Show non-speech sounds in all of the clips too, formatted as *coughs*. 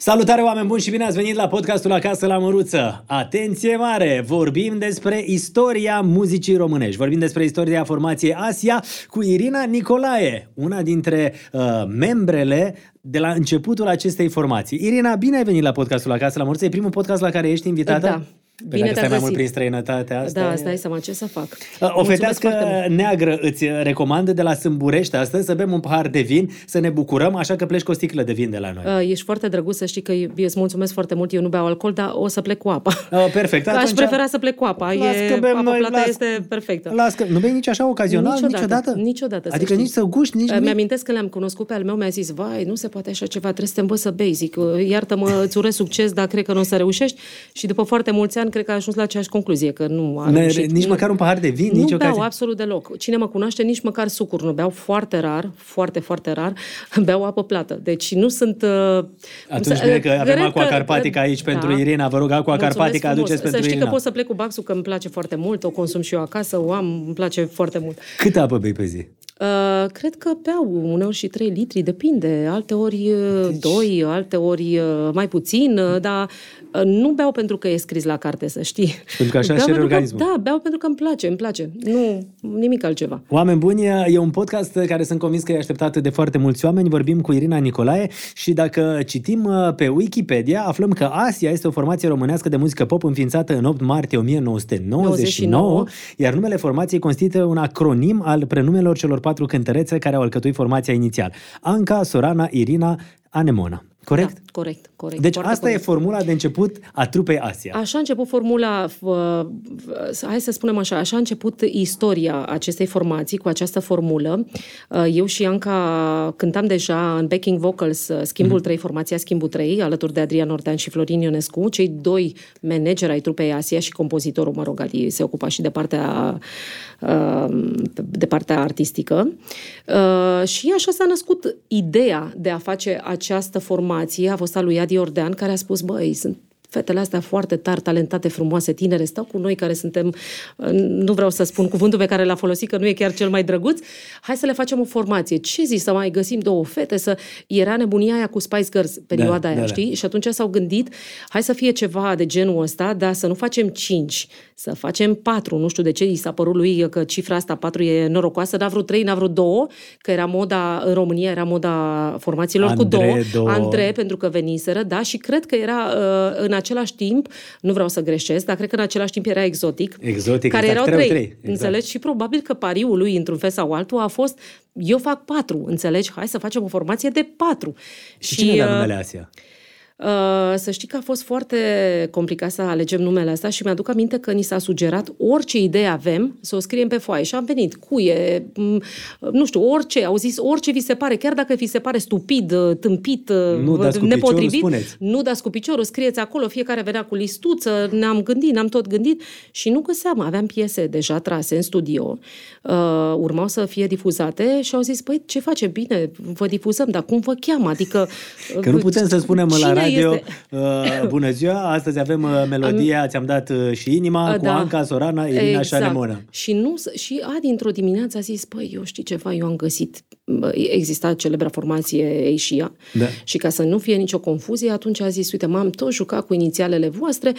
Salutare oameni buni și bine ați venit la podcastul Acasă la Măruță. Atenție mare! Vorbim despre istoria muzicii românești. Vorbim despre istoria formației Asia cu Irina Nicolae, una dintre uh, membrele de la începutul acestei formații. Irina, bine ai venit la podcastul Acasă la Măruță. E primul podcast la care ești invitată? Da. Pe Bine care stai te-am mai mult găsit. prin străinătate asta. Da, e- stai seama ce să fac. Uh, O Mulțumesc fetească foarte mult. neagră îți recomandă de la Sâmburești astăzi să bem un pahar de vin, să ne bucurăm, așa că pleci cu o sticlă de vin de la noi. Uh, Ești foarte drăguț să știi că eu îți mulțumesc foarte mult. Eu nu beau alcool, dar o să plec cu apa. Uh, perfect. Că *laughs* aș atunci- prefera să plec cu apa. Las e, că bem apa noi, plată las- este perfectă. Las că nu bei nici așa ocazional, Niciodată, niciodată? niciodată, să Adică știi. nici să guști, nici Uh, nimic? Mi-amintesc că le-am cunoscut pe al meu, mi-a zis, vai, nu se poate așa ceva, trebuie să te învăț să bei. Zic, "Uh, iartă-mă, îți urez succes, dar cred că nu o să reușești. Și după foarte mulți ani, cred că a ajuns la aceeași concluzie, că nu a Ne- reușit. nici măcar un pahar de vin, nu nici beau ocazie? absolut deloc. Cine mă cunoaște, nici măcar sucuri nu beau, foarte rar, foarte, foarte rar. *laughs* Beau apă plată. Deci nu sunt... Uh, cum Atunci să- bine că avem cred Aqua că- Carpatica aici da. pentru Irina. Vă rog, Aqua Mulțumesc Carpatica frumos. aduceți pentru Să știi Irina. că pot să plec cu baxul, că îmi place foarte mult, o consum și eu acasă, o am, îmi place foarte mult. Câtă apă bei pe zi? Uh, cred că beau uneori și 3 litri, depinde. Alte ori 2, alte ori uh, mai puțin, uh, dar uh, nu beau pentru că e scris la carte, să știi. Pentru că așa beau cere pentru că- organismul. Da, beau pentru că îmi place, îmi place. Nu, nimic altceva. Oameni buni, e un podcast care sunt convins că e așteptat de foarte mulți oameni. Vorbim cu Irina Nicolae și dacă citim uh, pe Wikipedia, aflăm că Asia este o formație românească de muzică pop înființată în 8 martie 1999, 99. iar numele formației constituie un acronim al prenumelor celor patru cântărețe care au alcătuit formația inițial. Anca, Sorana, Irina, Anemona. Corect? Da, corect, corect. Deci foarte asta corect. e formula de început a trupei Asia. Așa a început formula, f- f- hai să spunem așa, așa a început istoria acestei formații cu această formulă. Uh, Eu și Anca cântam deja în backing vocals uh, Schimbul 3, formația Schimbul 3, alături de Adrian Ortean și Florin Ionescu, cei doi manageri ai trupei Asia și compozitorul, mă rog, Adi se ocupa și de partea, uh, de partea artistică. Uh, Și așa s-a născut ideea de a face această formație, a fost a lui Adi Ordean, care a spus, băi, sunt fetele astea foarte tari, talentate, frumoase, tinere, stau cu noi care suntem, nu vreau să spun cuvântul pe care l-a folosit, că nu e chiar cel mai drăguț, hai să le facem o formație. Ce zici să mai găsim două fete? Să... Era nebunia aia cu Spice Girls, perioada Da, aia, da, da. știi? Și atunci s-au gândit, hai să fie ceva de genul ăsta, dar să nu facem cinci, să facem patru. Nu știu de ce i s-a părut lui că cifra asta patru e norocoasă, n-a vrut trei, n-a vrut două, că era moda, în România era moda formațiilor cu Andrei, două. două. Andrei, pentru că veniseră, da, și cred că era uh, în același timp, nu vreau să greșesc, dar cred că în același timp era exotic. Exotic, care exact, erau trei, trei, trei, exact. înțelegi? Și probabil că pariul lui, într-un fel sau altul, a fost, eu fac patru, înțelegi? Hai să facem o formație de patru. Și cine da uh, numele Asia? Uh, să știi că a fost foarte complicat să alegem numele ăsta și mi-aduc aminte că ni s-a sugerat orice idee avem să o scriem pe foaie și am venit cuie, m, nu știu, orice, au zis orice vi se pare, chiar dacă vi se pare stupid, uh, tâmpit, uh, Nu dați cu piciorul, nepotrivit, spuneți. nu dați cu piciorul, scrieți acolo, fiecare venea cu listuță, ne-am gândit, ne-am tot gândit și nu găseam, aveam piese deja trase în studio, uh, urmau să fie difuzate și au zis, păi ce face bine, vă difuzăm, dar cum vă cheamă? Adică... Că nu putem să spunem la cine radio este? *laughs* uh, Bună ziua, astăzi avem uh, melodia, ți-am dat uh, și inima cu Da. Anca, Sorana, Irina și Anemona. Și, nu, și Adi într-o dimineață a zis, păi, eu știi ceva, eu am găsit, bă, exista celebra formație Asia Da. și ca să nu fie nicio confuzie, atunci a zis, uite, m-am tot jucat cu inițialele voastre,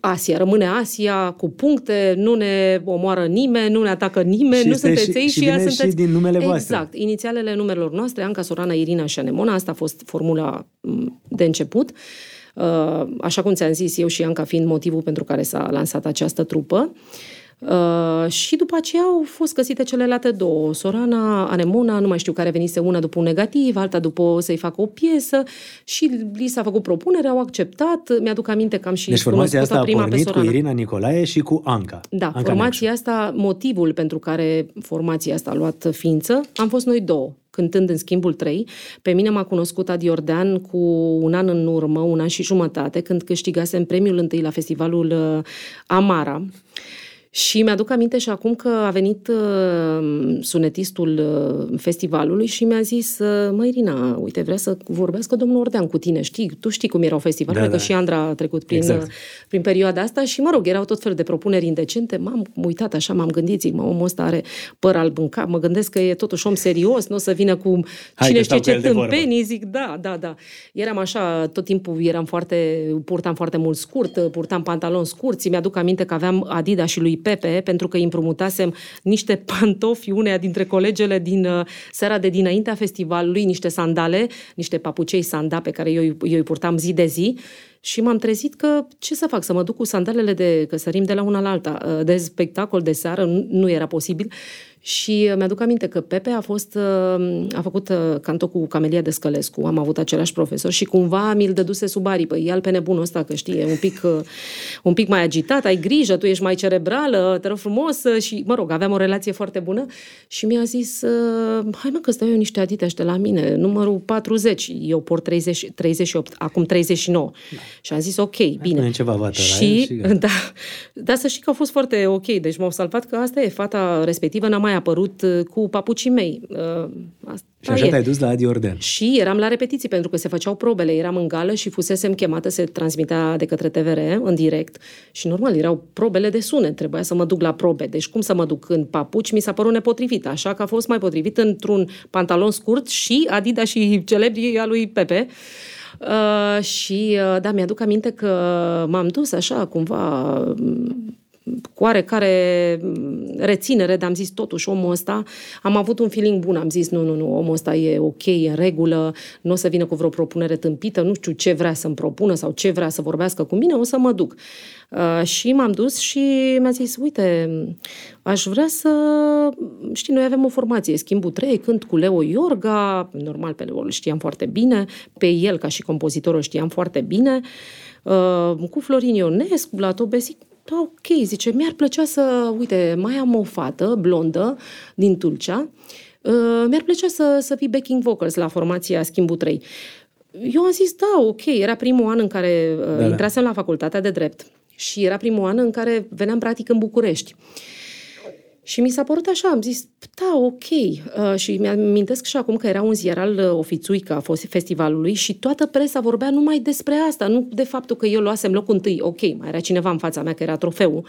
Asia, rămâne Asia cu puncte, nu ne omoară nimeni, nu ne atacă nimeni, Și nu este sunteți și- ei și și ea vine și sunteți... din numele voastre. Exact, inițialele numerelor noastre, Anca, Sorana, Irina și Anemona, asta a fost formula m, de început. Uh, Așa cum ți-am zis, eu și Anca fiind motivul pentru care s-a lansat această trupă. Uh, și după aceea au fost găsite celelalte două, Sorana, Anemona, nu mai știu care venise una după un negativ, alta după să-i facă o piesă și li s-a făcut propunere, au acceptat. Mi-aduc aminte că am și Deci formația asta a cunoscut-o prima pe pornit cu Sorana. Irina Nicolae și cu Anca. Da, Anca formația asta, motivul pentru care formația asta a luat ființă, am fost noi două cântând în schimbul 3. Pe mine m-a cunoscut Adi Ordean cu un an în urmă, un an și jumătate, când câștigasem premiul întâi la festivalul uh, Amara. Și mi-aduc aminte și acum că a venit uh, sunetistul uh, festivalului și mi-a zis, uh, măi Irina, uite, vrea să vorbească domnul Ordean cu tine, știi, tu știi cum erau festivalurile, da, că da. și Andra a trecut prin, exact. uh, prin perioada asta și, mă rog, erau tot fel de propuneri indecente, m-am uitat așa, m-am gândit, zic, mă, omul ăsta are păr alb în cap, mă gândesc că e totuși om serios, nu o să vină cu Hai cine știe ce tâmpenii, zic, da, da, da. Eram așa, tot timpul eram foarte, purtam foarte mult scurt, purtam pantaloni scurți, mi-aduc aminte că aveam Adidas și lui Pepe, pentru că împrumutasem niște *laughs* pantofi, unea dintre colegele din uh, seara de dinaintea festivalului, niște sandale, niște papucei sanda pe care eu, eu îi purtam zi de zi și m-am trezit că ce să fac, să mă duc cu sandalele de, că sărim de la una la alta, uh, de spectacol, de seară, nu, nu era posibil și mi-aduc aminte că Pepe a fost, uh, a făcut uh, canto cu Camelia de Scălescu, am avut același profesor și cumva mi-l dăduse sub aripă. Ia-l pe nebunul ăsta, că știi, e un pic, uh, un pic mai agitat, ai grijă, tu ești mai cerebrală, te rog frumos și, mă rog, aveam o relație foarte bună și mi-a zis, hai mă că stau eu niște adite de la mine, numărul 40, eu port 30, 38, acum 39. Da. Și am zis, ok, bine. Hai, ceva vată și, și *laughs* da, dar să știi că a fost foarte ok, deci m-au salvat că asta e, fata respectivă n-a mai apărut uh, cu papucii mei. Uh, asta și așa e. te-ai dus la Adi Orden. Și eram la repetiții, pentru că se făceau probele. Eram în gală și fusesem chemată, se transmitea de către TVR în direct. Și normal, erau probele de sunet. Trebuia să mă duc la probe. Deci cum să mă duc în papuci, mi s-a părut nepotrivit. Așa că a fost mai potrivit într-un pantalon scurt și Adidas și celebrii a lui Pepe. Uh, și uh, da, mi-aduc aminte că m-am dus așa cumva cu oarecare mm, reținere, dar am zis totuși omul ăsta, am avut un feeling bun, am zis nu, nu, nu, omul ăsta e ok, e în regulă, nu o să vină cu vreo propunere tâmpită, nu știu ce vrea să-mi propună sau ce vrea să vorbească cu mine, o să mă duc. Uh, și m-am dus și mi-a zis, uite, aș vrea să... Știi, noi avem o formație, schimbul 3, cânt cu Leo Iorga, normal pe Leo îl știam foarte bine, pe el ca și compozitor îl știam foarte bine, uh, cu Florin Ionescu, la Tobesic, da, ok, zice, mi-ar plăcea să, uite, mai am o fată blondă din Tulcea, uh, mi-ar plăcea să, să fii backing vocals la formația Schimbul 3. Eu am zis, da, ok, era primul an în care uh, da, da. intrasem la facultatea de drept și era primul an în care veneam practic în București. Și mi s-a părut așa, am zis, da, ok. Uh, și mi-amintesc și acum că era un ziar al uh, ofițuică a fost festivalului și toată presa vorbea numai despre asta, nu de faptul că eu luasem locul întâi. Ok, mai era cineva în fața mea că era trofeul,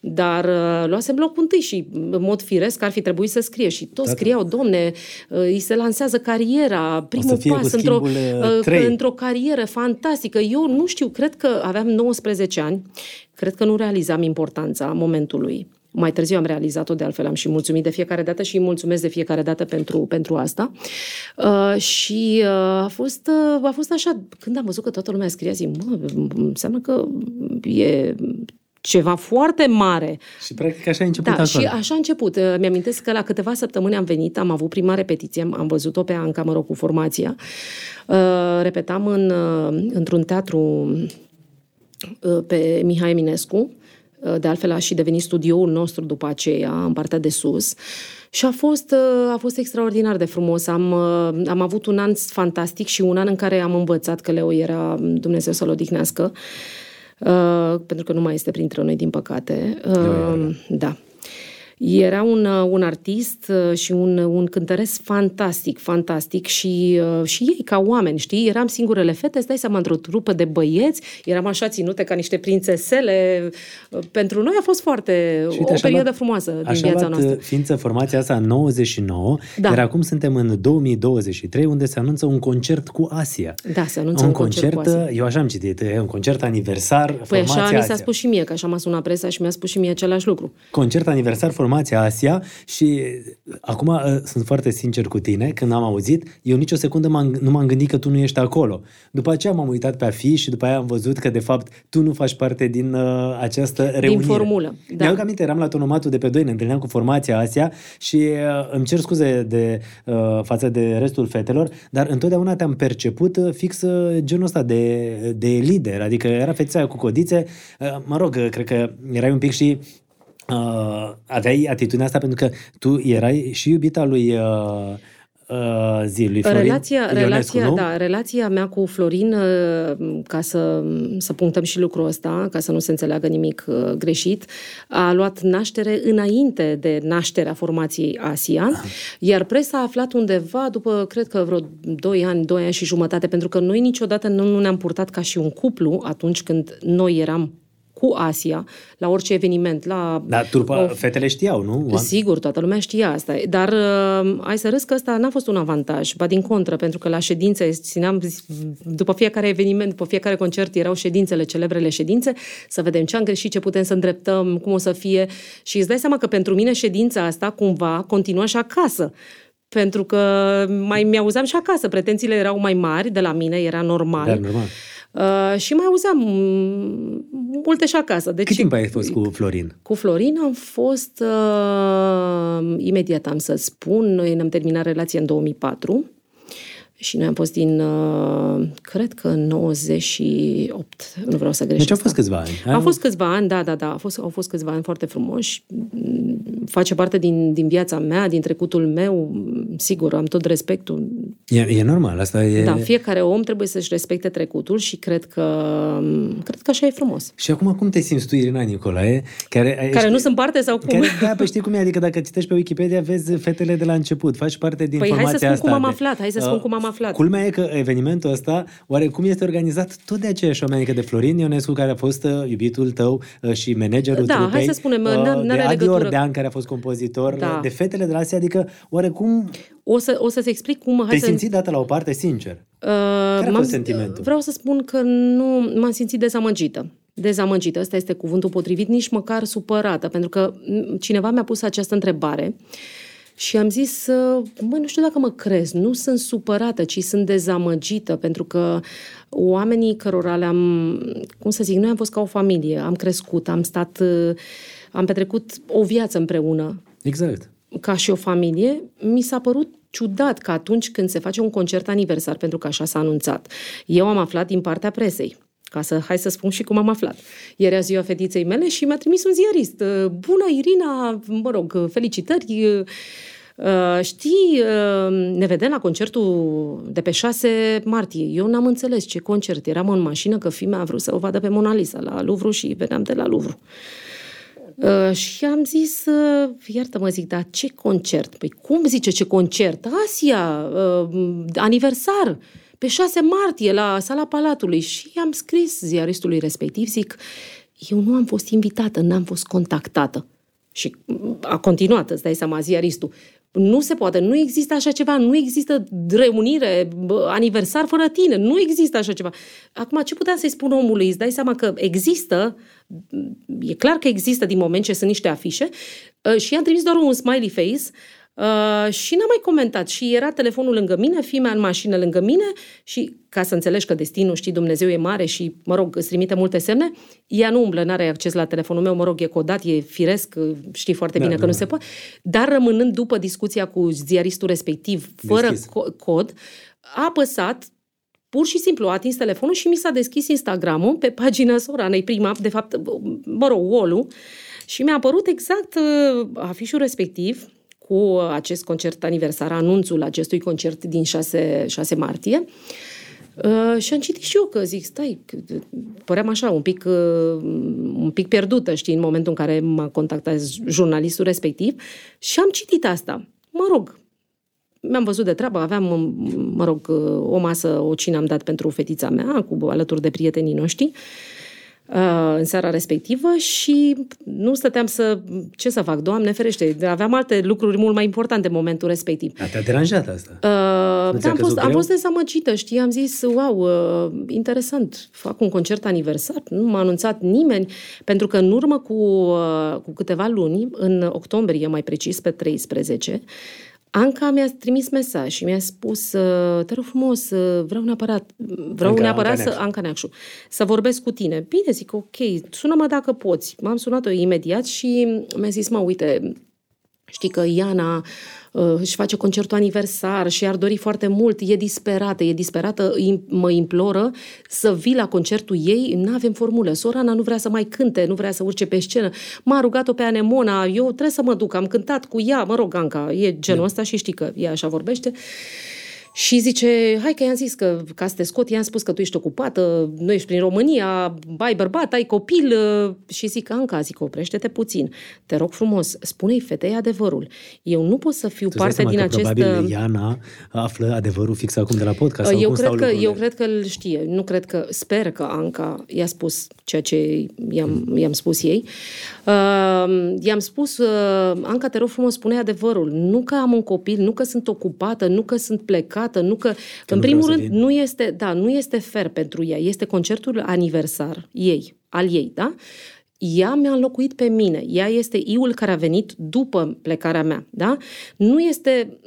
dar uh, luasem locul întâi și în mod firesc ar fi trebuit să scrie. Și toți da, scriau, domne, uh, îi se lansează cariera, primul pas într-o, uh, într-o carieră fantastică. Eu nu știu, cred că aveam 19 ani, cred că nu realizam importanța momentului mai târziu am realizat-o, de altfel am și mulțumit de fiecare dată și îi mulțumesc de fiecare dată pentru, pentru asta. Uh, și uh, a, fost, uh, a fost așa, când am văzut că toată lumea scria, zic, mă, înseamnă că e ceva foarte mare. Și practic așa a început Da, acolo. și așa a început. Uh, mi-amintesc că la câteva săptămâni am venit, am avut prima repetiție, am văzut-o pe Anca, mă rog, cu formația. Uh, repetam în, uh, într-un teatru pe Mihai Eminescu, de altfel a și devenit studioul nostru după aceea, în partea de sus. Și a fost, a fost extraordinar de frumos. Am, am avut un an fantastic și un an în care am învățat că Leo era, Dumnezeu să-l odihnească, pentru că nu mai este printre noi, din păcate. Uh, da. Era un, uh, un artist uh, și un, un cântăresc fantastic, fantastic și, uh, și ei ca oameni, știi? Eram singurele fete, stai seama, într-o trupă de băieți, eram așa ținute ca niște prințesele. Pentru noi a fost foarte și uite, o perioadă luat, frumoasă din așa viața noastră. ființă formația asta în 99, da. iar acum suntem în 2023, unde se anunță un concert cu Asia. Da, se anunță un, un concert, concert cu Asia. Eu așa am citit, e un concert aniversar Păi așa mi s-a spus și mie, că așa m-a sunat presa și mi-a spus și mie același lucru. Concert aniversar formația Asia și acum uh, sunt foarte sincer cu tine, când am auzit, eu nicio secundă m-am, nu m-am gândit că tu nu ești acolo. După aceea m-am uitat pe afiș și după aia am văzut că de fapt tu nu faci parte din uh, această reuniune. Din formulă, da. Mi-au aminte, eram la tonomatul de pe doi, ne întâlneam cu formația Asia și uh, îmi cer scuze de uh, față de restul fetelor, dar întotdeauna te-am perceput uh, fix uh, genul ăsta de, de lider, adică era feția cu codițe, uh, mă rog, uh, cred că erai un pic și uh, aveai atitudinea asta pentru că tu erai și iubita lui uh, uh, zi lui Florin relația, Ionescu, relația, nu? da, relația mea cu Florin, uh, ca să, să punctăm și lucrul ăsta, ca să nu se înțeleagă nimic uh, greșit, a luat naștere înainte de nașterea formației Asia, iar presa a aflat undeva după, cred că vreo 2 ani, 2 ani și jumătate, pentru că noi niciodată nu, nu ne-am purtat ca și un cuplu atunci când noi eram cu Asia, la orice eveniment, la... Dar turpa, o- fetele știau, nu? Oameni- Sigur, toată lumea știa asta. Dar uh, hai să râs că ăsta n-a fost un avantaj, ba din contră, pentru că la ședințe, țineam, după fiecare eveniment, după fiecare concert, erau ședințele, celebrele ședințe, să vedem ce am greșit, ce putem să îndreptăm, cum o să fie. Și îți dai seama că pentru mine ședința asta cumva continua și acasă. Pentru că mai mi-auzeam și acasă, pretențiile erau mai mari de la mine, era normal. Da, normal. Uh, și mai auzeam mm, multe și acasă. Deci, Cât timp ai fost cu Florin? cu Florin am fost, uh, imediat am să spun, noi ne-am terminat relația în 2004 și noi am fost din, uh, cred că în 98, nu vreau să greșesc. Deci au fost câțiva ani. Au fost câțiva ani, da, da, da, au fost, au fost câțiva ani foarte frumoși. Face parte din, din viața mea, din trecutul meu, sigur, am tot respectul. E, e normal, asta e... Da, fiecare om trebuie să-și respecte trecutul și cred că, cred că așa e frumos. Și acum cum te simți tu, Irina Nicolae? Care, Care ești- nu sunt parte sau cum? Care, da, pe știi cum e, adică dacă citești pe Wikipedia, vezi fetele de la început, faci parte din Păi hai să formația spun asta. cum am de- aflat, hai să spun Uh, cum am aflat. Culmea e că evenimentul ăsta, oarecum este organizat tot de aceeași oameni, adică de Florin Ionescu, care a fost uh, iubitul tău uh, și managerul Da, hai trupei, să spunem, uh, n-are de Adi legătură- Ordean, care a fost compozitor, Da. uh, de fetele de la Asia, adică oarecum O, să, o să-ți explic cum... Hai te-ai să, simțit dată la o parte, sincer. Uh, Care a m-am- fost sentimentul? Vreau să spun că nu m-am simțit dezamăgită. Dezamăgită, ăsta este cuvântul potrivit, nici măcar supărată, pentru că m, cineva mi-a pus această întrebare și am zis, uh, măi, nu știu dacă mă crezi, nu sunt supărată, ci sunt dezamăgită, pentru că oamenii cărora le-am, cum să zic, noi am fost ca o familie, am crescut, am stat, uh, am petrecut o viață împreună, Exact. ca și o familie, mi s-a părut ciudat că atunci când se face un concert aniversar, pentru că așa s-a anunțat, eu am aflat din partea presei. Ca să, hai să spun și cum am aflat. Era ziua fetiței mele și mi-a trimis un ziarist. Bună, Irina, mă rog, felicitări. Uh, Știi, uh, ne vedem la concertul de pe 6 martie. Eu n-am înțeles ce concert. Eram în mașină că fimea a vrut să o vadă pe Mona Lisa la Louvre și veneam de la Louvre. Uh, și am zis, uh, iartă-mă zic, dar ce concert? Păi cum zice ce concert? Asia, uh, aniversar, pe 6 martie la sala Palatului. Și am scris ziaristului respectiv, zic, eu nu am fost invitată, n-am fost contactată. Și a continuat, îți dai seama, ziaristul. Nu se poate, nu există așa ceva, nu există reunire, bă, aniversar fără tine, nu există așa ceva. Acum, ce puteam să-i spun omului? Îți dai seama că există, e clar că există din moment ce sunt niște afișe uh, și i-am trimis doar un smiley face Uh, și n-am mai comentat. Și era telefonul lângă mine, fimea în mașină lângă mine și ca să înțelegi că destinul, știi, Dumnezeu e mare și, mă rog, îți trimite multe semne, ea nu umblă, n-are acces la telefonul meu, mă rog, e codat, e firesc, știi foarte Da, bine da, că nu da. se poate. Dar rămânând după discuția cu ziaristul respectiv, fără Deschis. co- cod, a apăsat pur și simplu a atins telefonul și mi s-a deschis Instagramul pe pagina Soranei, prima, de fapt, mă rog, wall și mi-a apărut exact uh, afișul respectiv cu acest concert aniversar, anunțul acestui concert din 6, 6 martie. Uh, și am citit și eu că zic, stai, că, păream așa un pic, uh, un pic pierdută, știi, în momentul în care m-a contactat jurnalistul respectiv și am citit asta. Mă rog, mi-am văzut de treabă, aveam, mă rog, o masă, o cină am dat pentru fetița mea, cu alături de prietenii noștri, uh, în seara respectivă și nu stăteam să... Ce să fac, Doamne ferește, aveam alte lucruri mult mai importante în momentul respectiv. A, te-a deranjat asta? Uh, Nu da, ți-a am căzut fost, am greu? fost dezamăgită, știi, am zis, wow, uh, interesant, fac un concert aniversar, nu m-a anunțat nimeni, pentru că în urmă cu, uh, cu câteva luni, în octombrie mai precis, pe 13, Anca mi-a trimis mesaj și mi-a spus, uh, te rog frumos, uh, vreau neapărat, vreau Anca- neapărat Anca să, Neacșu. Anca Neacșu, să vorbesc cu tine. Bine, zic, ok, sună-mă dacă poți. M-am sunat-o imediat și mi-a zis, mă, uite, Știi că Iana uh, își face concertul aniversar și ar dori foarte mult, e disperată, e disperată, mă imploră să vii la concertul ei, nu avem formulă. Sorana nu vrea să mai cânte, nu vrea să urce pe scenă. M-a rugat-o pe Anemona, eu trebuie să mă duc, am cântat cu ea, mă rog, Anca, e genul da. ăsta și știi că ea așa vorbește. Și zice, hai că i-am zis că ca să te scot, i-am spus că tu ești ocupată, nu ești prin România, ai bărbat, ai copil. Uh, și zic, Anca, zic, oprește-te puțin. Te rog frumos, spune-i fetei adevărul. Eu nu pot să fiu tu parte din acest... probabil uh, Iana află adevărul fix acum de la podcast. Eu, cred că, eu cred că îl știe. Nu cred că, sper că Anca i-a spus ceea ce i-am, hmm. i-am spus ei. Uh, i-am spus, uh, Anca, te rog frumos, spune adevărul. Nu că am un copil, nu că sunt ocupată, nu că sunt plecat plecată, nu că, că în nu primul rând, nu este, da, nu este fer pentru ea, este concertul aniversar ei, al ei, da? Ea mi-a înlocuit pe mine, ea este iul care a venit după plecarea mea, da? Nu este,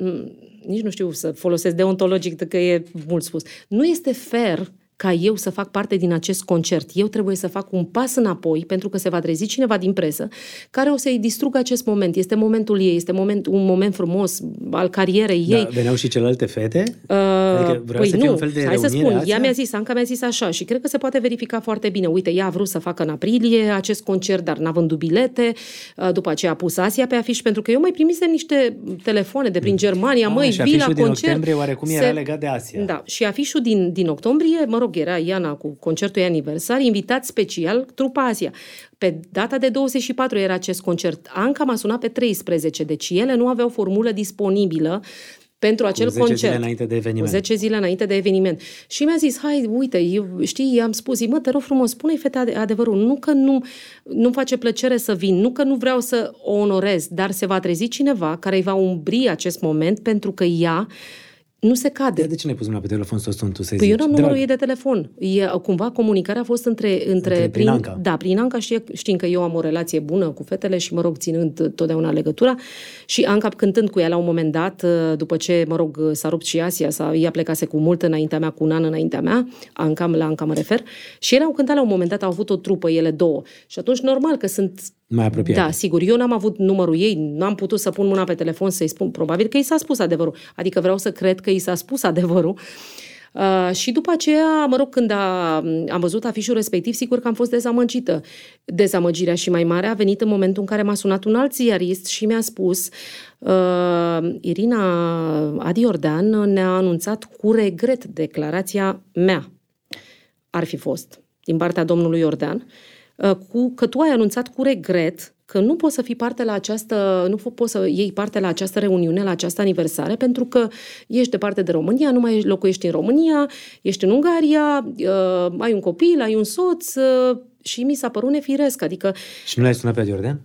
nici nu știu să folosesc deontologic, că e mult spus, nu este fer ca eu să fac parte din acest concert. Eu trebuie să fac un pas înapoi, pentru că se va trezi cineva din presă care o să-i distrugă acest moment. Este momentul ei, este moment, un moment frumos al carierei da, ei. Veneau și celelalte fete? Uh, adică păi să nu, un fel de hai să spun, ea mi-a zis, Anca mi-a zis așa și cred că se poate verifica foarte bine. Uite, ea a vrut să facă în aprilie acest concert, dar n-a vândut bilete, uh, după aceea a pus Asia pe afiș, pentru că eu mai primise niște telefoane de prin mm. Germania, ah, măi, vii la concert. din octombrie oarecum se... era legat de Asia. Da, și afișul din, din octombrie, mă rog, rog, era Iana cu concertul ei aniversar, invitat special trupa Asia. Pe data de 24 era acest concert. Anca m-a sunat pe 13, deci ele nu aveau formulă disponibilă pentru acel cu 10 concert. zile înainte de eveniment. Cu 10 zile înainte de eveniment. Și mi-a zis, hai, uite, eu, știi, i-am spus, mă, te rog frumos, spune-i fete adevărul, nu că nu, nu face plăcere să vin, nu că nu vreau să o onorez, dar se va trezi cineva care îi va umbri acest moment pentru că ea nu se cade. De ce ne-ai pus mâna pe telefon să o sun tu să păi eu nu am numărul ei de telefon. E, cumva comunicarea a fost între... între, între prin, prin Anca. Da, prin Anca știe, știm că eu am o relație bună cu fetele și, mă rog, ținând totdeauna legătura. Și Anca cântând cu ea la un moment dat, uh, după ce, mă rog, s-a rupt și Asia, sau ea plecase cu mult înaintea mea, cu un an înaintea mea, Anca, la Anca mă refer, și ele au cântat la un moment dat, au avut o trupă, ele două. Și atunci, normal că sunt mai apropiat. Da, sigur. Eu n-am avut numărul ei, n-am putut să pun mâna pe telefon să-i spun. Probabil că i s-a spus adevărul. Adică vreau să cred că i s-a spus adevărul. Uh, și după aceea, mă rog, când a, am văzut afișul respectiv, sigur că am fost dezamăgită. Dezamăgirea și mai mare a venit în momentul în care m-a sunat un alt ziarist și mi-a spus uh, Irina Adi Ordean ne-a anunțat cu regret declarația mea. Ar fi fost din partea domnului Ordean. Uh, Uh, cu, că tu ai anunțat cu regret că nu poți să fii parte la această, nu poți să iei parte la această reuniune, la această aniversare, pentru că ești departe de România, nu mai locuiești în România, ești în Ungaria, uh, ai un copil, ai un soț uh, și mi s-a părut nefiresc, adică... Și nu l-ai sunat pe Jordan?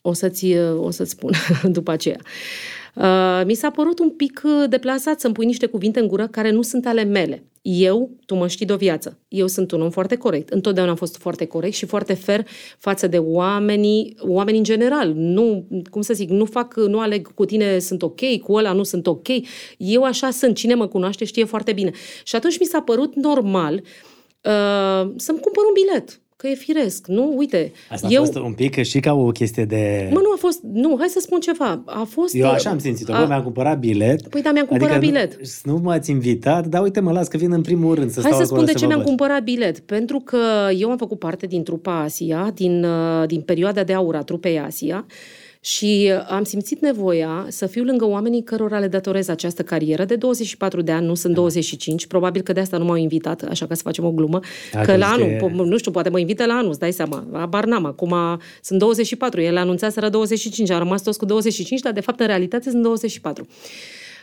O să-ți, uh, o să-ți spun *laughs* după aceea. Uh, mi s-a părut un pic uh, deplasat să-mi pui niște cuvinte în gură care nu sunt ale mele. Eu, tu mă știi de o viață, eu sunt un om foarte corect. Întotdeauna am fost foarte corect și foarte fer față de oamenii, oamenii în general. Nu, cum să zic, nu fac, nu aleg cu tine sunt ok, cu ăla nu sunt ok. Eu așa sunt, cine mă cunoaște știe foarte bine. Și atunci mi s-a părut normal uh, să-mi cumpăr un bilet că e firesc, nu? Uite, Asta eu... a fost un pic și ca o chestie de... Mă, nu a fost... Nu, hai să spun ceva. A fost... Eu așa am simțit-o. A... Mi-am cumpărat bilet. Păi da, mi-am cumpărat adică bilet. Nu, nu m-ați invitat, dar uite, mă las că vin în primul rând să Hai stau să spun de ce mi-am văd. cumpărat bilet. Pentru că eu am făcut parte din trupa Asia, din, uh, din perioada de aur a trupei Asia și uh, am simțit nevoia să fiu lângă oamenii cărora le datorez această carieră. De 24 de ani, nu sunt 25, probabil că de asta nu m-au invitat, așa că să facem o glumă, A, că la anul, că... nu știu, poate mă invită la anul, îți dai seama, abar n-am, acum sunt 24, el anunțaseră 25, a rămas toți cu 25, dar de fapt în realitate sunt 24.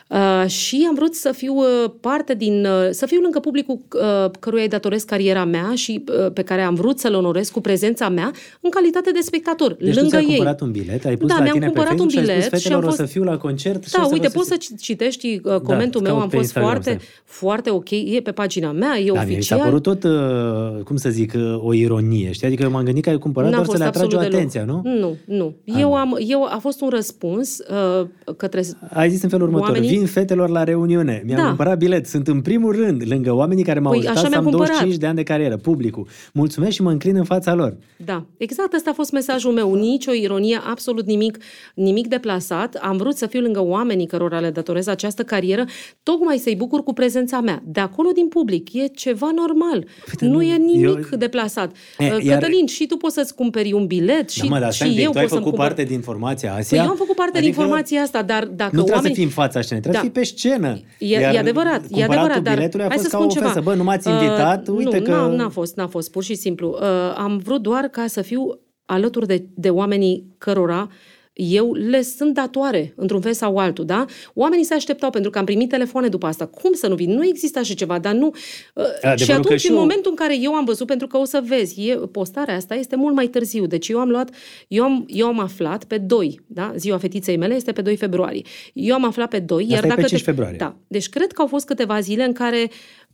Uh, și am vrut să fiu uh, parte din, uh, să fiu lângă publicul uh, căruia îi datoresc cariera mea și uh, pe care am vrut să-l onorez cu prezența mea în calitate de spectator, deci lângă tu ei. cumpărat un bilet, ai pus da, la mi-am tine cumpărat pe un bilet bilet și, ai spus și am fost... fost... să fiu la concert. Da, și uite, să poți să citești uh, comentul da, meu, am fost foarte, Instagram, foarte ok, e pe pagina mea, e da, oficial. Mi s-a părut tot, uh, cum să zic, uh, o ironie, știi? Adică eu m-am gândit că ai cumpărat N-a doar să le atragi o atenția, nu? Nu, nu. Eu, am, eu a fost un răspuns uh, către Ai zis în felul următor, vin Vin fetelor la reuniune. Mi-am Da. cumpărat bilet. Sunt în primul rând, lângă oamenii care m-au Păi, ajutat așa să mi-am am cumpărat. 25 de ani de carieră, publicul. Mulțumesc și mă înclin în fața lor. Da, exact asta a fost mesajul meu. Nici o ironie, absolut nimic, nimic deplasat. Am vrut să fiu lângă oamenii cărora le datorez această carieră, tocmai să-i bucur cu prezența mea. De acolo din public, e ceva normal. Păi, nu, nu, e nimic eu- deplasat. E, Uh, iar- Cătălin, și tu poți să-ți cumperi un bilet și, da, mă, dar și stai un pic, eu tu ai pot să-mi făcut cumpăr. parte din formația Păi Asia. eu am făcut parte din informația asta, dar dacă Nu trebuie oamenii... să fii în fața scenei, trebuie Da. să fii pe scenă. E, Iar e adevărat, e cumpăratul adevărat, dar biletului a hai fost să ca spun o ofensă. ceva. Bă, nu m-ați invitat, Uh, uite nu, că... n-a, n-a fost, n-a fost, pur și simplu. Uh, am vrut doar ca să fiu alături de, de oamenii cărora eu le sunt datoare, într-un fel sau altul, da? Oamenii se așteptau, pentru că am primit telefoane după asta. Cum să nu vin? Nu există așa ceva, dar nu... Uh, Adevărul și că atunci, și în eu- momentul în care eu am văzut, pentru că o să vezi, e, postarea asta este mult mai târziu. Deci eu am luat, eu am, eu am aflat pe 2, da? Ziua fetiței mele este pe 2 februarie. Eu am aflat pe 2, iar e pe dacă 5 februarie. Da. Deci cred că au fost câteva zile în care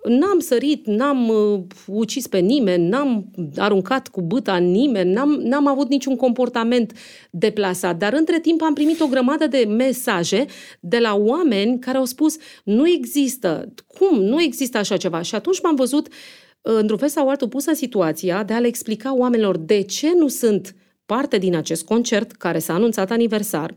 n-am sărit, n-am uh, ucis pe nimeni, n-am aruncat cu băta în nimeni, n-am, n-am avut niciun comportament deplasat. Dar între timp am primit o grămadă de mesaje de la oameni care au spus nu există, cum, nu există așa ceva. Și atunci m-am văzut uh, într-un fel sau altul pusă în situația de a le explica oamenilor de ce nu sunt parte din acest concert care s-a anunțat aniversar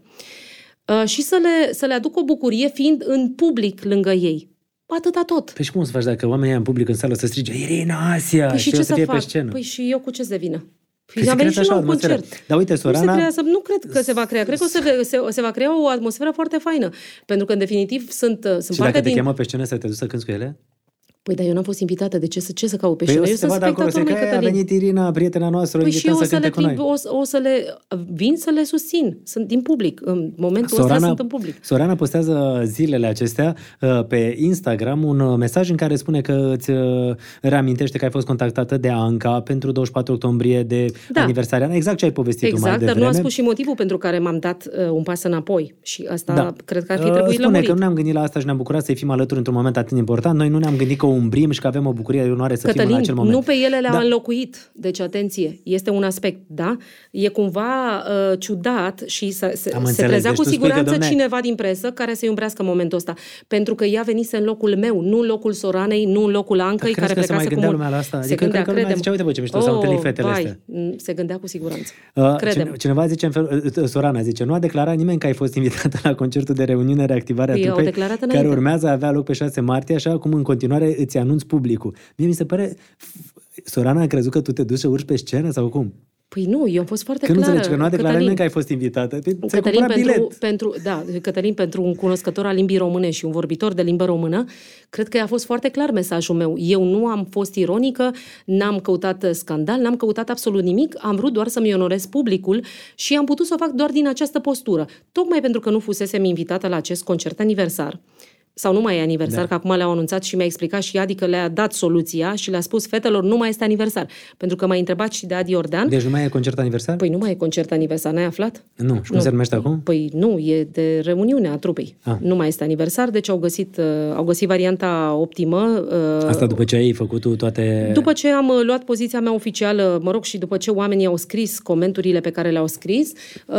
uh, și să le, să le aduc o bucurie fiind în public lângă ei. Atâta tot. Păi și cum să faci dacă oamenii ăia în public în sală să strige Irina Asia Păi și, și eu ce să să fie fac? pe scenă? Păi și eu cu ce să devină? Păi Păi se am venit creează și la așa un o atmosferă. concert. Dar uite, Nu se, Sorana... creează, nu cred că se va crea. Cred că o se, ve- se, se va crea o atmosferă foarte faină. Pentru că, în definitiv, sunt, uh, sunt Și parte dacă te din... cheamă pe scenă să te duci să cânti cu ele? Păi, dar eu n-am fost invitată. De ce să, ce să caut pe Păi scenă? o Eu să te sunt vadă acolo, să spectator, că măi, a Cătălin. venit Irina, prietena noastră, o Păi și invităm eu o să să, le cânte cu noi. trimit, o, să- o să le vin să le susțin. Sunt din public. În momentul ăsta sunt în public. Sorana postează zilele acestea uh, pe Instagram un uh, mesaj în care spune că îți uh, reamintește că ai fost contactată de Anca pentru 24 octombrie de Da. aniversarea. Exact ce ai povestit tu mai Exact, dar devreme. nu a spus și motivul pentru care m-am dat uh, un pas înapoi. Și asta Da. cred că ar fi Uh, trebuit Spune lămurit. că nu ne-am gândit la asta și ne-am bucurat să-i fim alături într-un moment atât de important. Noi nu ne-am gândit că umbrim și că avem o bucurie de onoare să fim în Cătălin, acel moment. nu pe ele le-a Da. înlocuit. Deci, atenție, este un aspect, da? E cumva uh, ciudat și să, se, Am se înțeles. trezea Deci cu tu spui că, siguranță domne- cineva din presă care să-i umbrească în momentul ăsta. Pentru că ea venise în locul meu, nu în locul Soranei, nu în locul Ancăi, crezi care că se mai plecase cu gândea mult. lumea la asta? Se Adică gândea, cred că lumea credem. zicea, uite, bă, ce mișto, s-au întâlnit fetele vai, astea. m, Se gândea cu siguranță. Uh, Credem. cine- Cineva zice, în fel, uh, Sorana zice, nu a declarat nimeni că ai fost invitată la concertul de reuniune reactivare a Păi, au trupei, declarat care înainte. urmează a avea loc pe 6 martie, așa cum în continuare îți anunț publicul. Mie mi se pare, Sorana a crezut că tu te duci să urci pe scenă sau cum? Păi nu, eu am fost foarte Că nu clară. înțelegi, că nu a declarat Cătălin, nimeni că ai fost invitată. Păi, ți-ai Cătălin cumpărat pentru, bilet. pentru, da, Cătălin, pentru un cunoscător al limbii române și un vorbitor de limbă română, cred că a fost foarte clar mesajul meu. Eu nu am fost ironică, n-am căutat scandal, n-am căutat absolut nimic, am vrut doar să-mi onorez publicul și am putut să o fac doar din această postură. Tocmai pentru că nu fusesem invitată la acest concert aniversar sau nu mai e aniversar, da. că acum le-au anunțat și mi-a explicat și Adi că le-a dat soluția și le-a spus fetelor nu mai este aniversar. Pentru că m-a întrebat și de Adi Ordean. Deci nu mai e concert aniversar? Păi nu mai e concert aniversar, n-ai aflat? nu. Și cum se numește acum? Păi nu, e de reuniune a trupei. Ah. Nu mai este aniversar, deci au găsit, uh, au găsit varianta optimă. uh, Asta după ce ai făcut tu toate... După ce am uh, luat poziția mea oficială, mă rog, și după ce oamenii au scris comenturile pe care le-au scris, uh,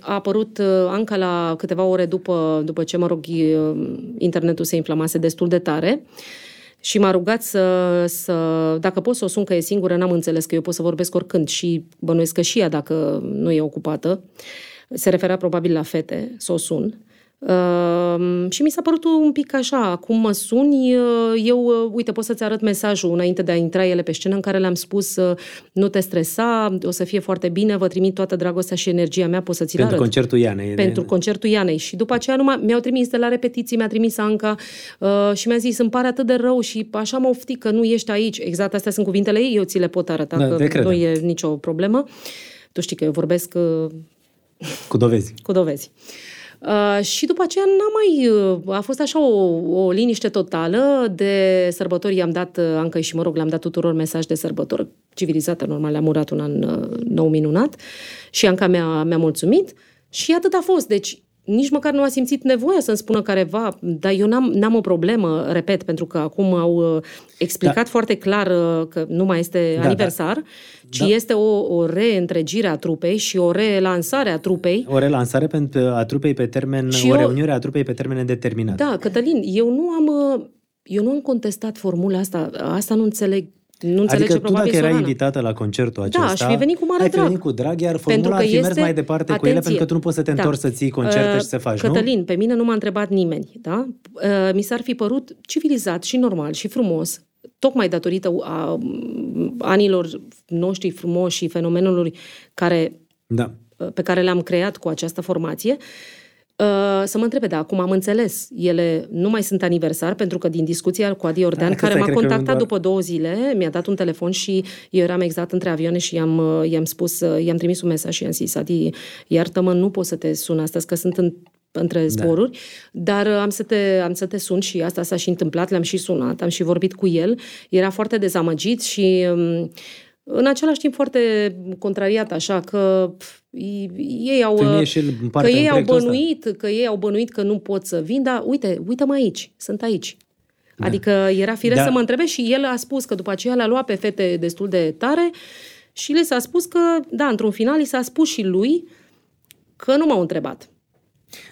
a apărut uh, Anca la câteva ore după, după ce, mă rog, uh, internetul se inflamase destul de tare și m-a rugat să, să, dacă pot să o sun că e singură, n-am înțeles că eu pot să vorbesc oricând și bănuiesc că și ea dacă nu e ocupată. Se referea probabil la fete, să o sun. Uh, și mi s-a părut un pic așa, acum mă suni, uh, eu, uh, uite, pot să-ți arăt mesajul înainte de a intra ele pe scenă în care le-am spus uh, nu te stresa, o să fie foarte bine, vă trimit toată dragostea și energia mea, pot să ți le Pentru arăt. concertul Ianei. Pentru concertul Ianei. Și după aceea numai, mi-au trimis de la repetiții, mi-a trimis Anca uh, și mi-a zis, îmi pare atât de rău și așa mă oftic că nu ești aici. Exact, astea sunt cuvintele ei, eu ți le pot arăta, Da, că te credem. nu e nicio problemă. Tu știi că eu vorbesc uh, Cu dovezi. cu dovezi. Uh, și după aceea n-am mai... Uh, a fost așa o, o liniște totală de sărbători. I-am dat uh, Anca și, mă rog, le-am dat tuturor mesaj de sărbători civilizată, normal, le-am urat un an uh, nou minunat și Anca mi-a, mi-a mulțumit și atât a fost. Deci nici măcar nu a simțit nevoia să-mi spună careva, dar eu n-am, n-am o problemă, repet, pentru că acum au uh, explicat da. foarte clar uh, că nu mai este da, aniversar, da. ci da. este o, o reîntregire a trupei și o relansare a trupei. O relansare pentru a trupei pe termen, și o reuniune a trupei pe termen determinat. Da, Cătălin, eu nu am, uh, eu nu am contestat formula asta, asta nu înțeleg nu înțelege adică tu dacă erai invitată la concertul acesta, da, aș fi venit cu mare ai drag. venit cu drag, iar formula ar fi este... mers mai departe Atenție. cu ele, pentru că tu nu poți să te da. întorci să ții concerte uh, și să faci, Cătălin, nu? pe mine nu m-a întrebat nimeni, da? Uh, mi s-ar fi părut civilizat și normal și frumos, tocmai datorită a, anilor noștri frumoși și fenomenului care, da. Uh, pe care le-am creat cu această formație, uh, Uh, să mă întrebe, da, acum am înțeles, ele nu mai sunt aniversar, pentru că din discuția cu Adi Ordean, da, care m-a contactat doar... după două zile, mi-a dat un telefon și eu eram exact între avioane și i-am, uh, i-am spus, uh, i-am trimis un mesaj și i-am zis, Adi, iartă-mă, nu pot să te sun astăzi, că sunt în între da. zboruri, da. dar am să, te, am să te sun și asta s-a și întâmplat, le-am și sunat, am și vorbit cu el, era foarte dezamăgit și um, în același timp foarte contrariat, așa că ei au, că ei au bănuit, ăsta. că ei au bănuit că nu pot să vin, dar uite, uite-mă aici, sunt aici. Da. Adică era firesc da. să mă întrebe și el a spus că după aceea le-a luat pe fete destul de tare și le s-a spus că, da, într-un final, i s-a spus și lui că nu m-au întrebat.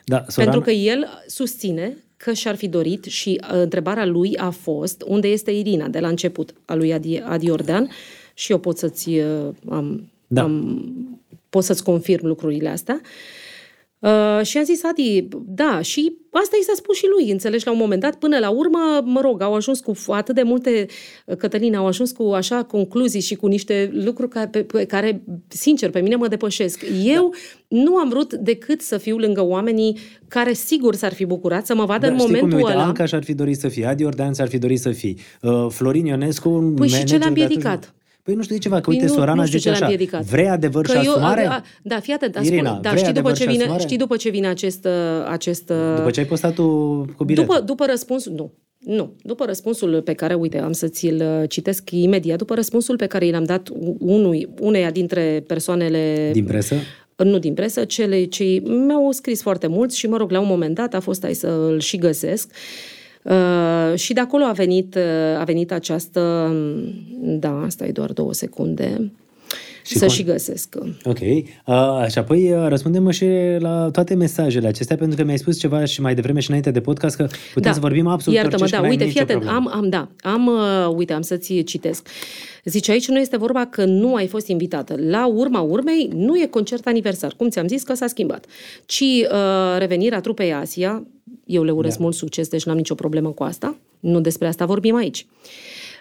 Da, Soran... Pentru că el susține că și-ar fi dorit și uh, întrebarea lui a fost unde este Irina de la început, a lui Adi, Adi Ordean și eu pot să-ți uh, am, da. am pot să-ți confirm lucrurile astea. Uh, și am zis, Adi, da, și asta i s-a spus și lui, înțelegi, la un moment dat, până la urmă, mă rog, au ajuns cu atât de multe, uh, Cătălina, au ajuns cu așa concluzii și cu niște lucruri care, pe, pe care sincer, pe mine mă depășesc. Eu da. nu am vrut decât să fiu lângă oamenii care sigur s-ar fi bucurat să mă vadă da, în momentul cum, uite, ăla. Anca și-ar fi dorit să fie, Adi Ordean s-ar fi dorit să fie, uh, Florin Ionescu, Păi și ce l-a împiedicat? Păi nu știu de ceva, că uite, păi Sorana zice așa, vrei adevăr că și eu, asumare? A, da, fii atent, Irina, spune, dar știi după, ce vine, știi după ce vine acest... Uh, acest uh, după ce ai postat tu cu bilet. După, după răspuns, nu. Nu. După răspunsul pe care, uite, am să ți-l uh, citesc imediat, după răspunsul pe care l-am dat unui, uneia dintre persoanele... Din presă? Nu din presă, cele ce mi-au scris foarte mulți și, mă rog, la un moment dat a fost, hai să îl și găsesc, uh, Uh, și de acolo a venit, uh, a venit această, da, asta e doar două secunde, și să con... și găsesc. Ok. Uh, și apoi uh, răspundem și la toate mesajele acestea, pentru că mi-ai spus ceva și mai devreme și înainte de podcast că putem da. să vorbim absolut Iartă-mă, orice da, uite, fii atent, am, am, da, am, uh, uite, am să-ți citesc. Zice, aici nu este vorba că nu ai fost invitată. La urma urmei, nu e concert aniversar, cum ți-am zis că s-a schimbat, ci uh, revenirea trupei Asia, eu le urez da. mult succes, deci n-am nicio problemă cu asta. Nu despre asta vorbim aici.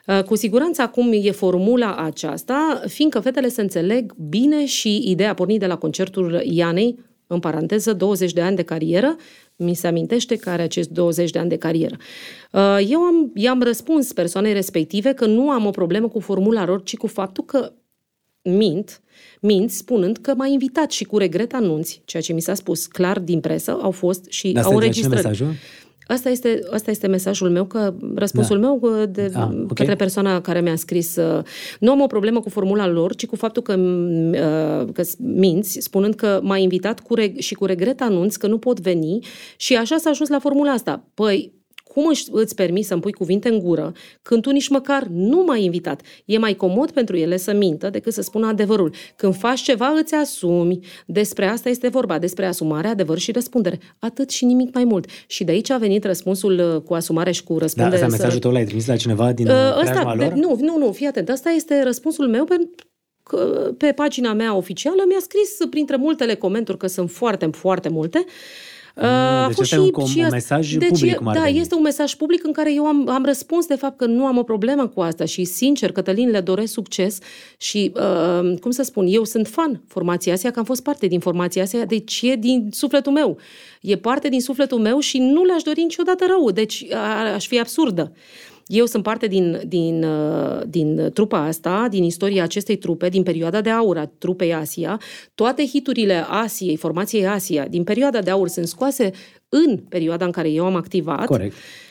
Uh, cu siguranță acum e formula aceasta, fiindcă fetele se înțeleg bine și ideea pornit de la concertul Ianei, în paranteză, 20 de ani de carieră, mi se amintește că are acest 20 de ani de carieră. Uh, eu am, i-am răspuns persoanei respective că nu am o problemă cu formula lor, ci cu faptul că mint, mint spunând că m-a invitat și cu regret anunți, ceea ce mi s-a spus clar din presă, au fost și Dar au înregistrat. mesajul? Asta este, asta este mesajul meu, că răspunsul da. meu uh, de, ah, okay. către persoana care mi-a scris. Uh, nu am o problemă cu formula lor, ci cu faptul că, uh, că minți, spunând că m-a invitat cu reg- și cu regret anunț că nu pot veni și așa s-a ajuns la formula asta. Păi, cum îți permis să-mi pui cuvinte în gură când tu nici măcar nu m-ai invitat? E mai comod pentru ele să mintă decât să spună adevărul. Când faci ceva, îți asumi. Despre asta este vorba, despre asumare, adevăr și răspundere. Atât și nimic mai mult. Și de aici a venit răspunsul uh, cu asumare și cu răspundere. Da, asta mesajul tău l-ai trimis la cineva din uh, ăsta, lor? Nu, nu, nu, fii atent. Asta este răspunsul meu pentru pe pagina mea oficială mi-a scris printre multele comentarii, că sunt foarte, foarte multe, a deci fost și, un, și un mesaj deci, public. Cum da, este un mesaj public în care eu am, am răspuns de fapt că nu am o problemă cu asta și sincer, Cătălin, le doresc succes și, uh, cum să spun, eu sunt fan formației Asia, că am fost parte din formația Asia, deci e din sufletul meu. E parte din sufletul meu și nu le-aș dori niciodată rău, deci a, aș fi absurdă. Eu sunt parte din, din, uh, din trupa asta, din istoria acestei trupe, din perioada de aur a trupei Asia. Toate hiturile Asiei, formației Asia, din perioada de aur sunt scoase în perioada în care eu am activat. Corect. Uh,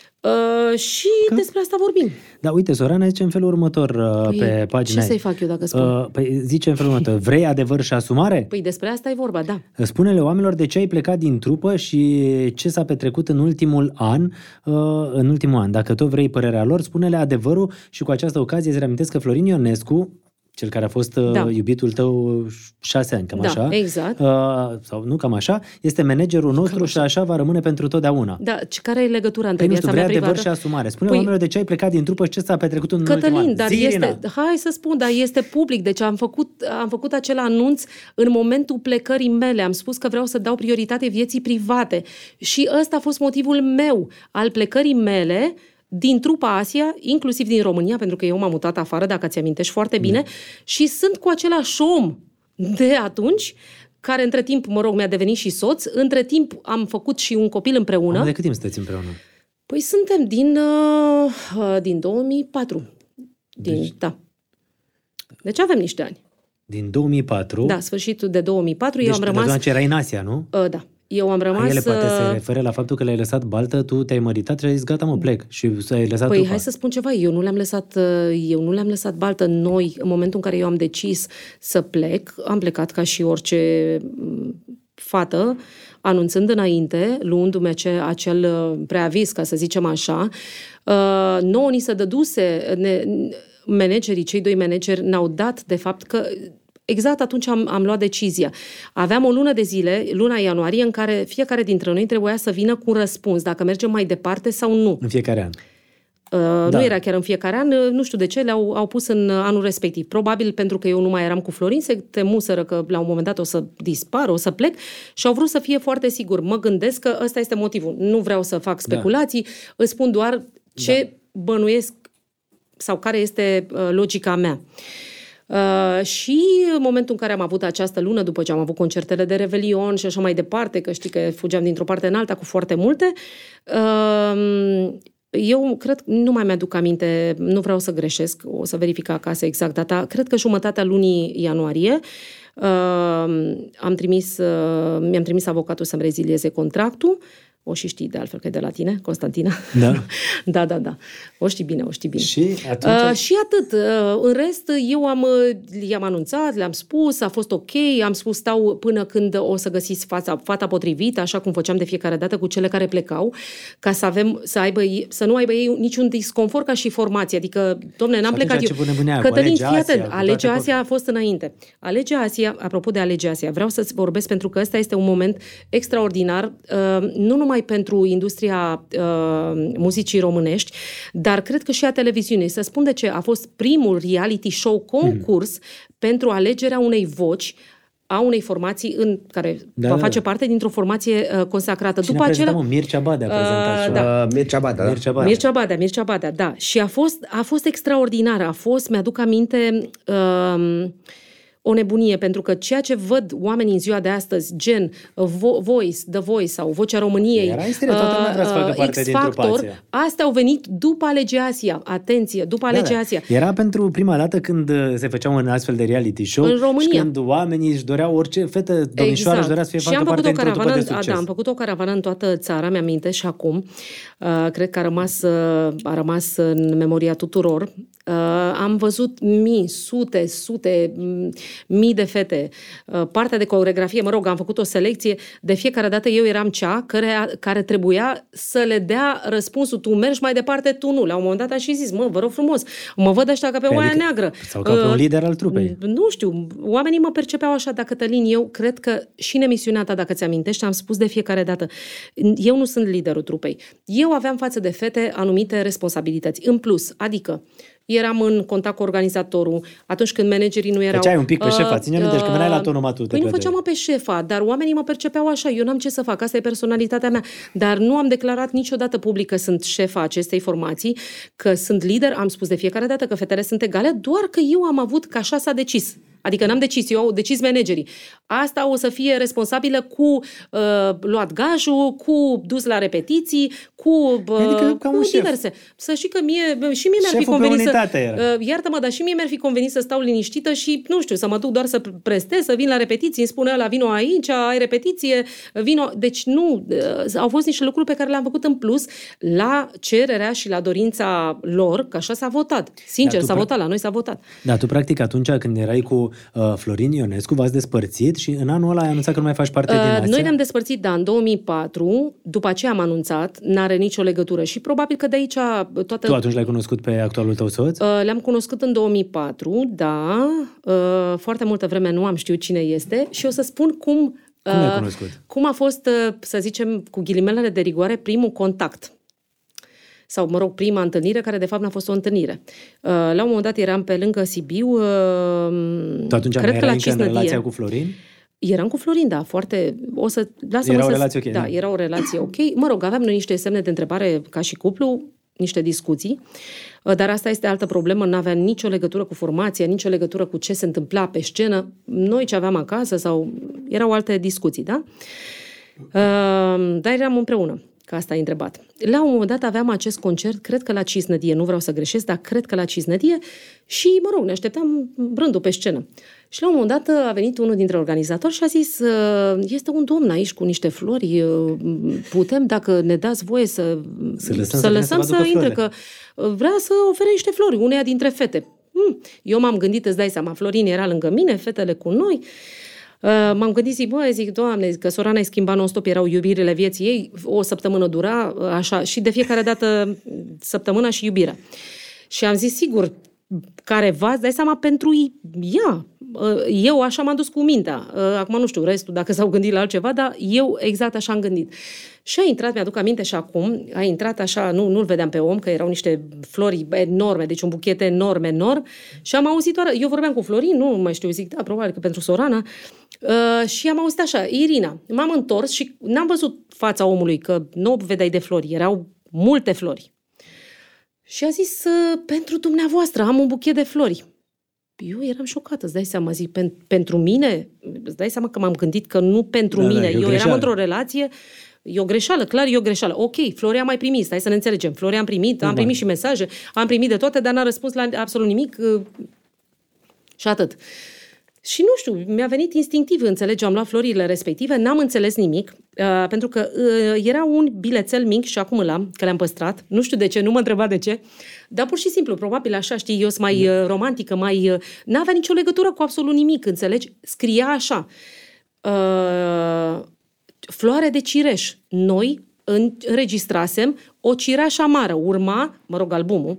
și că? despre asta vorbim. Da, uite, Sorana zice în felul următor uh, păi, pe pagina Ce să-i fac eu dacă spun? Uh, păi zice în felul următor, vrei adevăr și asumare? Păi despre asta e vorba, da. Spune-le oamenilor de ce ai plecat din trupă și ce s-a petrecut în ultimul an, uh, în ultimul an. Dacă tot vrei părerea lor, spune-le adevărul și cu această ocazie îți reamintesc că Florin Ionescu, cel care a fost uh, da. iubitul tău șase ani, cam da, așa. exact. Uh, sau nu cam așa, este managerul nostru și așa va rămâne pentru totdeauna. Da, care e legătura între păi, viața mea privată? adevăr și asumare. Spune păi, oamenilor de ce ai plecat din trupă și ce s-a petrecut în Cătălin, ultimul an. dar Zi, este, hai să spun, dar este public, deci am făcut, am făcut acel anunț în momentul plecării mele. Am spus că vreau să dau prioritate vieții private și ăsta a fost motivul meu al plecării mele din trupa Asia, inclusiv din România, pentru că eu m-am mutat afară, dacă ți amintești foarte bine, mm. și sunt cu același om de atunci, care între timp, mă rog, mi-a devenit și soț, între timp am făcut și un copil împreună. de cât timp sunteți împreună? Păi suntem din, uh, uh din 2004. Din, deci... Da. Deci avem niște ani. Din 2004? Da, sfârșitul de 2004. Deci, eu am rămas... Deci, era în Asia, nu? Uh, da. Eu am rămas... Ele poate se uh, referă la faptul că le-ai lăsat baltă, tu te-ai măritat și ai zis, gata, mă plec. Și ai lăsat Păi trupa. hai să spun ceva, eu nu le-am lăsat, uh, eu nu le-am lăsat baltă. Noi, în momentul în care eu am decis să plec, am plecat ca și orice mm, fată, anunțând înainte, luându-mi acel, acel uh, preavis, ca să zicem așa, uh, nouă ni se dăduse, ne, managerii, cei doi manageri ne-au dat de fapt că exact atunci am, am luat decizia. Aveam o lună de zile, luna ianuarie, în care fiecare dintre noi trebuia să vină cu un răspuns, dacă mergem mai departe sau nu. În fiecare an. Uh, da. Nu era chiar în fiecare an, uh, nu știu de ce, le-au au pus în anul respectiv. Probabil pentru că eu nu mai eram cu Florin, se temuseră că la un moment dat o să dispar, o să plec și au vrut să fie foarte sigur. Mă gândesc că ăsta este motivul. Nu vreau să fac da. speculații, da. îți spun doar ce da. bănuiesc sau care este uh, logica mea. Uh, Uh, și în momentul în care am avut această lună, după ce am avut concertele de Revelion și așa mai departe, că știi că fugeam dintr-o parte în alta cu foarte multe, uh, eu cred, nu mai mi-aduc aminte, nu vreau să greșesc, o să verific acasă exact data, cred că jumătatea lunii ianuarie uh, am trimis, uh, mi-am trimis avocatul să-mi rezilieze contractul o și știi de altfel că e de la tine, Constantina. Da. *laughs* da, da, da. O știi bine, o știi bine. Și atunci? Uh, și atât. Uh, în rest, eu am, uh, i-am anunțat, le-am spus, a fost ok, am spus stau până când o să găsiți fața, fata potrivită, așa cum făceam de fiecare dată cu cele care plecau, ca să avem, să, aibă, să nu aibă ei niciun disconfort ca și formație. Adică, domne, n-am plecat eu. Cătălin, fii atent, Alegea Asia a fost înainte. Alegea Asia, apropo de Alegea Asia, vreau să-ți vorbesc pentru că ăsta este un moment extraordinar, uh, nu numai pentru industria uh, muzicii românești, dar cred că și a televiziunii. Să spun de ce. A fost primul reality show concurs mm-hmm. pentru alegerea unei voci a unei formații în care da, va da, face da. parte dintr-o formație uh, consacrată. Cine După acela, Mircea Badea a prezentat uh, da. uh, Mircea Badea, da. Mircea Badea. Mircea Badea, Mircea Badea, da. Și a fost, a fost extraordinară. A fost, mi-aduc aminte, uh, o nebunie, pentru că ceea ce văd oamenii în ziua de astăzi, gen Vo- Voice, The Voice sau Vocea României, Era isterie, toată lumea vrea să facă uh, parte X-Factor, astea au venit după Alegea Asia. Atenție, după da, Alegea da. Asia. Era pentru prima dată când uh, se făcea un astfel de reality show în România. și când oamenii își doreau, orice fată, domnișoară exact. își dorea să fie și facă parte dintr-o caravană, de succes. Da, am făcut o caravană în toată țara, mi-aminte și acum. Uh, cred că a rămas, uh, a rămas în memoria tuturor. Uh, am văzut mii, sute, sute, mii de fete. Uh, partea de coregrafie, mă rog, am făcut o selecție. De fiecare dată eu eram cea care, care trebuia să le dea răspunsul. Tu mergi mai departe, tu nu. La un moment dat am și zis, mă, vă rog frumos, mă văd ăștia ca pe oaia adică, neagră. Sau ca pe uh, un lider al trupei. Nu știu, oamenii mă percepeau așa, dacă Cătălin, eu cred că și în emisiunea ta, dacă ți-amintești, am spus de fiecare dată, eu nu sunt liderul trupei. Eu aveam față de fete anumite responsabilități. În plus, adică eram în contact cu organizatorul, atunci când managerii nu erau... Deci ai un pic pe șefa, uh, ține minte, uh, că veneai la tonul matu. Păi nu făceam pe șefa, dar oamenii mă percepeau așa, eu n-am ce să fac, asta e personalitatea mea. Dar nu am declarat niciodată public că sunt șefa acestei formații, că sunt lider, am spus de fiecare dată că fetele sunt egale, doar că eu am avut, că așa s-a decis. Adică n-am decis, eu au decis managerii. Asta o să fie responsabilă cu uh, luat gajul, cu dus la repetiții, cu, uh, Adică cam cu un șef. diverse. Să știi că mie, și mie mi-ar fi Șeful pe convenit să... unitate era. Uh, iartă-mă, dar și mie mi-ar fi convenit să stau liniștită și, nu știu, să mă duc doar să prestez, să vin la repetiții, îmi spune la vino aici, ai repetiție, vino... Deci nu, uh, au fost niște lucruri pe care le-am făcut în plus la cererea și la dorința lor, că așa s-a votat. Sincer, Da, tu s-a pra- votat, la noi s-a votat. Da, tu practic atunci când erai cu uh, Florin Ionescu, v-ați despărțit și în anul ăla ai anunțat că nu mai faci parte din Uh, Asia. Noi ne-am despărțit, da, în 2004, după aceea am anunțat, n-are nicio legătură și probabil că de aici toată... Tu atunci l-ai cunoscut pe actualul tău soț? Uh, Le-am cunoscut în 2004, da, uh, foarte multă vreme nu am știut cine este și o să spun cum... Cum l-ai uh, cunoscut? Cum a fost, uh, să zicem, cu ghilimele de rigoare, primul contact. Sau, mă rog, prima întâlnire, care de fapt n-a fost o întâlnire. Uh, La un moment dat eram pe lângă Sibiu, uh, Tu atunci cred mai că erai la încă în Cisnădie. relația cu Florin? Eram cu Florin, da, foarte... O să, lasă-mă Era o să, relație ok, Da, da. era o relație ok. Mă rog, aveam noi niște semne de întrebare ca și cuplu, niște discuții, uh, dar asta este altă problemă, nu avea nicio legătură cu formația, nicio legătură cu ce se întâmpla pe scenă, noi ce aveam acasă sau erau alte discuții, da? Uh, Dar eram împreună, că asta ai întrebat. La un moment dat aveam acest concert, cred că la Cisnădie, nu vreau să greșesc, dar cred că la Cisnădie și, mă rog, ne așteptam rândul pe scenă. Și la un moment dat a venit unul dintre organizatori și a zis, "Uh, este un domn aici cu niște flori, uh, putem, dacă ne dați voie să, Să lăsăm să să, vină lăsăm să să, vă aducă intre, florile." că uh, vrea să ofere niște flori, uneia dintre fete. Hmm. Eu m-am gândit, îți dai seama, Florin era lângă mine, fetele cu noi, Uh, m-am gândit, zic, bă, zic, doamne, că Sorana îi schimba non-stop, erau iubirile vieții ei, o săptămână dura, uh, așa, și de fiecare dată săptămâna și iubirea. Și am zis, sigur, careva, îți dai seama, pentru ea. Uh, Eu așa m-am dus cu mintea. Uh, Acum nu știu restul, dacă s-au gândit la altceva, dar eu exact așa am gândit. Și a intrat, mi-aduc aminte și acum, a intrat așa, nu, nu-l vedeam pe om, că erau niște flori enorme, deci un buchet enorm, enorm, și am auzit doar, eu vorbeam cu Florin, nu mai știu, zic, da, probabil că pentru Sorana, uh, și am auzit așa, Irina, m-am întors și n-am văzut fața omului, că nu o vedeai de flori, erau multe flori. Și a zis, "Uh, pentru dumneavoastră, am un buchet de flori. Eu eram șocată, îți dai seama, zic, "Pen- pentru mine? Îți dai seama că m-am gândit că nu pentru Da, da, mine. e o Eu eram greșeală. într-o relație, e o greșeală, clar e o greșeală. Ok, Floria a mai primit, stai să ne înțelegem. Floria am primit, am primit și mesaje, am primit de toate, dar n-a răspuns la absolut nimic uh, și atât. Și nu știu, mi-a venit instinctiv, înțelegi, am luat florile respective, n-am înțeles nimic, uh, pentru că uh, era un bilețel mic și acum îl am, că l-am păstrat, nu știu de ce, nu mă întreba de ce, dar pur și simplu, probabil așa, știi, eu sunt mai uh, romantică, mai... Uh, n-avea nicio legătură cu absolut nimic, înțelegi? Scria așa, uh, floare de cireș. Noi înregistrasem o cireașă amară. Urma, mă rog, albumul, uh,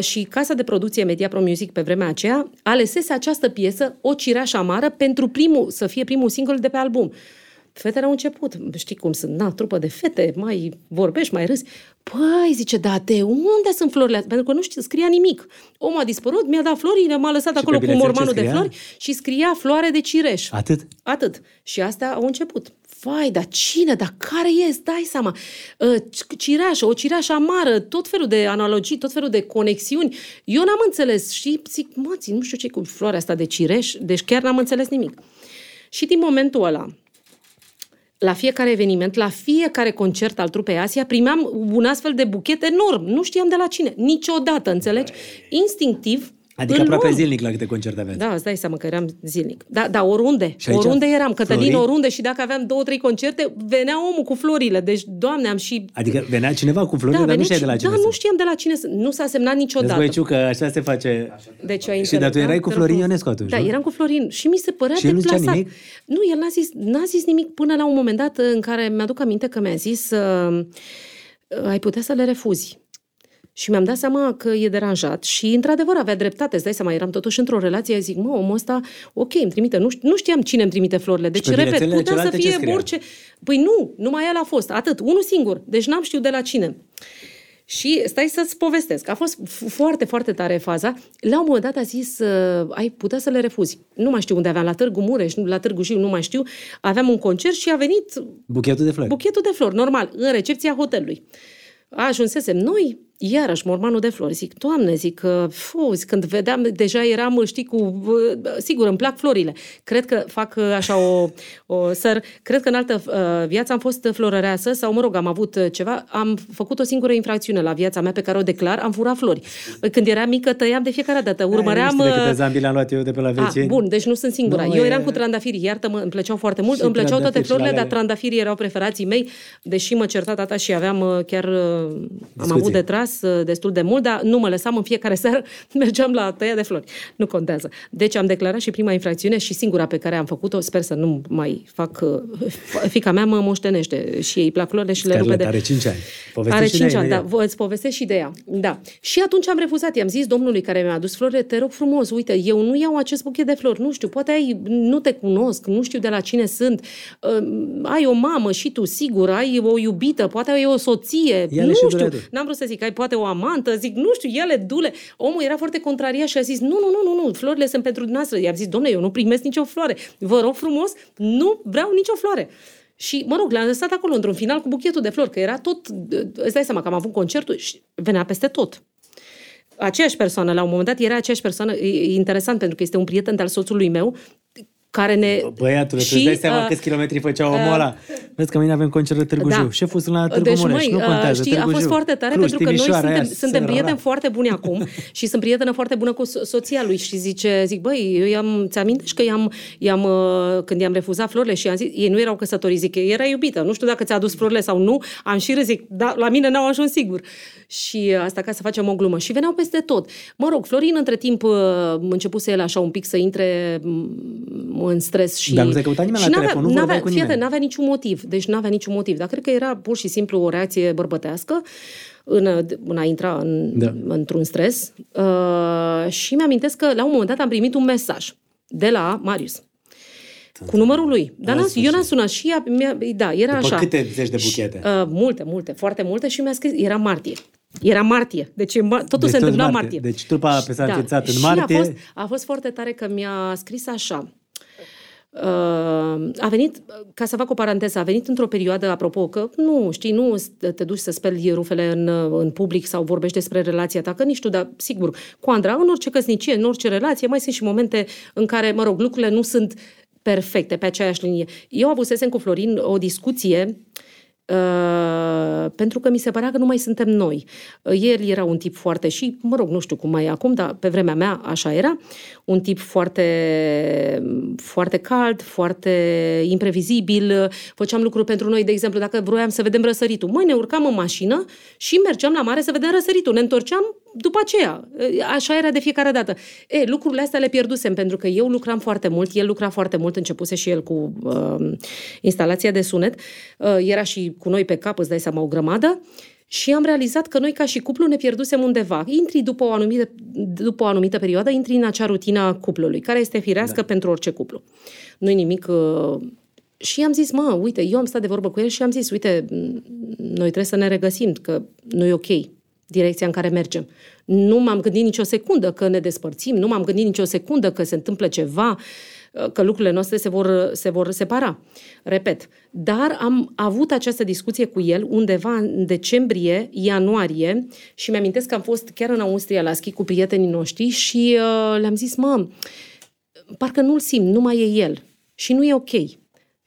și casa de producție Media Pro Music pe vremea aceea alesese această piesă, o cireașă amară, pentru primul, să fie primul single de pe album. Fetele au început, știi cum sunt, na, trupă de fete, mai vorbești, mai râzi. Păi, zice, da, de unde sunt florile astea? Pentru că nu știu, scria nimic. Omul a dispărut, mi-a dat florile, m-a lăsat pe acolo cu bilețel ce mormanul de scria? flori și scria floare de cireș. Atât? Atât. Și astea au început. Vai, dar cine? Dar care e? Dai seama. Uh, Cireașă, o cireașă amară, tot felul de analogii, tot felul de conexiuni. Eu n-am înțeles și zic, mă, ții, nu știu ce cu floarea asta de cireș, deci chiar n-am înțeles nimic. Și din momentul ăla, la fiecare eveniment, la fiecare concert al trupei Asia, primeam un astfel de buchet enorm. Nu știam de la cine. Niciodată, înțelegi? Instinctiv, Adică îl aproape luam. zilnic la câte concerte aveți. Da, îți dai seama că eram zilnic. Da, da, oriunde. Și aici, oriunde eram. Cătălin, Florin? oriunde. Și dacă aveam două, trei concerte, venea omul cu florile. Deci, doamne, am și... Adică venea cineva cu florile, dar nu venea știai și- de la cine Da, sunt. nu știam de la cine sunt. Nu s-a semnat niciodată. Război că așa se face. Deci, ai Și dar tu înțeles, erai da? cu Te Florin rog Ionescu frumos. atunci, Da, nu? eram cu Florin și mi se părea Și el nu zicea deplasat. nimic? Nu, el n-a zis, n-a zis nimic până la un moment dat în care mi-aduc aminte că mi-a zis uh, ai putea să le refuzi. Și mi-am dat seama că e deranjat și, într-adevăr, avea dreptate. Îți dai seama, eram totuși într-o relație, zic, mă, omul ăsta, ok, îmi trimite, nu, știu, nu știam cine îmi trimite florile. Deci, pe repet, bilețelele putea să celelalte ce fie scria? orice. Păi nu, numai el a fost, atât, unul singur. Deci n-am știut de la cine. Și stai să-ți povestesc. A fost f- foarte, foarte tare faza. La un moment dat a zis, uh, ai putea să le refuzi. Nu mai știu unde aveam, la Târgu Mureș, la Târgu Jiu, nu mai știu. Aveam un concert și a venit Buchetul de flori. buchetul de flori, normal, în recepția hotelului. Ajunsesem noi, iarăși, mormanul de flori. Zic, doamne, zic, fu, când vedeam, deja eram, știi, cu, sigur, îmi plac florile. Cred că fac așa o, o săr, cred că în altă uh, viață am fost florăreasă sau, mă rog, am avut ceva, am făcut o singură infracțiune la viața mea pe care o declar, am furat flori. Când eram mică, tăiam de fiecare dată, urmăream... Ai, de câte zambile am luat eu de pe la vecini. A, bun, deci nu sunt singura. No, eu eram e... cu trandafiri, iartă-mă, îmi plăceau foarte mult, îmi plăceau toate florile, dar trandafirii erau preferații mei, deși mă certa tata și aveam chiar, Discuții. am avut de tras destul de mult, dar nu mă lăsam în fiecare *laughs* seară, mergeam la tăia de flori. Nu contează. Deci am declarat și prima infracțiune și singura pe care am făcut-o, sper să nu mai fac, *laughs* fica mea mă moștenește și ei plac florile și Scarlett le rupe de... are 5 ani. Povestește are 5 ani, da. Vă îți povestesc și de ea. Da. Și atunci am refuzat. I-am zis domnului care mi-a adus florile, te rog frumos, uite, eu nu iau acest buchet de flori, nu știu, poate ai, nu te cunosc, nu știu de la cine sunt, uh, ai o mamă și tu, sigur, ai o iubită, poate ai o soție, Ia nu știu, n-am vrut să zic, ai poate o amantă, zic, nu știu, ele dule. Omul era foarte contrariat și a zis, nu, nu, nu, nu, nu, florile sunt pentru dumneavoastră. I-am zis, domne, eu nu primesc nicio floare. Vă rog frumos, nu vreau nicio floare. Și, mă rog, l-am lăsat acolo într-un final cu buchetul de flori, că era tot, îți dai seama că am avut concertul și venea peste tot aceeași persoană, la un moment dat era aceeași persoană, e interesant pentru că este un prieten al soțului meu, care ne... Băiatule, și, tu îți dai seama uh, câți kilometri făcea omul uh, ăla? Vezi că mâine avem concert la Târgu da. Jiu. Șeful sunt la Târgu deci, Mureș, nu contează, știi, Târgu a fost foarte tare Cluj, pentru că noi suntem, suntem prieteni foarte buni acum *laughs* și sunt prietenă foarte bună cu soția lui și zice, zic, băi, eu i-am, ți-amintești că i-am, i-am, uh, când i-am refuzat florile și i-am zis, ei nu erau căsătoriți, zic, era iubită, nu știu dacă ți-a adus florile sau nu, am și râs, zic, da, la mine n-au ajuns sigur. Și asta ca să facem o glumă. Și veneau peste tot. Mă rog, Florin între timp începuse el așa un pic să intre în stres și dar nu te căuta nimeni și la telefon, nu n-avea, cu nimeni. Fiate, n-avea niciun motiv. Deci n-avea niciun motiv. Dar cred că era pur și simplu o reacție bărbătească în, în a intra în, da. într-un stres. Uh, și mi-amintesc că la un moment dat am primit un mesaj de la Marius cu numărul lui. Dar n eu n-am sunat și ea, da, era După așa. câte zeci de buchete? Uh, multe, multe, foarte multe și mi-a scris, era martie. Era martie, deci totul deci se întâmpla martie. martie. Deci trupa pe s-a da. în martie. A fost, a fost foarte tare că mi-a scris așa. Uh, a venit, ca să fac o paranteză, a venit într-o perioadă, apropo, că nu, știi, nu te duci să speli rufele în, în public sau vorbești despre relația ta, că nici tu, dar sigur, cu Andra, în orice căsnicie, în orice relație, mai sunt și momente în care, mă rog, lucrurile nu sunt perfecte pe aceeași linie. Eu avusesem cu Florin o discuție uh, Uh, pentru că mi se părea că nu mai suntem noi. Uh, el era un tip foarte și, mă rog, nu știu cum mai e acum, dar pe vremea mea așa era, un tip foarte, foarte cald, foarte imprevizibil, făceam lucruri pentru noi, de exemplu, dacă vroiam să vedem răsăritul. Măi, ne urcam în mașină și mergeam la mare să vedem răsăritul. Ne întorceam după aceea. Așa era de fiecare dată. E, lucrurile astea le pierdusem pentru că eu lucram foarte mult, el lucra foarte mult, începuse și el cu uh, instalația de sunet. Uh, era și cu noi pe cap, îți dai seama, o grămadă. Și am realizat că noi, ca și cuplu, ne pierdusem undeva. Intri după o anumită, după o anumită perioadă, intri în acea rutină a cuplului, care este firească da. pentru orice cuplu. Nu-i nimic uh, și am zis, mă, uite, eu am stat de vorbă cu el și am zis, uite, noi trebuie să ne regăsim, că nu e ok direcția în care mergem. Nu m-am gândit nicio secundă că ne despărțim, nu m-am gândit nicio secundă că se întâmplă ceva, că lucrurile noastre se vor, se vor separa. Repet. Dar am avut această discuție cu el undeva în decembrie, ianuarie și mi-amintesc că am fost chiar în Austria la schi cu prietenii noștri și uh, le-am zis, mă, parcă nu-l simt, nu mai e el și nu e ok.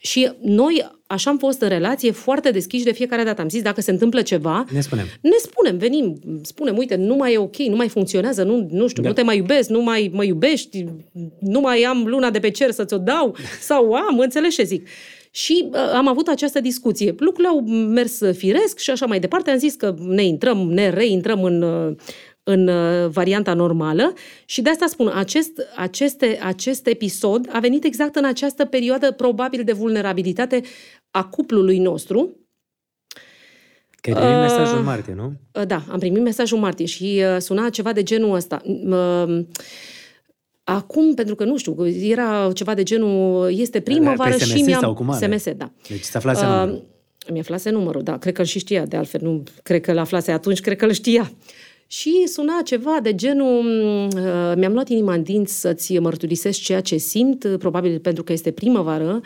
Și noi așa am fost în relație foarte deschiși de fiecare dată. Am zis, dacă se întâmplă ceva... Ne spunem. Ne spunem, venim, spunem, uite, nu mai e ok, nu mai funcționează, nu, nu știu, da. nu te mai iubesc, nu mai mă iubești, nu mai am luna de pe cer să ți-o dau, sau am, înțelegi ce zic. Și uh, am avut această discuție. Lucrurile au mers firesc și așa mai departe. Am zis că ne intrăm, ne reintrăm în, uh, în uh, varianta normală și de asta spun, acest, aceste, acest episod a venit exact în această perioadă probabil de vulnerabilitate a cuplului nostru. Că ai primit uh, mesajul martie, nu? Uh, da, am primit mesajul martie și uh, suna ceva de genul ăsta. Uh, Acum, pentru că nu știu, era ceva de genul, este primăvară și mi-am... Sau cum SMS, da. Deci să aflase uh, numărul. Mi aflase numărul, da. Cred că îl și știa, de altfel. Nu cred că l-aflase atunci, cred că îl știa. Și suna ceva de genul, uh, mi-am luat inima în dinți să-ți mărturisesc ceea ce simt, probabil pentru că este primăvară,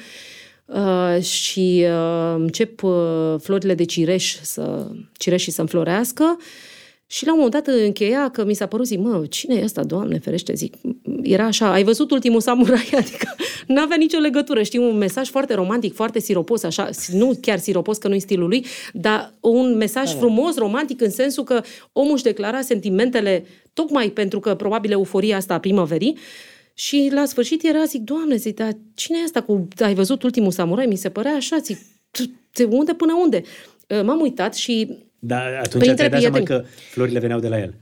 Uh, și uh, încep uh, florile de cireș să, cireșii să înflorească Și la un moment dat încheia că mi s-a părut, zic, mă, cine e ăsta, Doamne, ferește, zic. Era așa, ai văzut ultimul samurai? *laughs* Adică n-avea nicio legătură, știi, un mesaj foarte romantic, foarte siropos, așa, nu chiar siropos, că nu-i stilul lui, dar un mesaj da. frumos, romantic, în sensul că omul își declara sentimentele tocmai pentru că probabil euforia asta a primăverii și la sfârșit era, zic, Doamne, zic, dar cine e asta cu, ai văzut ultimul samurai? Mi se părea așa, zic, de unde până unde? M-am uitat și dar atunci ți-ai dat prieteni. seama că florile veneau de la el.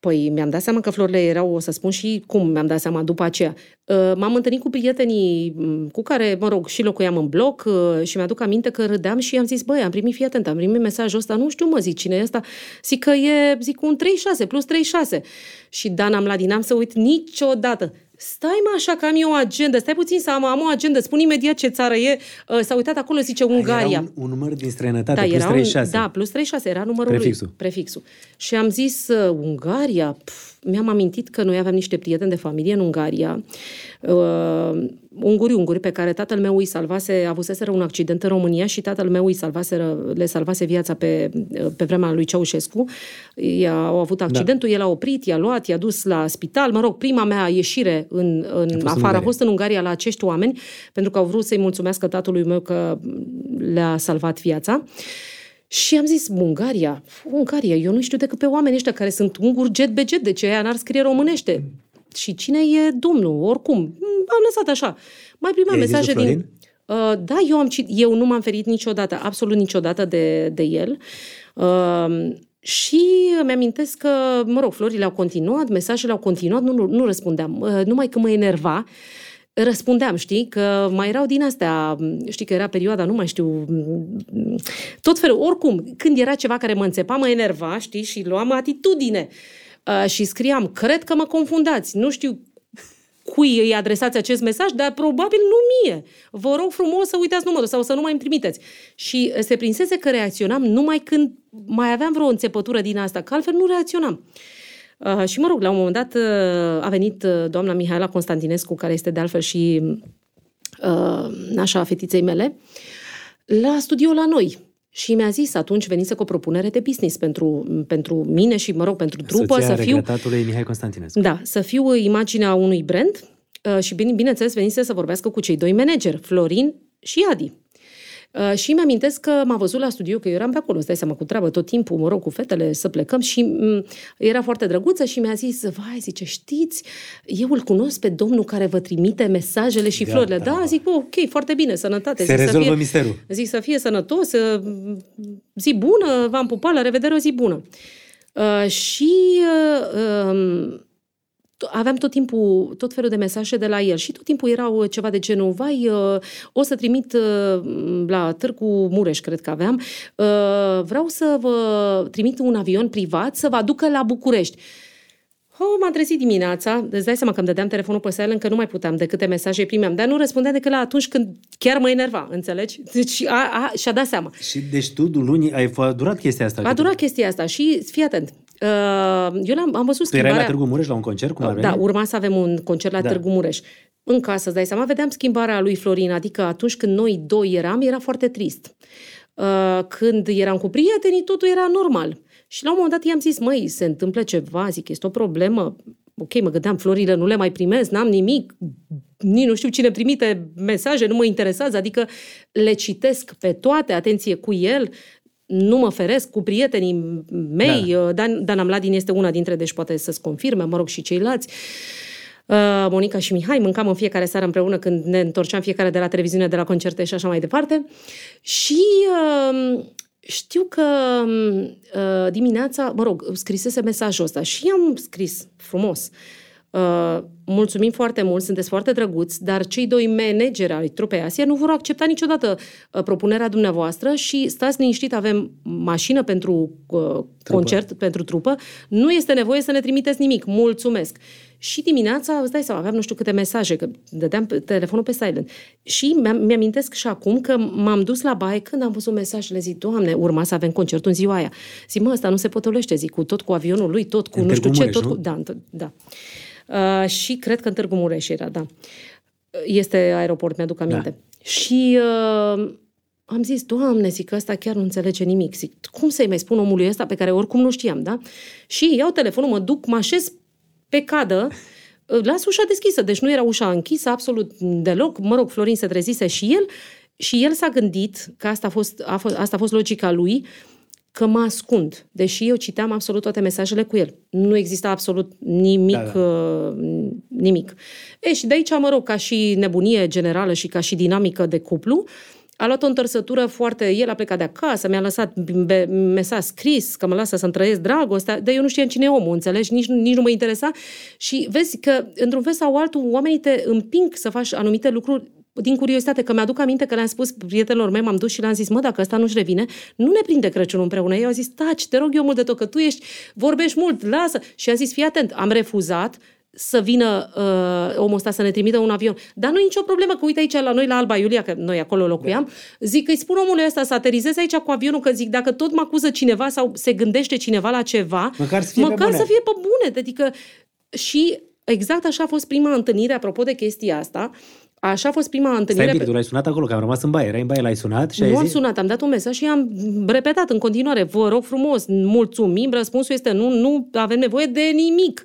Păi mi-am dat seama că florile erau, o să spun și cum mi-am dat seama după aceea. Uh, m-am întâlnit cu prietenii mm, cu care, mă rog, și locuiam în bloc uh, și mi-aduc aminte că râdeam și am zis, băi, am primit, fii atent, am primit mesajul ăsta, nu știu, mă, zic, cine e ăsta? Zic că e, zic, un 36 plus 36. Și Dan am la dinam să uit niciodată. Stai mă așa că am eu o agendă, stai puțin să am, am o agendă, spun imediat ce țară e. Uh, s-a uitat acolo, zice Ungaria. Era un, un număr din străinătate, da, plus era 36. Un, da, plus 36, era numărul prefixul. lui. Prefixul. Și am zis, uh, Ungaria, pf, mi-am amintit că noi aveam niște prieteni de familie în Ungaria, uh, unguri, unguri, pe care tatăl meu îi salvase, avuseseră un accident în România și tatăl meu îi salvase, le salvase viața pe, pe vremea lui Ceaușescu. I-a, au avut da. accidentul, da. el a oprit, i-a luat, i-a dus la spital. Mă rog, prima mea ieșire în, în afară a fost în Ungaria la acești oameni, pentru că au vrut să-i mulțumească tatălui meu că le-a salvat viața. Și am zis, Ungaria, Ungaria, eu nu știu decât pe oamenii ăștia care sunt unguri jet be jet, de ce aia n-ar scrie românește? Și cine e domnul? Oricum, am lăsat așa. Mai primeam mesaje din... Uh, da, eu, am, eu nu m-am ferit niciodată, absolut niciodată de, de el. Uh, și mi-amintesc că, mă rog, florile au continuat, mesajele au continuat, nu, nu, nu răspundeam. Uh, numai că mă enerva, răspundeam, știi, că mai erau din astea, știi că era perioada, nu mai știu, tot felul, oricum, când era ceva care mă înțepa, mă enerva, știi, și luam atitudine. Uh, și scriam, cred că mă confundați, nu știu cui îi adresați acest mesaj, dar probabil nu mie. Vă rog frumos să uitați numărul sau să nu mai îmi trimiteți. Și se prinsese că reacționam numai când mai aveam vreo înțepătură din asta, că altfel nu reacționam. Uh, și mă rog, la un moment dat uh, a venit uh, doamna Mihaela Constantinescu, care este de altfel și uh, nașa fetiței mele, la studio la noi. Și mi-a zis atunci venise cu o propunere de business pentru, pentru mine și, mă rog, pentru trupă. Soția să fiu, Mihai Constantinescu. Da, să fiu imaginea unui brand uh, și, bine, bineînțeles, venise să vorbească cu cei doi manageri, Florin și Adi. Uh, și mi-amintesc că m-a văzut la studio, că eu eram pe acolo, stai seama, cu treabă tot timpul, mă rog, cu fetele, să plecăm și um, era foarte drăguță și mi-a zis, vai, zice, știți, eu îl cunosc pe domnul care vă trimite mesajele și da, florile. Da, da, zic, ok, foarte bine, sănătate. Se zic, rezolvă să fie, misterul. Zic să fie sănătos, zi bună, v-am pupat, la revedere, o zi bună. Uh, și uh, um, aveam tot timpul tot felul de mesaje de la el și tot timpul erau ceva de genul, vai, uh, o să trimit uh, la Târgu Mureș, cred că aveam, uh, vreau să vă trimit un avion privat să vă aducă la București. Oh, m-am trezit dimineața, îți dai seama că îmi dădeam telefonul pe silent, că nu mai puteam de câte mesaje primeam, dar nu răspundeam decât la atunci când chiar mă enerva, înțelegi? Deci a, a, și-a dat seama. Și deci tu, luni, ai a durat chestia asta? A durat chestia asta și fii atent, Uh, eu am am văzut tu schimbarea... erai la Târgu Mureș la un concert? Cum da, urma să avem un concert la da. Târgu Mureș. În casă, îți dai seama, vedeam schimbarea lui Florin, adică atunci când noi doi eram, era foarte trist. Uh, când eram cu prietenii, totul era normal. Și la un moment dat i-am zis, măi, se întâmplă ceva, zic, este o problemă. Ok, mă gândeam, florile nu le mai primesc, n-am nimic, nici nu știu cine trimite mesaje, nu mă interesează, adică le citesc pe toate, atenție cu el, nu mă feresc cu prietenii mei. Da. Uh, Dan, Dan Amladin este una dintre, deci poate să-ți confirme, mă rog, și ceilalți. Uh, Monica și Mihai, mâncam în fiecare seară împreună când ne întorceam fiecare de la televiziune, de la concerte și așa mai departe. Și uh, știu că uh, dimineața, mă rog, scrisese mesajul ăsta și am scris frumos. Uh, mulțumim foarte mult, sunteți foarte drăguți, dar cei doi manageri ai trupei Asia nu vor accepta niciodată uh, propunerea dumneavoastră și stați liniștit, avem mașină pentru uh, concert, pentru trupă, nu este nevoie să ne trimiteți nimic, mulțumesc. Și dimineața, îți dai seama, aveam nu știu câte mesaje, că dădeam telefonul pe silent. Și mi-amintesc și acum că m-am dus la baie când am văzut mesajele, zic, Doamne, urma să avem concertul în ziua aia. Zic, mă, ăsta nu se potolește, zic, cu tot cu avionul lui, tot cu în nu știu ce, tot cu... Da, da. Uh, și cred că în Târgu Mureș era, da. Este aeroport, mi-aduc aminte. Da. Și uh, am zis, Doamne, zic, ăsta chiar nu înțelege nimic. Zic, cum să-i mai spun omului ăsta pe care oricum nu știam, da? Și iau telefonul, mă duc, mă așez pe cadă, las ușa deschisă, deci nu era ușa închisă absolut deloc. Mă rog, Florin se trezise și el și el s-a gândit că asta a fost, a fost, asta a fost logica lui, că mă ascund, deși eu citeam absolut toate mesajele cu el. Nu exista absolut nimic, da, da. Uh, nimic. E, și de aici, mă rog, ca și nebunie generală și ca și dinamică de cuplu, a luat o întărsătură foarte... El a plecat de acasă, mi-a lăsat mesaj scris că mă lasă să-mi trăiesc dragostea, dar eu nu știam cine e omul, înțelegi? Nici, nici nu mă interesa. Și vezi că, într-un fel sau altul, oamenii te împing să faci anumite lucruri din curiozitate, că mi-aduc aminte că le-am spus prietenilor mei, m-am dus și le-am zis, mă, dacă ăsta nu-și revine, nu ne prinde Crăciunul împreună. Ei au zis, taci, te rog eu mult de tot, că tu ești, vorbești mult, lasă. Și am zis, fii atent, am refuzat să vină uh, omul ăsta să ne trimită un avion. Dar nu e nicio problemă, că uite aici la noi, la Alba Iulia, că noi acolo locuiam, da. zic îi spun omului ăsta să aterizeze aici cu avionul, că zic, dacă tot mă acuză cineva sau se gândește cineva la ceva, măcar să fie, măcar pe, să fie pe bune. Adică, și exact așa a fost prima întâlnire, apropo de chestia asta, Așa a fost prima întâlnire. Stai, tu l-ai sunat acolo, că am rămas în baie. Erai în baie, l-ai sunat și ai Nu zis... am sunat, am dat un mesaj și am repetat în continuare. Vă rog frumos, mulțumim, răspunsul este nu, nu avem nevoie de nimic.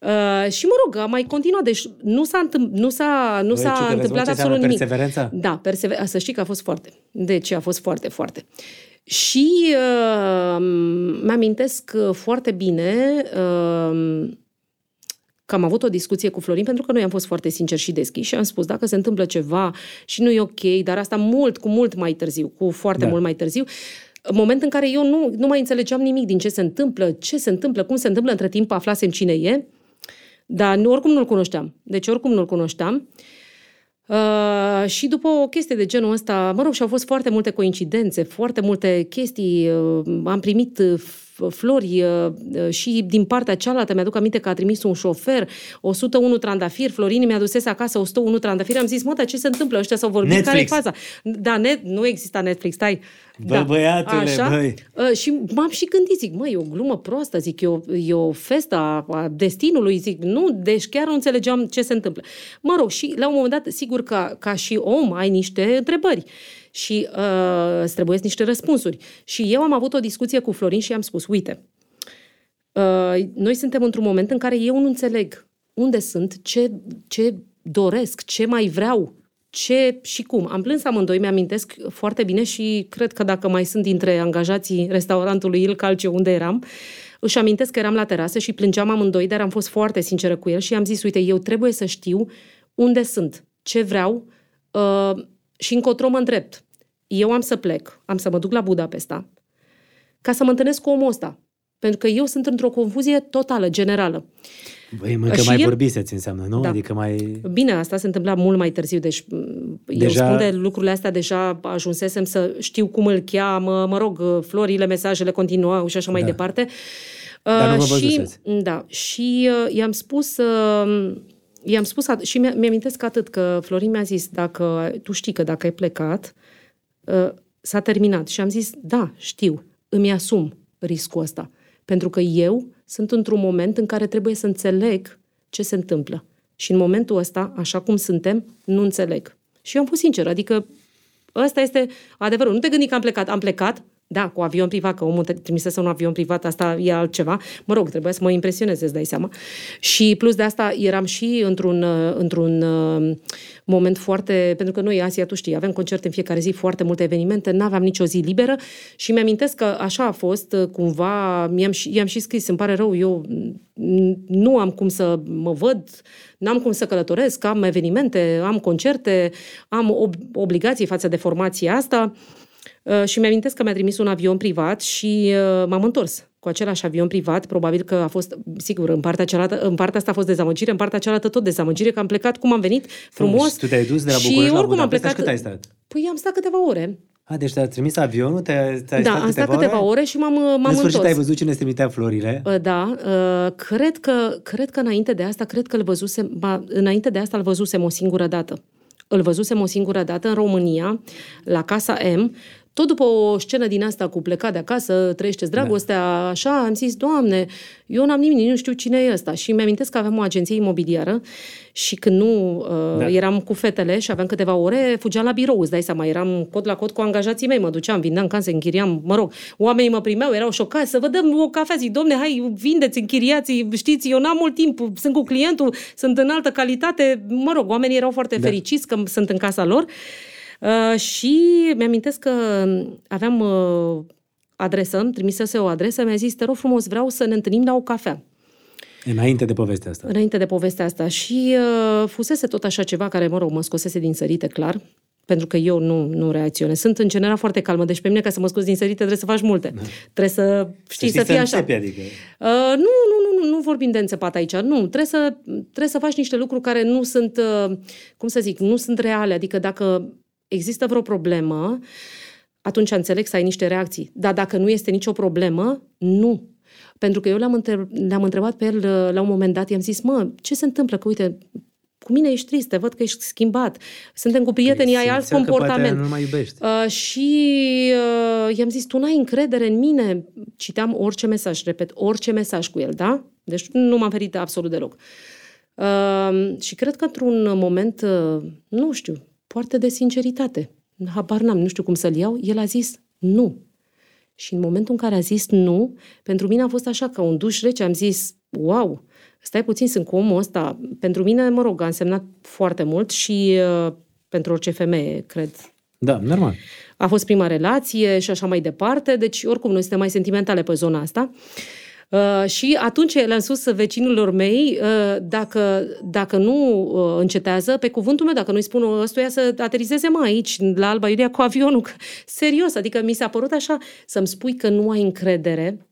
Uh, și mă rog, a mai continuat. Deci nu s-a, întâmpl- nu s-a, nu s-a întâmplat absolut nimic. Perseverența? Da, persever- să știi că a fost foarte. Deci a fost foarte, foarte. Și uh, mi-amintesc foarte bine uh, că am avut o discuție cu Florin pentru că noi am fost foarte sinceri și deschiși și am spus dacă se întâmplă ceva și nu e ok, dar asta mult, cu mult mai târziu, cu foarte da. mult mai târziu, moment în care eu nu, nu mai înțelegeam nimic din ce se întâmplă, ce se întâmplă, cum se întâmplă, între timp aflasem cine e, dar nu, oricum nu-l cunoșteam. Deci oricum nu-l cunoșteam. Uh, și după o chestie de genul ăsta, mă rog, și au fost foarte multe coincidențe, foarte multe chestii. Uh, am primit uh, flori uh, uh, și din partea cealaltă, mi-aduc aminte că a trimis un șofer, 101 trandafiri, Florini mi-a dusese acasă 101 trandafiri, am zis, mă, dar ce se întâmplă? Ăștia s-au vorbit, Netflix. care e faza? Da, net, nu exista Netflix, stai. Bă, da. băiatule, Așa? băi. Uh, și m-am și gândit, zic, mă, e o glumă proastă, zic, e o, e o festă a, a destinului, zic, nu, deci chiar nu înțelegeam ce se întâmplă. Mă rog, și la un moment dat, sigur că ca și om ai niște întrebări și uh, îți trebuie niște răspunsuri. Și eu am avut o discuție cu Florin și i-am spus, uite, uh, noi suntem într-un moment în care eu nu înțeleg unde sunt, ce, ce doresc, ce mai vreau, ce și cum. Am plâns amândoi, mi-amintesc foarte bine și cred că dacă mai sunt dintre angajații restaurantului Il Calce unde eram, își amintesc că eram la terasă și plângeam amândoi, dar am fost foarte sinceră cu el și am zis, uite, eu trebuie să știu unde sunt, ce vreau, uh, și încotro mă îndrept. Eu am să plec, am să mă duc la Budapesta, ca să mă întâlnesc cu omul ăsta. Pentru că eu sunt într-o confuzie totală, generală. Băi, mă, că mai el... vorbiseți înseamnă, nu? Da. Adică mai... Bine, asta se întâmpla mult mai târziu, deci deja... eu spun de lucrurile astea, deja ajunsesem să știu cum îl cheamă, mă rog, florile, mesajele continuau și așa mai da. departe. Dar nu vă și, da, și uh, i-am spus... Uh, i-am spus at- și mi mi-amintesc atât că Florin mi-a zis, dacă tu știi că dacă ai plecat, uh, s-a terminat. Și am zis, da, știu, îmi asum riscul ăsta. Pentru că eu sunt într-un moment în care trebuie să înțeleg ce se întâmplă. Și în momentul ăsta, așa cum suntem, nu înțeleg. Și eu am fost sincer, adică ăsta este adevărul. Nu te gândi că am plecat. Am plecat, da, cu avion privat, că omul trimisese un avion privat, asta e altceva. Mă rog, trebuie să mă impresioneze, îți dai seama. Și plus de asta eram și într-un, uh, într-un uh, moment foarte... Pentru că noi, Asia, tu știi, avem concerte în fiecare zi, foarte multe evenimente, n-aveam nicio zi liberă și mi-amintesc că așa a fost, uh, cumva, mi-am și, i-am și scris, îmi pare rău, eu nu am cum să mă văd, n-am cum să călătoresc, am evenimente, am concerte, am ob- obligații față de formația asta Uh, și mi-amintesc că mi-a trimis un avion privat și uh, m-am întors cu același avion privat, probabil că a fost, sigur, în partea, cealaltă, în partea asta a fost dezamăgire, în partea cealaltă tot dezamăgire, că am plecat cum am venit, frumos. Și tu te-ai dus de la București și la oricum am plecat. cât ai stat? Păi am stat câteva ore. A, deci te-a trimis avionul, te-ai, te-ai da, stat am stat câteva, câteva ore? ore și m-am, m-am în sfârșit ai văzut cine îți trimitea florile? Uh, da, cred că, cred că înainte de asta, cred că îl văzusem, ba, înainte de asta îl văzusem o singură dată. Îl văzusem o singură dată în România, la Casa M, Tot după o scenă din asta cu plecat de acasă, trăiește dragostea, da. așa, am zis, Doamne, eu n-am nimic, nu știu cine e ăsta. Și mi-amintesc că aveam o agenție imobiliară și când nu uh, da. eram cu fetele și aveam câteva ore, fugeam la birou, îți dai seama, eram cod la cod cu angajații mei, mă duceam, vindeam case, închiriam, mă rog, oamenii mă primeau, erau șocați să vă dăm o cafea, zic, domne, hai, vindeți, închiriați, știți, eu n-am mult timp, sunt cu clientul, sunt în altă calitate, mă rog, oamenii erau foarte da. fericiți că sunt în casa lor. Uh, și mi-amintesc că aveam uh, adresă, îmi trimisese o adresă, mi-a zis, te rog frumos, vreau să ne întâlnim la o cafea. Înainte de povestea asta. Înainte de povestea asta. Și uh, fusese tot așa ceva care, mă rog, mă scosese din sărite, clar, pentru că eu nu, nu reacționez. Sunt în general foarte calmă, deci pe mine ca să mă scos din sărite trebuie să faci multe. Da. Trebuie să știi să, să fie așa. Înțepi, adică. uh, nu, nu, nu, nu, nu vorbim de înțepat aici. Nu, trebuie să, trebuie să faci niște lucruri care nu sunt, uh, cum să zic, nu sunt reale. Adică dacă există vreo problemă, atunci înțeleg să ai niște reacții. Dar dacă nu este nicio problemă, nu. Pentru că eu l-am, întreb, l-am întrebat pe el uh, la un moment dat, i-am zis, mă, ce se întâmplă? Că uite, cu mine ești trist, te văd că ești schimbat, suntem cu prietenii, ai alt comportament. nu mai iubești. Uh, și uh, i-am zis, tu n-ai încredere în mine. Citeam orice mesaj, repet, orice mesaj cu el, da? Deci nu m-am ferit absolut deloc. Uh, și cred că într-un moment, uh, nu știu, poartă de sinceritate. Habar n-am, nu știu cum să-l iau. El a zis nu. Și în momentul în care a zis nu, pentru mine a fost așa ca un duș rece. Am zis, wow, stai puțin, sunt cu omul ăsta. Pentru mine, mă rog, a însemnat foarte mult și uh, pentru orice femeie, cred. Da, normal. A fost prima relație și așa mai departe, deci oricum noi suntem mai sentimentale pe zona asta. Uh, Uh, și atunci le-am spus vecinilor mei, uh, dacă, dacă nu uh, încetează, pe cuvântul meu, dacă nu-i spun ăstuia să aterizeze mai aici, la Alba Iulia, cu avionul, *laughs* serios, adică mi s-a părut așa, să-mi spui că nu ai încredere,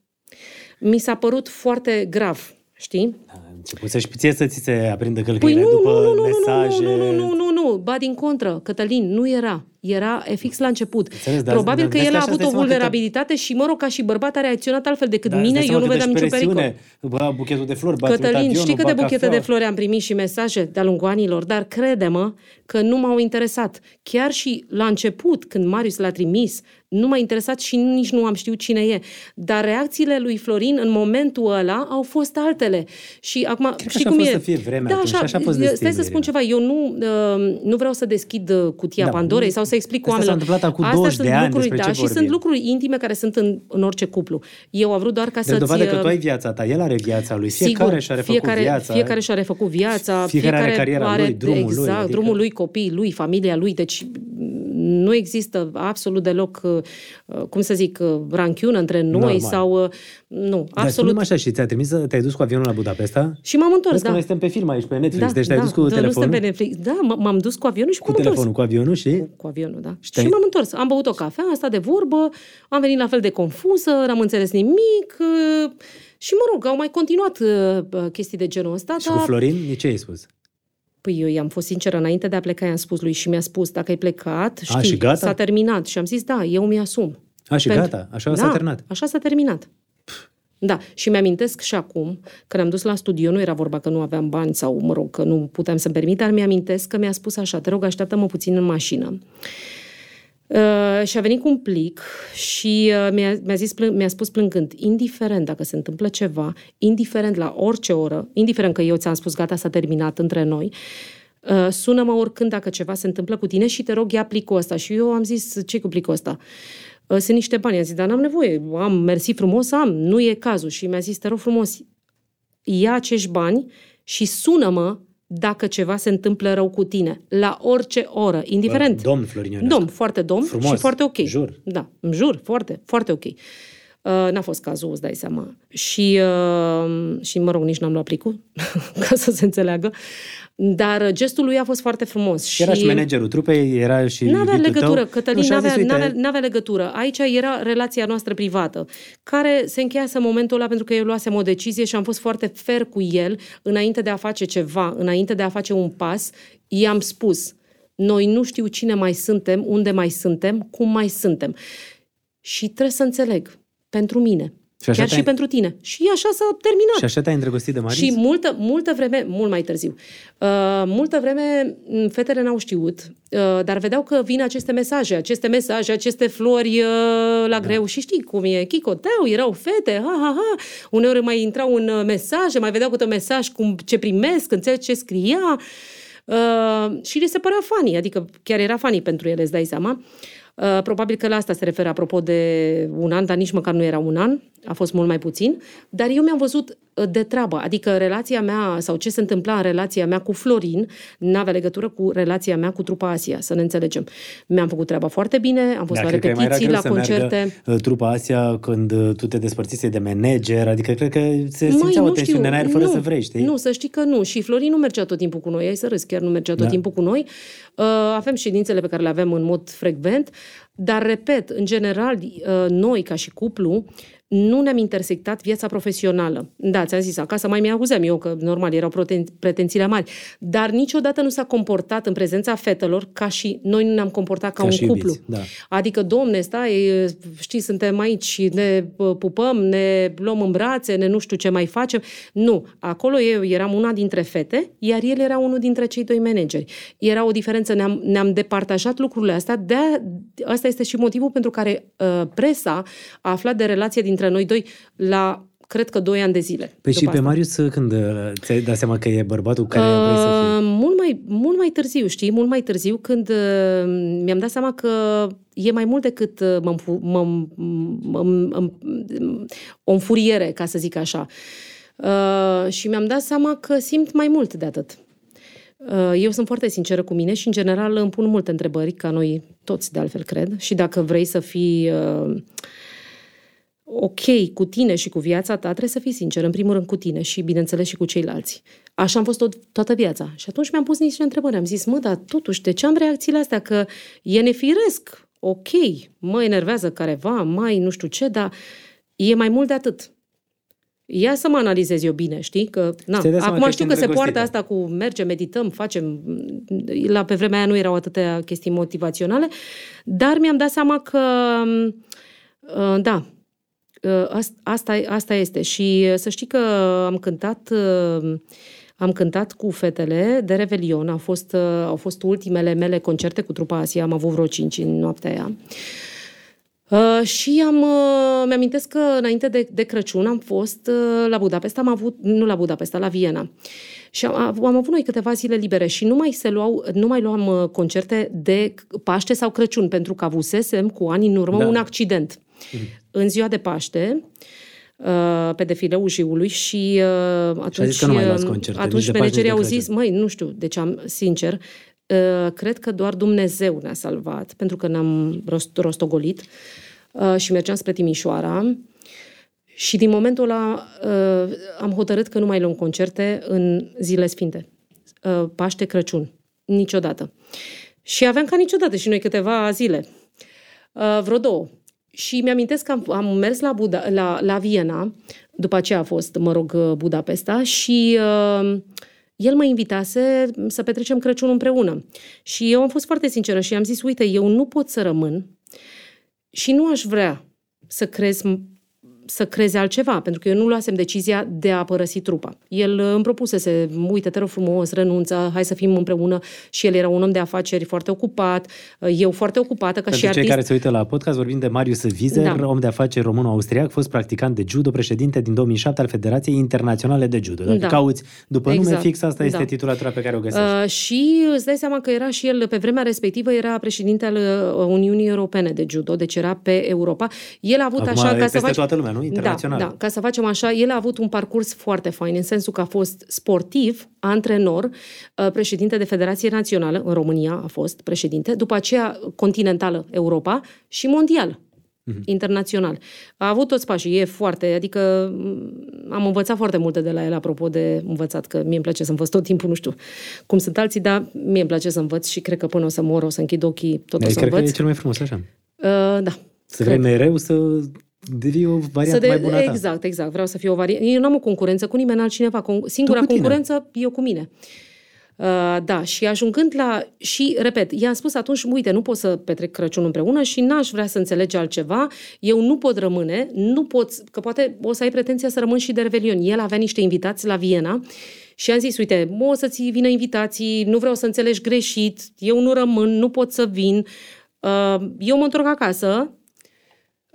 mi s-a părut foarte grav, știi? Da, început să-și ție să ți se aprindă călcăile păi nu, după nu, nu, mesaje. Nu, nu, nu, nu, nu, ba din contră, Cătălin, nu era. Era fix la început. Înțeles, Probabil dar, că el a avut o vulnerabilitate și, mă rog, ca și bărbat a reacționat altfel decât da, mine, eu nu vedeam niciun pericol. Bă, buchetul de flori, Cătălin, avionul, știi câte buchete de flori am primit și mesaje de-a lungul anilor, dar crede-mă că nu m-au interesat. Chiar și la început, când Marius l-a trimis, nu m-a interesat și nici nu am știut cine e. Dar reacțiile lui Florin în momentul ăla au fost altele. Și acum, Cred știi cum cum e? să fie vremea da, așa, așa a fost Stai să spun ceva, eu nu, uh, nu vreau să deschid uh, cutia da, Pandorei sau să explic cu oamenilor. s-a întâmplat acum 20 de ani, lucruri, despre da, ce și sunt lucruri intime care sunt în, în orice cuplu. Eu am vrut doar ca să dovadă că tu ai viața ta, el are viața lui, fiecare și-a refăcut fiecare, viața. Fiecare și-a refăcut viața, fiecare, fiecare are cariera are, lui, drumul exact, lui. Adică... drumul lui, copiii lui, familia lui, deci nu există absolut deloc, uh, cum să zic, uh, ranchiună între noi Normal. sau... Uh, nu, Dar absolut. așa și ți-a trimis, te-ai dus cu avionul la Budapesta? Și m-am întors, da. noi suntem pe film aici, pe Netflix, da, deci te-ai da, dus cu da, telefonul? pe Netflix. Da, m-am dus cu avionul și cu m-am telefonul, întors. cu avionul și? Cu, cu avionul, da. Și, și m-am întors. Am băut o cafea, am stat de vorbă, am venit la fel de confuză, n-am înțeles nimic și, mă rog, au mai continuat chestii de genul ăsta. Și dar... cu Florin, ce ai spus? Păi eu i-am fost sinceră, înainte de a pleca, i-am spus lui și mi-a spus, dacă ai plecat, știi, a, și gata? s-a terminat. Și am zis, da, eu mi-asum. A, și Pentru... gata, așa da, s-a terminat. așa s-a terminat. Da, și mi-amintesc și acum, că ne-am dus la studio, nu era vorba că nu aveam bani sau, mă rog, că nu puteam să-mi permit, dar mi-amintesc că mi-a spus așa, te rog, așteaptă-mă puțin în mașină. Uh, și a venit cu un plic și uh, mi-a, mi-a, zis, mi-a spus plângând, indiferent dacă se întâmplă ceva, indiferent la orice oră, indiferent că eu ți-am spus gata, s-a terminat între noi, uh, sună-mă oricând dacă ceva se întâmplă cu tine și te rog, ia plicul ăsta. Și eu am zis, ce cu plicul ăsta? Uh, sunt niște bani. Am zis, dar n-am nevoie, am, mersi frumos, am, nu e cazul. Și mi-a zis, te rog frumos, ia acești bani și sună-mă dacă ceva se întâmplă rău cu tine, la orice oră, indiferent. Domn Florin Domn, foarte domn Frumos, și foarte ok. Jur. Da, îmi jur, foarte, foarte ok. Uh, n-a fost cazul, îți dai seama. Și, uh, și mă rog, nici n-am luat plicul, *laughs* ca să se înțeleagă. Dar gestul lui a fost foarte frumos. Și era și managerul trupei, era și N-avea legătură, tău. Cătălin, nu, n-avea, n-avea, n-avea legătură. Aici era relația noastră privată, care se încheiase în momentul ăla pentru că eu luasem o decizie și am fost foarte fer cu el înainte de a face ceva, înainte de a face un pas, i-am spus, noi nu știu cine mai suntem, unde mai suntem, cum mai suntem. Și trebuie să înțeleg, pentru mine, Și așa chiar te-ai- și pentru tine. Și așa s-a terminat. Și așa te-ai îndrăgostit de Marius? Și multă, multă vreme, mult mai târziu, uh, multă vreme m, fetele n-au știut, uh, dar vedeau că vin aceste mesaje, aceste mesaje, aceste flori uh, la greu și știi cum e, chicoteau, erau fete, ha, ha, ha, uneori mai intrau în uh, mesaje, mai vedeau câte un mesaj, cum, ce primesc, înțeleg ce scria uh, și li se părea funny, adică chiar era funny pentru ele, îți dai seama. Uh, probabil că la asta se referă apropo de un an, dar nici măcar nu era un an, a fost mult mai puțin, dar eu mi-am văzut uh, de treabă, adică relația mea sau ce se întâmpla în relația mea cu Florin n-avea legătură cu relația mea cu trupa Asia, să ne înțelegem. Mi-am făcut treaba foarte bine, am fost Da, la cred că mai era repetiții, greu la să concerte. meargă, uh, trupa Asia când uh, tu te despărțise de manager, adică cred că se simțea o nu tensiune în aer fără nu, să vrei, știi? Nu, să știi că nu. Și Florin nu mergea tot timpul cu noi. Ai să râzi, chiar nu mergea tot Da. timpul cu noi. Uh, avem ședințele pe care le avem în mod frecvent, dar, repet, în general, uh, noi, ca și cuplu, nu ne-am intersectat viața profesională. Da, ți-am zis, acasă mai mi-auzeam eu că, normal, erau preten- pretențiile mari, dar niciodată nu s-a comportat în prezența fetelor ca și noi nu ne-am comportat ca, Ca un și cuplu. iubiți, da. Adică, domne, stai, știi, suntem aici, ne uh, pupăm, ne luăm în brațe, ne nu știu ce mai facem. Nu, acolo eu eram una dintre fete, iar el era unul dintre cei doi manageri. Era o diferență, ne-am, ne-am departajat lucrurile astea, de asta este și motivul pentru care uh, presa a aflat de relație dintre noi doi la, cred că, doi ani de zile. Păi și după pe asta. Marius când uh, ți-ai dat seama că e bărbatul cu care vrei să fii? Uh, mult, mai, mult mai târziu, știi? Mult mai târziu, când uh, mi-am dat seama că e mai mult decât uh, mă, înfu- mă, mă, mă, o înfuriere, ca să zic așa. Uh, și mi-am dat seama că simt mai mult de atât. Uh, Eu sunt foarte sinceră cu mine și, în general, îmi pun multe întrebări, ca noi toți, de altfel, cred. Și dacă vrei să fii uh, ok cu tine și cu viața ta, trebuie să fii sincer, în primul rând cu tine și, bineînțeles, și cu ceilalți. Așa am fost tot, toată viața. Și atunci mi-am pus niște întrebări. Am zis, mă, dar totuși, de ce am reacțiile astea? Că e nefiresc, ok, mă enervează careva, mai nu știu ce, dar e mai mult de atât. Ia să mă analizez eu bine, știi? Că, na, Ți-ai dat seama acum că știu că ești se poartă îndrăgostită. asta cu mergem, medităm, facem... La, pe vremea aia nu erau atâtea chestii motivaționale, dar mi-am dat seama că, uh, da, uh, ast- asta, asta este. Și uh, să știi că am cântat... uh, Am cântat cu fetele de Revelion, au fost, uh, au fost ultimele mele concerte cu trupa Asia, am avut vreo cinci în noaptea aia. Uh, și am, uh, mi-amintesc că înainte de, de Crăciun am fost uh, la Budapesta, am avut, nu la Budapesta, la Viena. Și am, am avut noi câteva zile libere și nu mai, se luau, nu mai luam uh, concerte de Paște sau Crăciun, pentru că avusesem cu ani în urmă Da. un accident. În ziua de Paște, uh, pe defileu Jiului și uh, atunci, zis că nu mai luați uh, concerte, nici atunci de Paște, managerii nici au de zis, măi, nu știu, deci am, sincer, uh, cred că doar Dumnezeu ne-a salvat, pentru că ne-am rost, rostogolit uh, și mergeam spre Timișoara. Și din momentul ăla uh, am hotărât că nu mai luăm concerte în zile sfinte. Uh, Paște, Crăciun. Niciodată. Și aveam ca niciodată și noi câteva zile. Uh, vreo două. Și mi-amintesc că am, am mers la, Buda, la, la Viena, după aceea a fost, mă rog, uh, Budapesta și uh, el mă invitase să petrecem Crăciunul împreună. Și eu am fost foarte sinceră și am zis, uite, eu nu pot să rămân și nu aș vrea să crezi să creze altceva, pentru că eu nu luasem decizia de a părăsi trupa. El uh, îmi propusese, uite, te rog frumos, renunță, hai să fim împreună și el era un om de afaceri foarte ocupat, uh, eu foarte ocupată ca Pentru și cei artist. care se uită la podcast, vorbim de Marius Vizer, Da. om de afaceri român-austriac, fost practicant de judo, președinte din 2007 al Federației Internaționale de Judo. Dacă Da. cauți după nume Exact. fix, asta este Da. titulatura pe care o găsești. Uh, și îți dai seama că era și el, pe vremea respectivă, era președinte al uh, Uniunii Europene de Judo, deci era pe Europa. El a avut Acum așa, e ca să peste faci... toată lumea, nu? Internațional. Da, da, ca să facem așa, el a avut un parcurs foarte fain, în sensul că a fost sportiv, antrenor, uh, președinte de Federație Națională, în România a fost președinte, după aceea continentală Europa și mondial. Mhm. internațional. A avut toți pașii, e foarte, adică m, am învățat foarte multe de la el, apropo de învățat, că mie îmi place să învăț tot timpul, nu știu cum sunt alții, dar mie îmi place să învăț și cred că până o să mor, o să închid ochii, tot o Deci să cred că învăț. e cel mai frumos așa. Uh, da. Să cred. vrei mereu să devii o variantă Să mai bună a ta. Exact, exact. Vreau să fiu o variantă. Eu nu am o concurență cu nimeni altcineva. Con- Singura Tu cu tine. concurență e eu cu mine. Uh, da, și ajungând la... Și, repet, i-am spus atunci, uite, nu pot să petrec Crăciun împreună și n-aș vrea să înțelegi altceva. Eu nu pot rămâne, nu pot... Că poate o să ai pretenția să rămân și de Revelion. El avea niște invitați la Viena și am zis, uite, o să-ți vină invitații, nu vreau să înțelegi greșit, eu nu rămân, nu pot să vin. Uh, eu mă întorc acasă,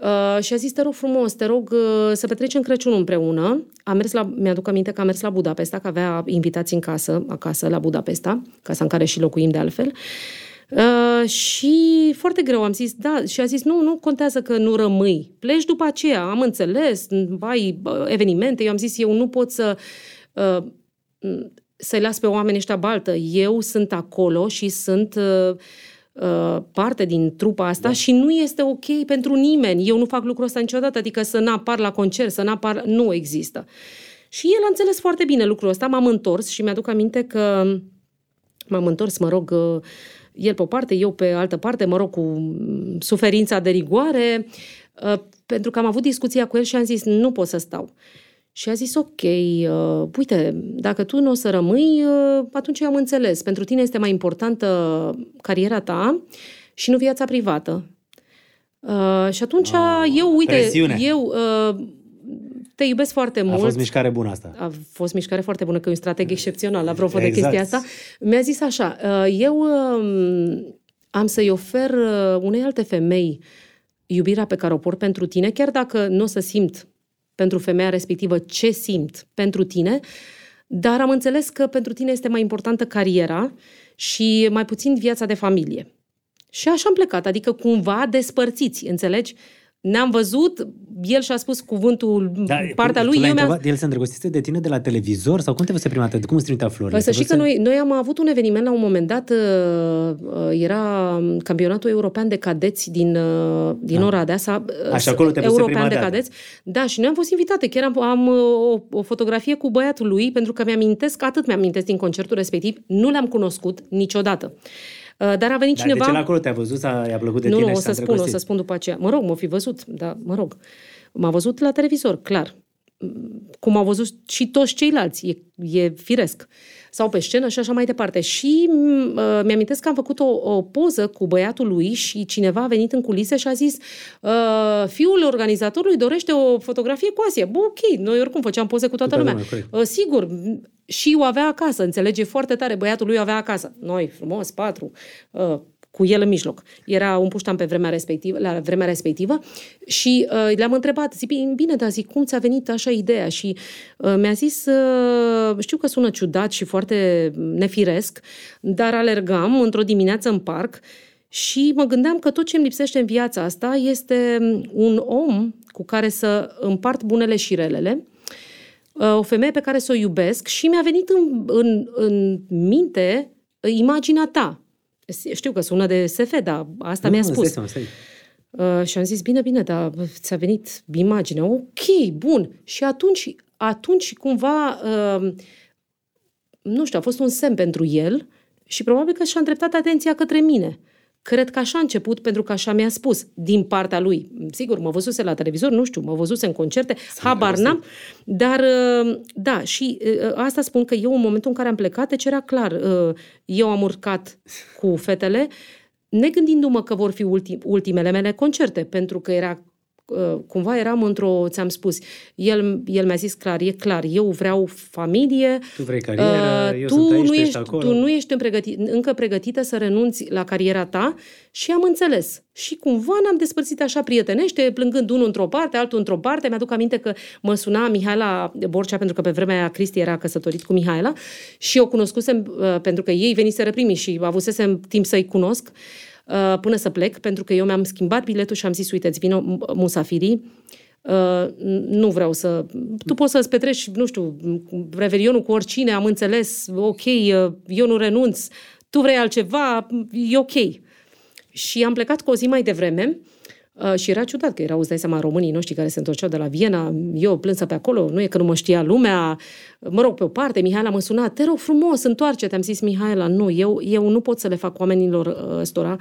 Uh, și a zis, te rog frumos, te rog uh, să petrecem Crăciunul împreună. Am mers la, mi-aduc aminte că am mers la Budapesta, că avea invitații în casă, acasă, la Budapesta, casa în care și locuim de altfel. Uh, și foarte greu am zis, da, și a zis, nu, nu contează că nu rămâi, pleci după aceea, am înțeles, ai evenimente, eu am zis, eu nu pot să uh, să-i las pe oamenii ăștia baltă, eu sunt acolo și sunt uh, Uh, parte din trupa asta da. și nu este ok pentru nimeni. Eu nu fac lucrul ăsta niciodată, adică să n-apar la concert, să n-apar... Nu există. Și el a înțeles foarte bine lucrul ăsta, m-am întors și mi-aduc aminte că m-am întors, mă rog, uh, el pe o parte, eu pe altă parte, mă rog, cu suferința de rigoare, uh, pentru că am avut discuția cu el și am zis, nu pot să stau. Și a zis, ok, uh, uite, dacă tu nu o să rămâi, uh, atunci eu am înțeles. Pentru tine este mai importantă cariera ta și nu viața privată. Uh, și atunci oh, eu, uite, presiune. eu uh, te iubesc foarte mult. A fost mișcare bună asta. A fost mișcare foarte bună, că e un strateg excepțional, apropo exact. de chestia asta. Mi-a zis așa, uh, eu uh, am să-i ofer uh, unei alte femei iubirea pe care o port pentru tine, chiar dacă nu o să simt pentru femeia respectivă ce simt pentru tine, dar am înțeles că pentru tine este mai importantă cariera și mai puțin viața de familie. Și așa am plecat, adică cumva despărțiți, înțelegi? Ne-am văzut, el și-a spus cuvântul, da, partea lui. Eu mi-am... El se îndrăgostise de tine de la televizor sau cum te văzut prima dată? Cum îți trimitea florile? Păi să știi că noi, noi am avut un eveniment la un moment dat, uh, uh, era campionatul european de cadeți din, uh, din da. Oradea. Sa, Așa, acolo te European de cadeți. Da, și noi am fost invitate. Chiar am, am o, o fotografie cu băiatul lui, pentru că mi-amintesc, atât mi-amintesc din concertul respectiv, nu l-am cunoscut niciodată. Uh, dar a venit dar cineva... de ce acolo te-a văzut? I-a plăcut de nu, tine Nu, o să spun, o să spun după aceea. Mă rog, m-a fi văzut, da, mă rog. M-a văzut la televizor, clar. Cum au văzut și toți ceilalți, e, e firesc. Sau pe scenă și așa mai departe. Și uh, mi-amintesc că am făcut o, o poză cu băiatul lui și cineva a venit în culise și a zis uh, fiul organizatorului dorește o fotografie cu Asia. Bă, ok, noi oricum făceam poze cu toată, lumea. lumea uh, sigur, și o avea acasă, înțelege foarte tare, băiatul lui o avea acasă. Noi, frumos, patru, uh, cu el în mijloc. Era un puștan pe vremea respectivă, la vremea respectivă și uh, le-am întrebat, zic, bine, dar zic, cum ți-a venit așa ideea? Și uh, mi-a zis, uh, știu că sună ciudat și foarte nefiresc, dar alergam într-o dimineață în parc și mă gândeam că tot ce îmi lipsește în viața asta este un om cu care să împart bunele și relele, Uh, o femeie pe care să o iubesc și mi-a venit în, în, în minte imaginea ta. Știu că sună de SF, dar asta nu, mi-a spus. Stai, stai. Uh, și am zis, bine, bine, dar ți-a venit imaginea. Ok, bun. Și atunci, atunci cumva, uh, nu știu, a fost un semn pentru el și probabil că și-a îndreptat atenția către mine. Cred că așa a început, pentru că așa mi-a spus, din partea lui. Sigur, mă văzuse la televizor, nu știu, mă văzuse în concerte, habar n-am, dar uh, da, și uh, asta spun că eu în momentul în care am plecat, deci era clar, uh, eu am urcat cu fetele, negândindu-mă că vor fi ultimele mele concerte, pentru că era Uh, cumva eram într-o, ți-am spus, el, el mi-a zis clar, e clar, eu vreau familie. Tu vrei carieră, uh, eu tu sunt aici, nu ești, acolo. Tu nu ești pregătit, încă pregătită să renunți la cariera ta și am înțeles. Și cumva ne-am despărțit așa prietenește, plângând unul într-o parte, altul într-o parte. Mi-aduc aminte că mă suna Mihaela Borcea, pentru că pe vremea aia Cristi era căsătorit cu Mihaela și o cunoscusem uh, pentru că ei veniseră primii și avusesem timp să-i cunosc. Uh, Uh, până să plec, pentru că eu mi-am schimbat biletul și am zis, uite, îți vină musafirii, Uh, nu vreau să... Tu poți să-ți petreci, nu știu, revelionul cu oricine, am înțeles, ok, uh, eu nu renunț, tu vrei altceva, e ok. Și am plecat cu o zi mai devreme Uh, și era ciudat că erau, îți dai seama, românii noștri care se întorceau de la Viena, eu plânsă pe acolo, nu e că nu mă știa lumea, mă rog, pe o parte, Mihaela mă suna, te rog frumos, întoarce-te, am zis, Mihaela, nu, eu, eu nu pot să le fac oamenilor uh, ăstora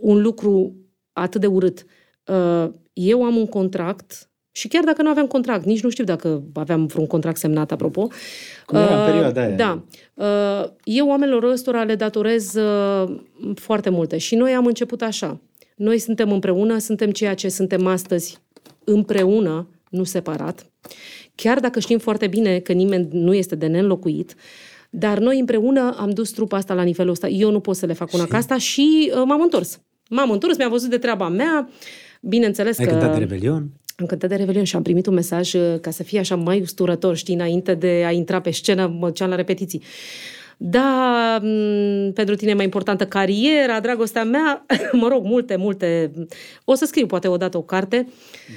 un lucru atât de urât. Uh, eu am un contract Și chiar dacă nu aveam contract, nici nu știu dacă aveam vreun contract semnat, apropo. Cum era în perioada aia? Da. Uh, eu oamenilor ăstora le datorez uh, foarte multe. Și noi am început așa. Noi suntem împreună, suntem ceea ce suntem astăzi împreună, nu separat. Chiar dacă știm foarte bine că nimeni nu este de neînlocuit, dar noi împreună am dus trupa asta la nivelul ăsta. Eu nu pot să le fac una ca asta și uh, m-am întors. M-am întors, mi-am văzut de treaba mea. Bineînțeles Ai că... cântat de Revelion? Am cântat de Revelion și am primit un mesaj uh, ca să fie așa mai usturător, știi, înainte de a intra pe scenă, mă duceam la repetiții. Da, m, pentru tine e mai importantă cariera, dragostea mea, *coughs* mă rog, multe, multe. O să scriu poate odată o carte.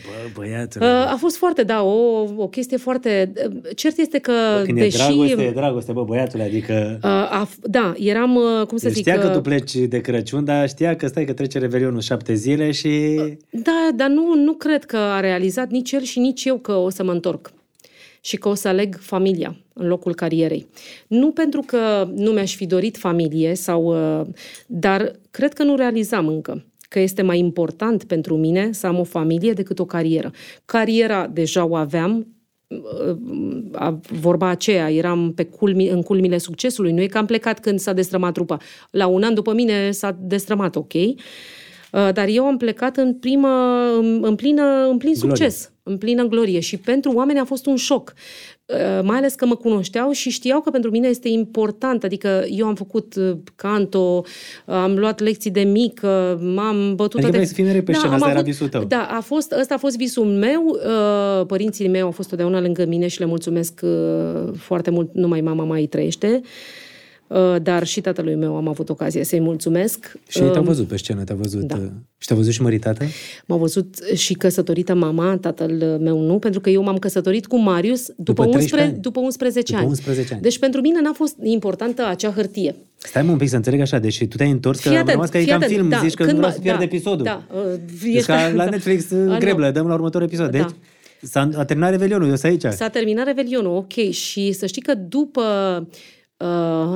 Bă, băiatule. Uh, A fost foarte, da, o, o chestie foarte... Cert este că, Bă, când deși... e dragoste, e dragoste, bă, băiatule, adică... Uh, a, da, eram, uh, cum să El zic... știa că uh, tu pleci de Crăciun, dar știa că stai că trece Revelionul șapte zile și... Da, dar nu, nu cred că a realizat nici el și nici eu că o să mă întorc și că o să aleg familia în locul carierei. Nu pentru că nu mi-aș fi dorit familie, sau, uh, dar cred că nu realizam încă că este mai important pentru mine să am o familie decât o carieră. Cariera deja o aveam, uh, a- vorba aceea, eram pe culmi, în culmile succesului. Nu e că am plecat când s-a destrămat trupa. La un an după mine s-a destrămat, ok. Uh, Dar eu am plecat în, primă, în, în, plină, în plin Glorie. succes, în plină glorie și pentru oameni a fost un șoc. Uh, Mai ales că mă cunoșteau și știau că pentru mine este important. Adică eu am făcut uh, canto, am luat lecții de mic, m-am bătut... Adică toate- vrei să fii mereu pe scenă, am asta era avut- visul tău. Da, a fost, ăsta a fost visul meu. Uh, Părinții mei au fost totdeauna lângă mine și le mulțumesc uh, foarte mult. Numai mama mai trăiește. Uh, Dar și tatălui meu am avut ocazie să-i mulțumesc. Și ei te-au Um, văzut pe scenă, te-au văzut... da. uh, Și te-au văzut și măritată? M-au văzut și căsătorită mama, tatăl meu nu, pentru că eu m-am căsătorit cu Marius după, După 13 11, ani. după 11 După ani. 11 ani. Deci pentru mine n-a fost importantă acea hârtie. Stai mă un pic să înțeleg așa, deci tu te-ai întors, că Fii am atent, rămas că e fii ca în atent, film, da, zici că nu când vreau m-a- să pierd da, episodul. da, uh, Deci ești- ca la da. Netflix Ah, nu. greblă, dăm la următorul episod. Da. Deci s-a a terminat Revelionul, eu sunt aici. S-a terminat Revelionul, ok, și să știi că după, uh,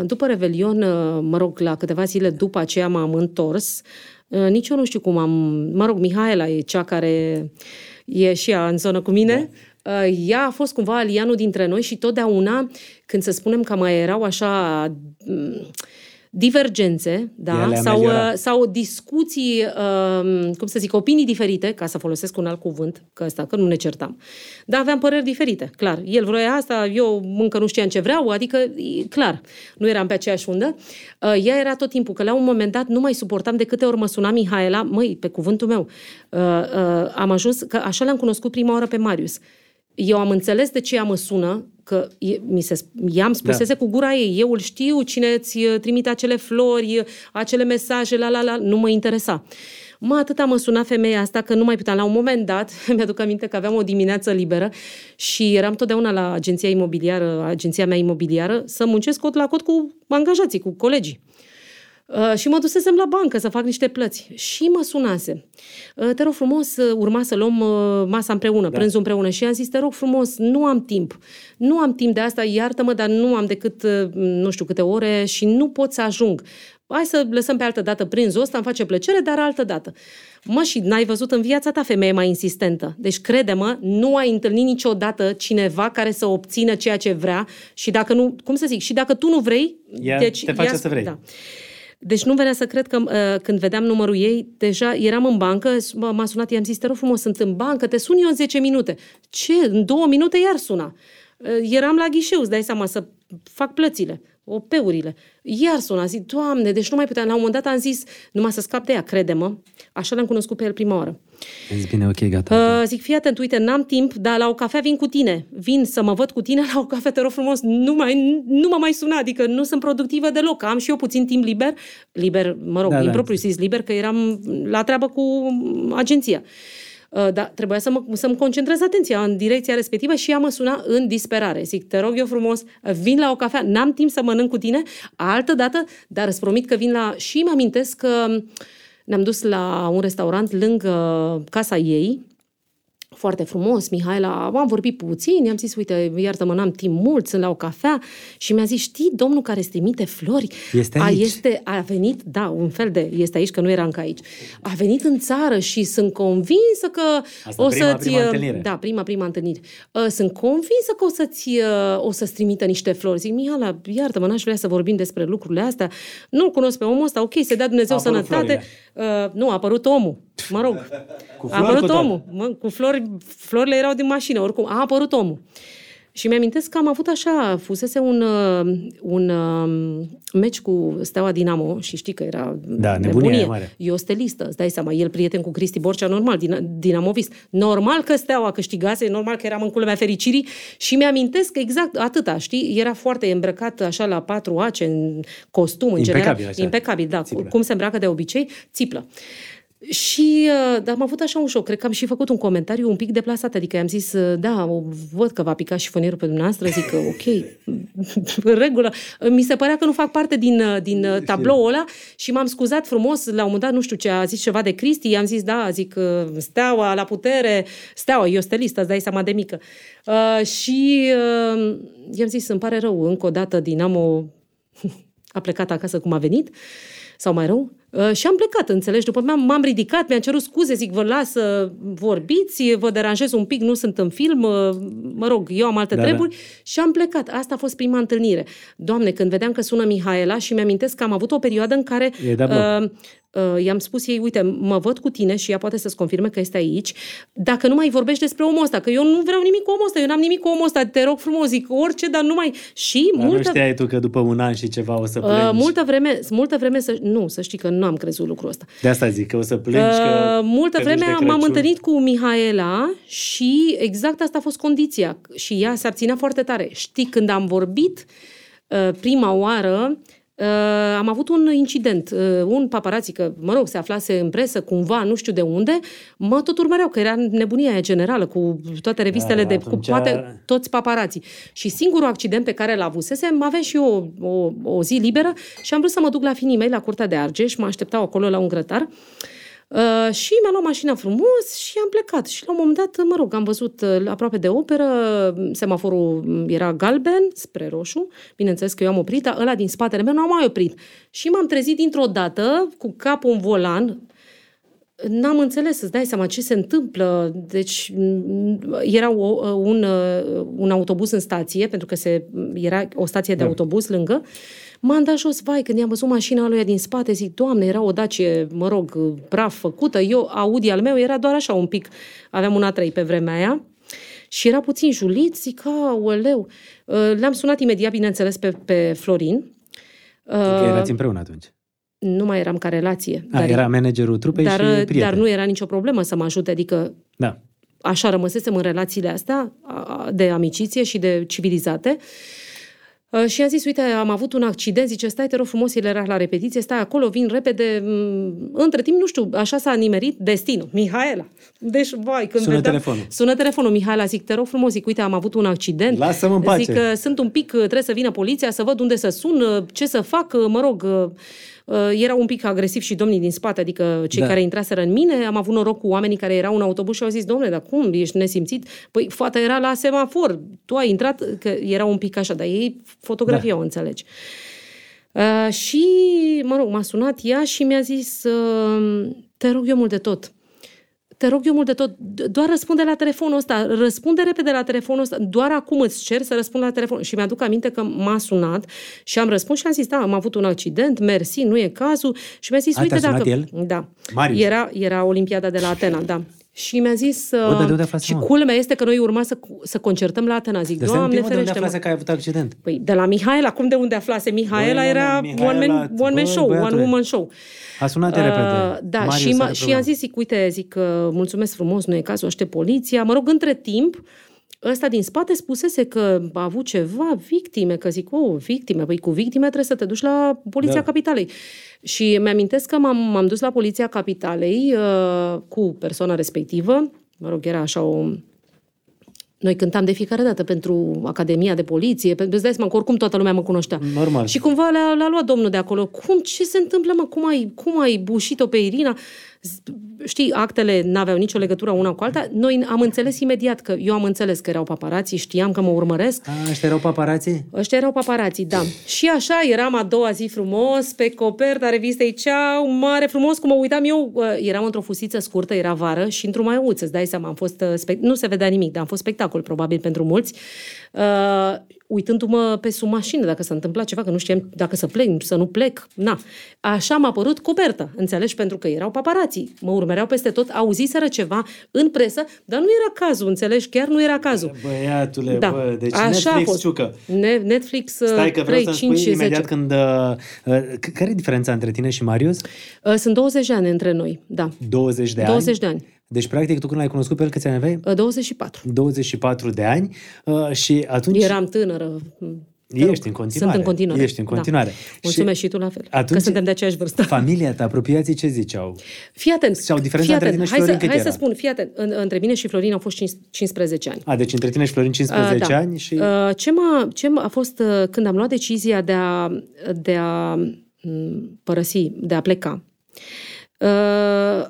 după Revelion, uh, mă rog, la câteva zile după aceea m-am întors, uh, nici eu nu știu cum am, mă rog, Mihaela e cea care e și ea în zonă cu mine, da. ea a fost cumva alianul dintre noi și totdeauna, când să spunem că mai erau așa mm, divergențe, Ea da, le sau, ameliora. uh, sau discuții, um, cum să zic, opinii diferite, ca să folosesc un alt cuvânt, că ăsta, că nu ne certam. Dar aveam păreri diferite, clar. El vroia asta, eu încă nu știam ce vreau, adică, e clar, nu eram pe aceeași undă. Uh, Ea era tot timpul, că la un moment dat nu mai suportam de câte ori mă suna Mihaela, măi, pe cuvântul meu, uh, uh, am ajuns, că așa l-am cunoscut prima oară pe Marius. Eu am înțeles de ce ea mă sună, că e, mi se, ea îmi spusese da. cu gura ei, eu îl știu, cine îți uh, trimite acele flori, uh, acele mesaje, la la la, nu mă interesa. Mă, atâta mă suna femeia asta că nu mai puteam. La un moment dat, *laughs* mi-aduc aminte că aveam o dimineață liberă și eram totdeauna la agenția imobiliară, agenția mea imobiliară, să muncesc cot la cot cu angajații, cu colegii. Uh, și mă dusesem la bancă să fac niște plăți. Și mă sunase. Uh, te rog frumos, uh, urma să luăm uh, masa împreună, da. prânzul împreună. Și am zis, te rog frumos, nu am timp. Nu am timp de asta, iartă-mă, dar nu am decât uh, nu știu câte ore și nu pot să ajung. Hai să lăsăm pe altă dată prânzul ăsta, îmi face plăcere, dar altă dată. Mă, și n-ai văzut în viața ta femeie mai insistentă. Deci, crede-mă, nu ai întâlnit niciodată cineva care să obțină ceea ce vrea și dacă nu, cum să zic, și dacă tu nu vrei, Ea deci te face ea- să vrei. Da. Deci nu venea să cred că uh, când vedeam numărul ei, deja eram în bancă, m- m-a sunat, i-am zis, te rog frumos, sunt în bancă, te sun eu în 10 minute. Ce? În două minute iar suna. Uh, eram la ghișeu, îți dai seama, să fac plățile, OP-urile. Iar suna, zic, Doamne, deci nu mai puteam. La un moment dat am zis, numai să scap de ea, crede-mă. Așa l-am cunoscut pe el prima oară. Am zis, bine, ok, gata. Uh, zic, fii atent, uite, n-am timp, dar la o cafea vin cu tine. Vin să mă văd cu tine la o cafea, te rog frumos, nu, mai, nu mă mai suna, adică nu sunt productivă deloc. Am și eu puțin timp liber, liber, mă rog, Da, da, da. impropriu zis liber, că eram la treabă cu agenția. Uh, dar trebuia să mă, să-mi concentrez atenția în direcția respectivă și ea mă suna în disperare. Zic, te rog eu frumos, vin la o cafea, n-am timp să mănânc cu tine, altă dată, dar îți promit că vin la... Și mă amintesc că ne-am dus la un restaurant lângă casa ei, foarte frumos, Mihaela, am vorbit puțin, i-am zis, uite, iartă-mă, n-am timp mult, sunt la o cafea și mi-a zis, știi, domnul care îți trimite flori, Este a, aici." este, a venit, da, un fel de, este aici, că nu era încă aici, a venit în țară și sunt convinsă că Asta o prima, să-ți... prima întâlnire. Da, prima, prima întâlnire. Uh, Sunt convinsă că o să-ți, uh, o să-ți trimită niște flori. Zic, Mihala, iartă-mă, n-aș vrea să vorbim despre lucrurile astea. Nu-l cunosc pe omul ăsta, ok, să dea Dumnezeu Au apărut sănătate. Uh, nu, a apărut omul. Mă rog, Cu a flori, apărut cu tot. omul. Mă, cu flori, florile erau din mașină, oricum. A apărut omul. Și mi-amintesc că am avut așa, fusese un, uh, un uh, meci cu Steaua Dinamo și știi că era Da, nebunie mare. Eu stelistă, îți dai seama, el prieten cu Cristi Borcea, normal, din, dinamovist. Normal că Steaua câștigase, normal că eram în culmea fericirii și mi-amintesc că exact atâta, știi? Era foarte îmbrăcat așa la patru ace, în costum, în Impecabil, general. așa. Impecabil, da, Țiplă. cum se îmbracă de obicei, țiplă. Și uh, dar am avut așa un șoc. Cred că am și făcut un comentariu un pic deplasat. Adică i-am zis, uh, da, o- văd că va pica șifonierul pe dumneavoastră. Zic că, ok, *laughs* în regulă. Mi se părea că nu fac parte din, uh, din uh, tabloul ăla și m-am scuzat frumos. La un moment dat, nu știu ce, a zis ceva de Cristi. I-am zis, da, zic, uh, steaua la putere. Steaua, eu stelistă, îți dai seama de mică. Uh, și uh, i-am zis, îmi pare rău, încă o dată Dinamo *laughs* a plecat acasă cum a venit, sau mai rău, uh, și am plecat, înțelegi? După m-am, m-am ridicat, mi-am cerut scuze, zic, vă las să vorbiți, vă deranjez un pic, nu sunt în film, uh, mă rog, eu am alte Da, da, treburi și am plecat. Asta a fost prima întâlnire. Doamne, când vedeam că sună Mihaela și mi-amintesc că am avut o perioadă în care E dat bloc. uh, uh, i-am spus ei, uite, mă văd cu tine și ea poate să-ți confirme că este aici, dacă nu mai vorbești despre omul ăsta, că eu nu vreau nimic cu omul ăsta, eu n-am nimic cu omul ăsta, te rog frumos, zic orice, dar nu mai... Și Dar nu multă... știai tu că după un an și ceva o să plângi. Uh, multă vreme, multă vreme să... Nu, să știi că nu am crezut lucrul ăsta. De asta zic, că o să plângi că Uh, multă te vreme duci de m-am Crăciun. întâlnit cu Mihaela și exact asta a fost condiția. Și ea se abținea foarte tare. Știi, când am vorbit uh, prima oară, uh, am avut un incident. Uh, un paparații, că, mă rog, se aflase în presă cumva, nu știu de unde, mă tot urmăreau, că era nebunia aia generală cu toate revistele Da, de... Cu atunci- toate, toți paparații. Și singurul accident pe care l avusesem, aveam și eu o, o, o zi liberă și am vrut să mă duc la finii mei, la Curtea de Argeș, mă așteptau acolo la un grătar. Uh, și mi-am luat mașina frumos și am plecat. Și la un moment dat, mă rog, am văzut uh, aproape de operă, semaforul mm, era galben spre roșu, bineînțeles că eu am oprit, dar ăla din spatele meu nu am mai oprit. Și m-am trezit dintr-o dată cu capul în volan, N-am înțeles, îți dai seama ce se întâmplă. Deci m, era o, un, uh, un autobuz în stație, pentru că se, era o stație de Da. autobuz lângă. M-am dat jos, vai, când i-am văzut mașina lui din spate, zic, doamne, era o Dacie, mă rog, praf făcută. Eu, Audi al meu, era doar așa un pic, aveam un A3 pe vremea aia. Și era puțin julit, zic, aoleu. Uh, Le-am sunat imediat, bineînțeles, pe, pe Florin. Că Uh, erați împreună atunci. Nu mai eram ca relație. A, era managerul trupei dar, și prieten. dar nu era nicio problemă să mă ajute, adică Da. așa rămăsesem în relațiile astea a- a- de amiciție și de civilizate. Uh, Și am zis, uite, am avut un accident, zice, stai, te rog frumos, el era la repetiție, stai acolo, vin repede. Mm, Între timp, nu știu, așa s-a nimerit destinul. Mihaela. Deci, vai, când Sună vedeam, telefonul. Sună telefonul, Mihaela, zic, te rog frumos, zic, uite, am avut un accident. Lasă-mă în pace. Zic că sunt un pic, trebuie să vină poliția, să văd unde să sun, ce să fac, mă rog, era un pic agresiv și domnii din spate, adică cei Da. care intraseră în mine, am avut noroc cu oamenii care erau în autobuz și au zis, domnule, dar cum, ești nesimțit? Păi, fata era la semafor, tu ai intrat, că era un pic așa, dar ei fotografiau, da. înțelegi. Uh, și, mă rog, m-a sunat ea și mi-a zis, uh, te rog eu mult de tot, te rog eu mult de tot, doar răspunde la telefonul ăsta, răspunde repede la telefonul ăsta, doar acum îți cer să răspund la telefon. Și mi-aduc aminte că m-a sunat și am răspuns și am zis, da, am avut un accident, mersi, nu e cazul. Și mi-a zis, A, uite te-a dacă... sunat el? Da. Marius. Era, era Olimpiada de la Atena, da. Și mi-a zis... Bă, dar de unde uh, aflase, și mă? culmea este că noi urma să, să concertăm la Atena. Zic, Dar stai un Doamne pic, mă, de unde ferește, aflase mă. că ai avut accident? Păi de la Mihaela, cum de unde aflase? Mihaela Băi, era mă, Mihaela, one man, one man băi, show, băiatule. one woman show. A sunat uh, repede. Da, Marius și, are m- și problemă. am zis, zic, uite, zic, că mulțumesc frumos, nu e cazul, aștept poliția. Mă rog, între timp, ăsta din spate spusese că a avut ceva victime, că zic, oh, victime, păi cu victime trebuie să te duci la Poliția Da. da. Capitalei. Și mi-amintesc că m-am, m-am dus la Poliția Capitalei uh, cu persoana respectivă, mă rog, era așa o... Noi cântam de fiecare dată pentru Academia de Poliție, pentru îți dai seama că oricum toată lumea mă cunoștea. Normal. Și cumva l-a, l-a luat domnul de acolo. Cum, ce se întâmplă, mă? Cum ai, cum ai bușit-o pe Irina? Știi, actele n-aveau nicio legătură una cu alta. Noi am înțeles imediat că, eu am înțeles că erau paparații, știam că mă urmăresc. A, ăștia erau paparații? Ăștia erau paparații, da. Și așa eram a doua zi frumos, pe coperta revistei Ceau, mare frumos, cum mă uitam eu, uh, eram într-o fusiță scurtă, era vară și într-o maiuță, îți dai seama, am fost, uh, spect- nu se vedea nimic, dar am fost spectacol probabil pentru mulți. Uh, uitându-mă pe sub mașină, dacă s-a întâmplat ceva, că nu știam dacă să plec, să nu plec. Na. Așa m-a părut coperta, înțelegi? Pentru că erau paparații. Mă urmăreau peste tot, auziseră ceva în presă, dar nu era cazul, înțelegi? Chiar nu era cazul. Băiatule, Da. bă, deci Așa a Netflix fost. ciucă. Ne- Netflix uh, Stai că vreau 3, să-mi 5 spui și 10. imediat când... Uh, uh, c- care e diferența între tine și Marius? Uh, Sunt 20 de ani între noi, da. 20 de 20 ani? de ani. Deci, practic, tu când l-ai cunoscut pe el, câți ani aveai? Uh, 24. 24 de ani uh, și atunci... Eram tânără. Te Ești rog, în continuare. Sunt în continuare. Ești în continuare. Da. Mulțumesc și, tu la fel. atunci- Că suntem de aceeași vârstă. Familia ta, apropiații ce ziceau? Fii atent. Sau diferența fii între atent. tine și hai Florin să, cât Hai era? să spun, fii atent. În, între mine și Florin au fost 5 15 ani. A, deci între tine și Florin 15 Uh, da. ani și... Uh, ce, m-a, ce m-a, a fost uh, când am luat decizia de a, de a m, părăsi, de a pleca. Uh,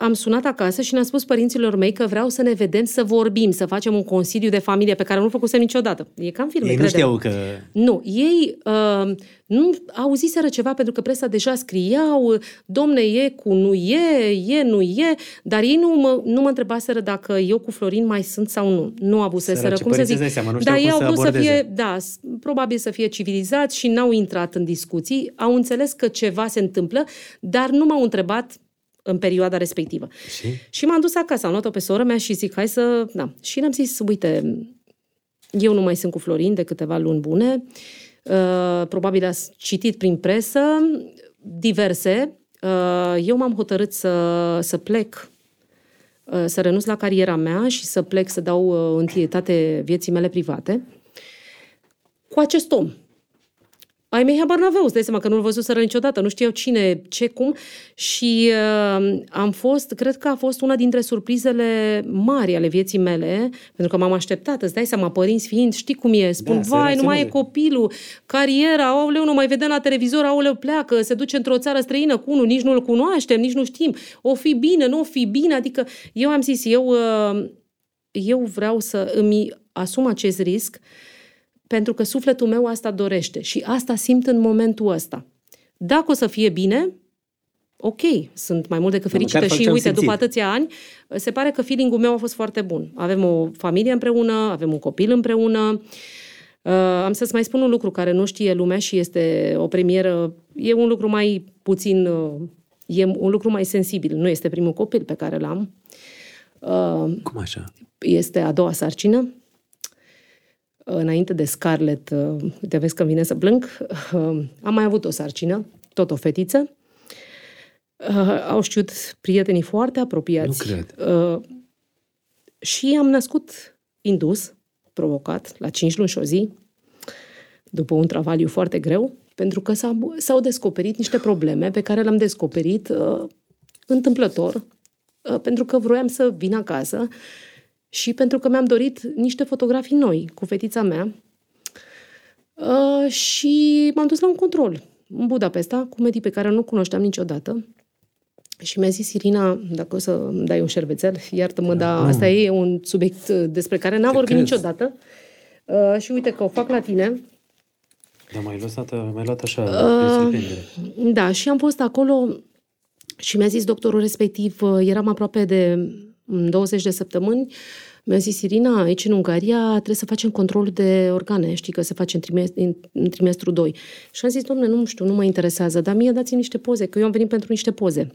am sunat acasă și ne-am spus părinților mei că vreau să ne vedem, să vorbim, să facem un consiliu de familie pe care nu-l făcusem niciodată. E ca în filme, Ei nu crede-mă. știau că... Nu, ei uh, nu auziseră ceva pentru că presa deja scriau, domne, e cu nu e, e, nu e, dar ei nu mă, nu mă întrebaseră dacă eu cu Florin mai sunt sau nu. Nu avuseseră, Săraci, cum să părinții zic. îți dai seama, nu dar știau ei cum au să vrut să abordeze. fie, da, s- probabil să fie civilizați și n-au intrat în discuții, au înțeles că ceva se întâmplă, dar nu m-au întrebat în perioada respectivă. Și? Și m-am dus acasă, am luat-o pe sora mea și zic, hai să... Da. Și le-am zis, uite, eu nu mai sunt cu Florin de câteva luni bune. Uh, probabil ați citit prin presă diverse. Uh, eu m-am hotărât să, să plec, uh, să renunț la cariera mea și să plec să dau uh, întâietate vieții mele private cu acest om. Ai mei habar n-aveau, îți dai seama că nu-l văzuseră niciodată, nu știau cine, ce, cum. Și uh, am fost, cred că a fost una dintre surprizele mari ale vieții mele, pentru că m-am așteptat, îți dai seama, părinți fiind, știi cum e, spun, Da, să vai, nu mai e reacționeze. copilul, cariera, aoleu, nu mai vedem la televizor, aoleu, pleacă, se duce într-o țară străină cu unul, nici nu-l cunoaștem, nici nu știm, o fi bine, nu o fi bine, adică eu am zis, eu, uh, eu vreau să îmi asum acest risc, pentru că sufletul meu asta dorește și asta simt în momentul ăsta. Dacă o să fie bine, ok, sunt mai mult decât Da, fericită măcar fac și ce am uite, simțit. după atâția ani, se pare că feeling-ul meu a fost foarte bun. Avem o familie împreună, avem un copil împreună. Uh, am să-ți mai spun un lucru care nu știe lumea și este o premieră, e un lucru mai puțin, uh, e un lucru mai sensibil. Nu este primul copil pe care l-am. Uh, Cum așa? este a doua sarcină. Înainte de Scarlett, uh, uite, vezi că îmi vine să plâng, uh, am mai avut o sarcină, tot o fetiță. Uh, Au știut prietenii foarte apropiați. Nu cred. Uh, Și am născut indus, provocat, la 5 luni și o zi, după un travaliu foarte greu, pentru că s-au, s-au descoperit niște probleme pe care le-am descoperit uh, întâmplător, uh, pentru că vroiam să vin acasă și pentru că mi-am dorit niște fotografii noi cu fetița mea uh, și m-am dus la un control în Budapesta cu medii pe care nu cunoșteam niciodată și mi-a zis Irina, dacă o să îmi dai un șervețel, iartă-mă, dar asta e un subiect uh, despre care n-am vorbit cred. niciodată. Uh, și uite că o fac la tine. Dar mai luat, mai luat așa, Uh, de surprindere. Da, și am fost acolo și mi-a zis doctorul respectiv, uh, eram aproape de mm, 20 de săptămâni, mi-a zis, Irina, aici în Ungaria trebuie să facem control de organe, știi că se face în, trimestru, în, în trimestru 2. Și am zis, domne, nu știu, nu mă interesează, dar mie dați-mi niște poze, că eu am venit pentru niște poze.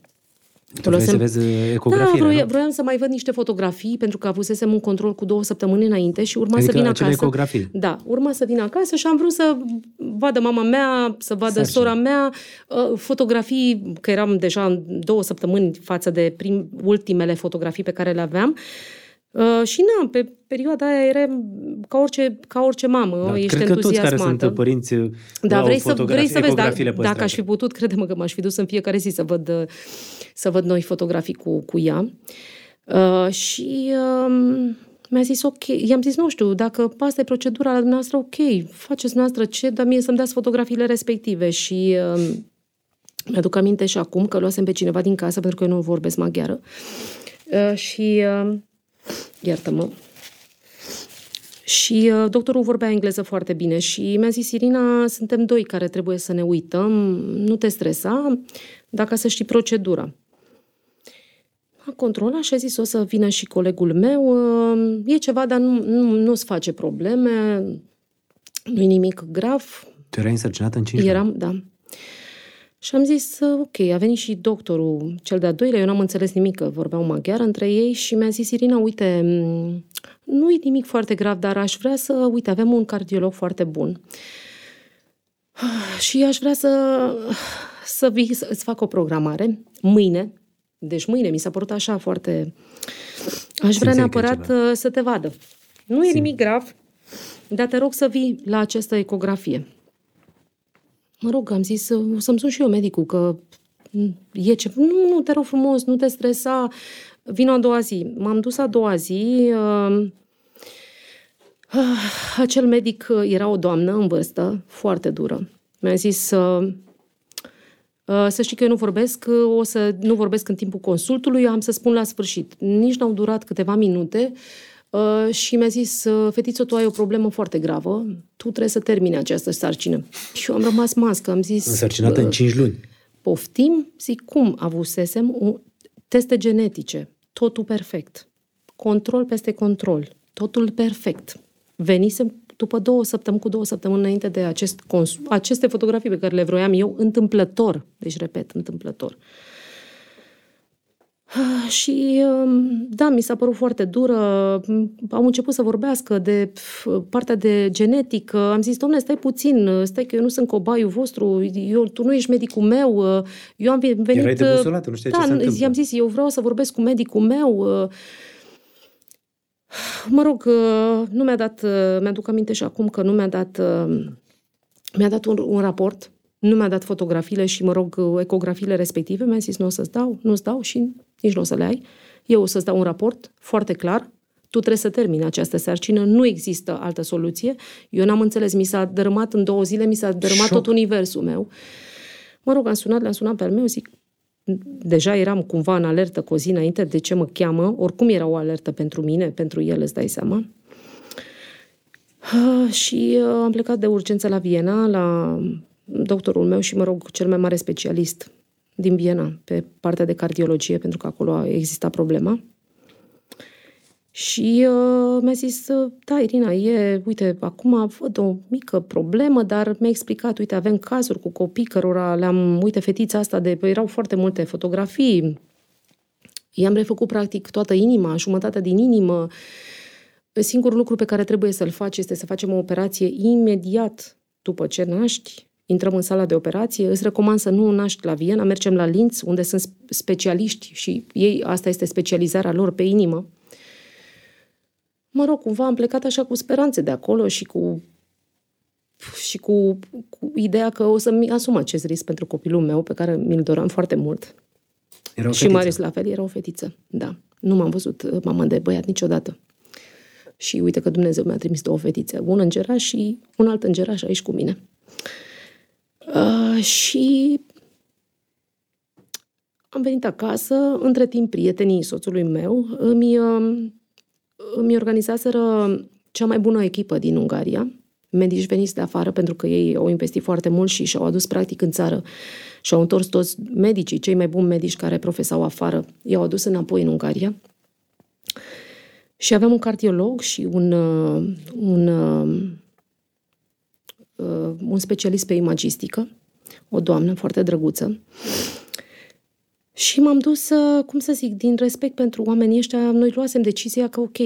Tu vrei să Folosem- vezi uh, Da, ecografiile, vroia, nu? vroiam să mai văd niște fotografii, pentru că avusesem un control cu două săptămâni înainte și urma Adică să vin acele acasă. ecografii. Da, urma să vin acasă și am vrut să vadă mama mea, să vadă Sarcină. sora mea, uh, fotografii, că eram deja în două săptămâni față de prim, ultimele fotografii pe care le aveam. Uh, și na, pe perioada aia era ca orice, ca orice mamă, Da, ești cred că toți care entuziasmată. sunt părinți Da, au vrei să, fotografii, vrei să vezi, ecografiile dacă, dacă păstrate. aș fi putut, crede-mă că m-aș fi dus în fiecare zi să văd, uh, să văd noi fotografii cu, cu ea. Uh, și uh, mi-a zis ok, i-am zis, nu știu, dacă asta e procedura la dumneavoastră, ok, faceți noastră ce, dar mie să-mi dați fotografiile respective. Și uh, Mi-aduc aminte și acum că luasem pe cineva din casă pentru că eu nu vorbesc maghiară. Uh, și, uh, iartă-mă, și uh, doctorul vorbea engleză foarte bine și mi-a zis, Irina, suntem doi care trebuie să ne uităm, nu te stresa, dacă să știi procedura. A controlat și a zis, o să vină și colegul meu, uh, e ceva, dar nu, nu, nu-ți face probleme, nu e nimic grav. Tu erai însărcinată în 5 Eram, da. Și am zis, ok, a venit și doctorul, cel de-a doilea, eu n-am înțeles nimic, că vorbeau maghiară între ei și mi-a zis, Irina, uite, nu e nimic foarte grav, dar aș vrea să, uite, avem un cardiolog foarte bun. Și aș vrea să, să vii, să îți fac o programare mâine. Deci mâine mi s-a părut așa foarte... Aș vrea neapărat să te vadă. Nu e Sim. nimic grav, dar te rog să vii la această ecografie. Mă rog, am zis să, să-mi sun și eu medicul, că e ce... Nu, nu, te rog frumos, nu te stresa, vin a doua zi. M-am dus a doua zi, uh, uh, acel medic era o doamnă în vârstă, foarte dură. Mi-a zis uh, uh, să știi că eu nu vorbesc, o să nu vorbesc în timpul consultului, am să spun la sfârșit. Nici n-au durat câteva minute, uh, Uh, și mi-a zis, uh, fetiță, tu ai o problemă foarte gravă, tu trebuie să termini această sarcină. Și eu am rămas mască, am zis... Însărcinată uh, în 5 luni. Poftim? Zic, cum avusesem? Teste genetice, totul perfect. Control peste control, totul perfect. Venisem după două săptămâni, cu două săptămâni înainte de acest cons- aceste fotografii pe care le vroiam eu, întâmplător, deci repet, întâmplător. Uh, *sighs* și um, da, mi s-a părut foarte dură. Am început să vorbească de partea de genetică. Am zis, domnule, stai puțin, stai că eu nu sunt cobaiul vostru, eu, tu nu ești medicul meu. Eu am venit... Erai debusolată, nu știi da, ce se întâmplă. i-am zis, eu vreau să vorbesc cu medicul meu. Mă rog, nu mi-a dat, mi-aduc aminte și acum că nu mi-a dat, mi-a dat un, un raport nu mi-a dat fotografiile și, mă rog, ecografiile respective. Mi-a zis, nu o să-ți dau, nu-ți dau și nici nu o să le ai. Eu o să-ți dau un raport foarte clar. Tu trebuie să termini această sarcină. Nu există altă soluție. Eu n-am înțeles. Mi s-a dărâmat în două zile, mi s-a dărâmat Șoc. tot universul meu. Mă rog, am sunat, le-am sunat pe al meu, zic, deja eram cumva în alertă cu o zi înainte de ce mă cheamă. Oricum era o alertă pentru mine, pentru el, îți dai seama. Și uh, am plecat de urgență la Viena, la doctorul meu și, mă rog, cel mai mare specialist din Viena pe partea de cardiologie, pentru că acolo a existat problema. Și uh, mi-a zis, uh, da, Irina, e, uite, acum văd o mică problemă, dar mi-a explicat, uite, avem cazuri cu copii cărora le-am, uite, fetița asta de, erau foarte multe fotografii, i-am refăcut practic toată inima, jumătate din inimă. Singurul lucru pe care trebuie să-l faci este să facem o operație imediat după ce naști intrăm în sala de operație, îți recomand să nu naști la Viena, mergem la Linz, unde sunt specialiști și ei, asta este specializarea lor pe inimă. Mă rog, cumva am plecat așa cu speranțe de acolo și cu și cu, cu ideea că o să-mi asum acest risc pentru copilul meu, pe care mi-l doream foarte mult. Era o și Marius la fel, era o fetiță, da. Nu m-am văzut mamă de băiat niciodată. Și uite că Dumnezeu mi-a trimis două fetițe, un îngeraș și un alt îngeraș aici cu mine. Uh, și am venit acasă, între timp prietenii soțului meu îmi, uh, îmi organizaseră cea mai bună echipă din Ungaria, medici veniți de afară, pentru că ei au investit foarte mult și și-au adus practic în țară și au întors toți medicii, cei mai buni medici care profesau afară, i-au adus înapoi în Ungaria. Și aveam un cardiolog și un, uh, un uh, un specialist pe imagistică, o doamnă foarte drăguță. Și m-am dus, uh, cum să zic, din respect pentru oamenii ăștia, noi luasem decizia că, ok,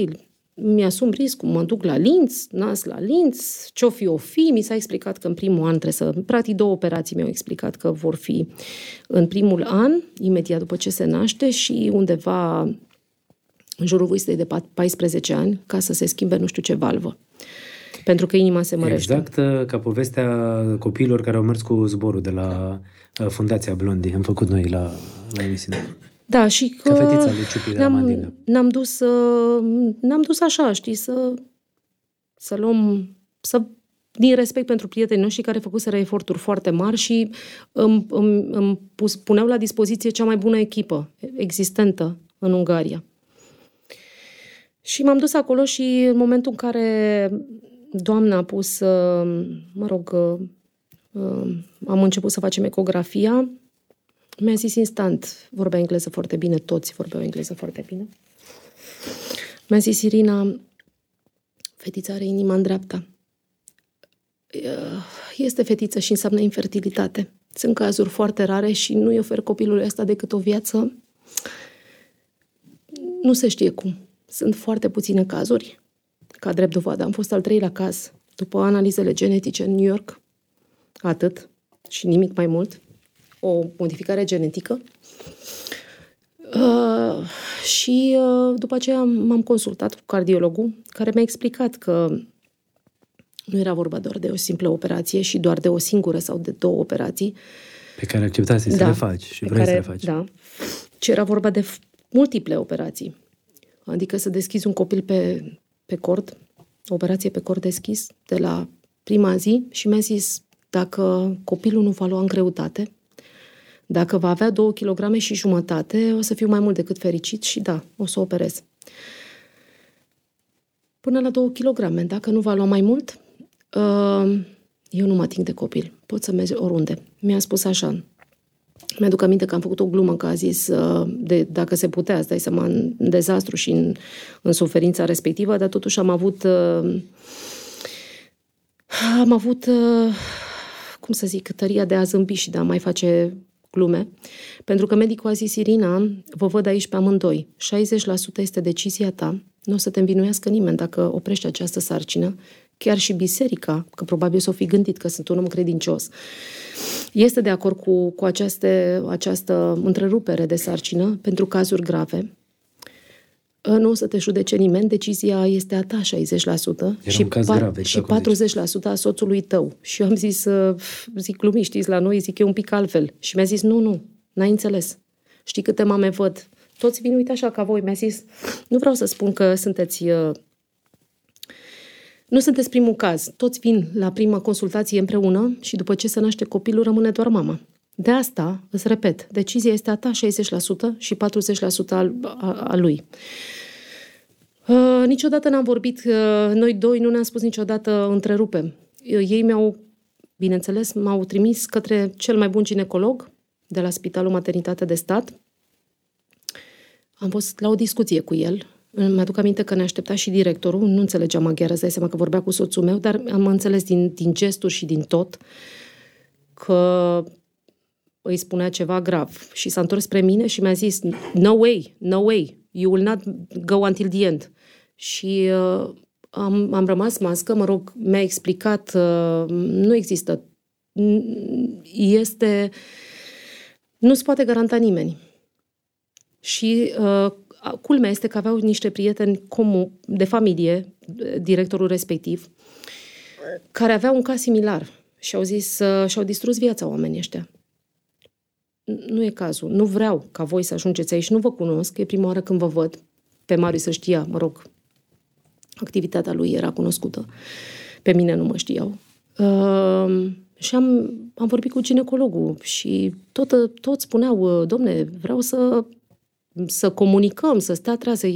mi-asum riscul, mă duc la Linz, nas la Linz, ce-o fi, o fi, mi s-a explicat că în primul an trebuie să, practic două operații mi-au explicat că vor fi în primul an, imediat după ce se naște și undeva în jurul vârstei de 14 ani, ca să se schimbe nu știu ce valvă pentru că inima se mărește. Exact uh, ca povestea copiilor care au mers cu zborul de la uh, Fundația Blondi. Am făcut noi la, la emisiune. Da, și că ca fetița lui Ciupi de ne-am, ne-am dus, uh, ne-am dus așa, știi, să, să luăm, să din respect pentru prietenii noștri care făcuseră eforturi foarte mari și îmi, îmi, îmi pus, puneau la dispoziție cea mai bună echipă existentă în Ungaria. Și m-am dus acolo și în momentul în care doamna a pus, uh, mă rog, uh, uh, am început să facem ecografia, mi-a zis instant, vorbea engleză foarte bine, toți vorbeau engleză foarte bine. Mi-a zis Irina, fetița are inima în dreapta. Este fetiță și înseamnă infertilitate. Sunt cazuri foarte rare și nu-i ofer copilului ăsta decât o viață. Nu se știe cum. Sunt foarte puține cazuri. Ca drept dovadă, am fost al treilea caz după analizele genetice în New York. Atât și nimic mai mult. O modificare genetică. Uh, și uh, după aceea m-am consultat cu cardiologul, care mi-a explicat că nu era vorba doar de o simplă operație și doar de o singură sau de două operații. Pe care acceptați da, să le faci și vrei care, să le faci. Da. Ci era vorba de multiple operații. Adică să deschizi un copil pe, pe cord, o operație pe cord deschis, de la prima zi și mi-a zis dacă copilul nu va lua în greutate, dacă va avea două kilograme și jumătate, o să fiu mai mult decât fericit și da, o să o operez. Până la două kilograme, dacă nu va lua mai mult, uh, eu nu mă ating de copil. Pot să merg oriunde. Mi-a spus așa, mi-aduc aminte că am făcut o glumă că a zis uh, de, dacă se putea, stai să în dezastru și în, în suferința respectivă, dar totuși am avut uh, am avut uh, cum să zic, tăria de a zâmbi și de a mai face glume, pentru că medicul a zis, Irina, vă văd aici pe amândoi, 60% este decizia ta, nu o să te învinuiască nimeni dacă oprești această sarcină, chiar și biserica, că probabil s-o fi gândit că sunt un om credincios, este de acord cu, cu aceste, această întrerupere de sarcină pentru cazuri grave. Nu o să te judece nimeni, decizia este a ta 60% Era și, un caz pa- grav, exact și 40% a soțului tău. Și eu am zis, zic glumi, știți, la noi zic e un pic altfel. Și mi-a zis, nu, nu, n-ai înțeles. Știi câte mame văd? Toți vin, uite așa ca voi. Mi-a zis, nu vreau să spun că sunteți uh, nu sunteți primul caz. Toți vin la prima consultație împreună și după ce se naște copilul rămâne doar mama. De asta, îți repet, decizia este a ta 60% și 40% al, a, a lui. Uh, niciodată n-am vorbit, uh, noi doi nu ne-am spus niciodată întrerupem. Uh, ei mi-au, bineînțeles, m-au trimis către cel mai bun ginecolog de la Spitalul Maternitate de Stat. Am fost la o discuție cu el îmi aduc aminte că ne aștepta și directorul, nu înțelegea maghiară, îți dai seama că vorbea cu soțul meu, dar am înțeles din, din gesturi și din tot că îi spunea ceva grav. Și s-a întors spre mine și mi-a zis, no way, no way, you will not go until the end. Și uh, am, am rămas mască, mă rog, mi-a explicat, uh, nu există, este, nu se poate garanta nimeni. Și uh, culmea este că aveau niște prieteni comu, de familie, directorul respectiv, care aveau un caz similar și au zis, uh, și-au distrus viața oamenii ăștia. Nu e cazul. Nu vreau ca voi să ajungeți aici. Nu vă cunosc. E prima oară când vă văd. Pe Marius să știa, mă rog, activitatea lui era cunoscută. Pe mine nu mă știau. Uh, și am, am vorbit cu ginecologul și tot, tot spuneau, domne, vreau să să comunicăm, să stea trează.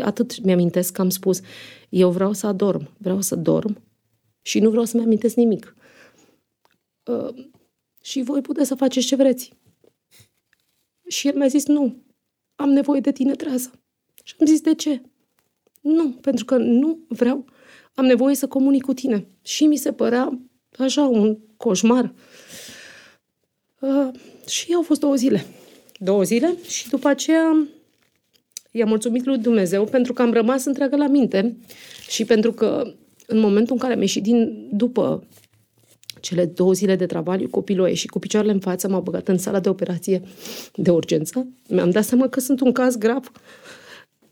Atât mi-amintesc că am spus, eu vreau să adorm, vreau să dorm și nu vreau să-mi amintesc nimic. Uh, și voi puteți să faceți ce vreți. Și el mi-a zis, nu, am nevoie de tine trează. Și am zis, de ce? Nu, pentru că nu vreau, am nevoie să comunic cu tine. Și mi se părea așa un coșmar. Uh, și au fost două zile două zile și după aceea i-am mulțumit lui Dumnezeu pentru că am rămas întreagă la minte și pentru că în momentul în care am ieșit din, după cele două zile de travaliu, copilul a ieșit cu picioarele în față, m-a băgat în sala de operație de urgență. Mi-am dat seama că sunt un caz grav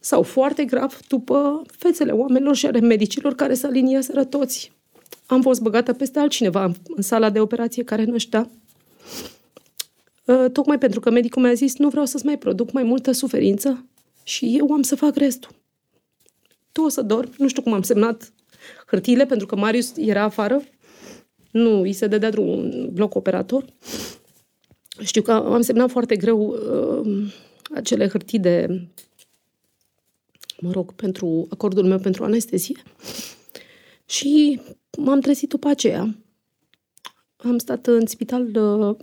sau foarte grav după fețele oamenilor și ale medicilor care se aliniaseră toți. Am fost băgată peste altcineva în sala de operație care nu știa Uh, tocmai pentru că medicul mi-a zis nu vreau să-ți mai produc mai multă suferință și eu am să fac restul. Tu o să dormi, nu știu cum am semnat hârtiile, pentru că Marius era afară nu îi se dădea drum un bloc operator. Știu că am semnat foarte greu uh, acele hârtii de, mă rog, pentru acordul meu pentru anestezie. Și m-am trezit după aceea. Am stat în spital, uh,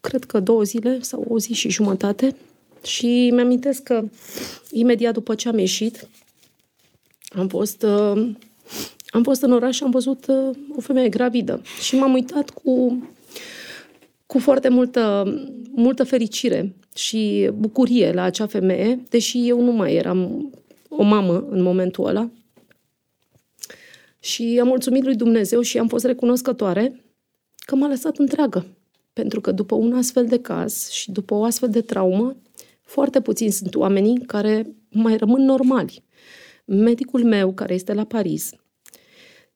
cred că două zile sau o zi și jumătate și mi-amintesc că imediat după ce am ieșit, am fost, uh, am fost în oraș și am văzut uh, o femeie gravidă și m-am uitat cu, cu foarte multă, multă fericire și bucurie la acea femeie, deși eu nu mai eram o mamă în momentul ăla. Și am mulțumit lui Dumnezeu și am fost recunoscătoare că m-a lăsat întreagă. Pentru că după un astfel de caz și după o astfel de traumă, foarte puțini sunt oamenii care mai rămân normali. Medicul meu, care este la Paris,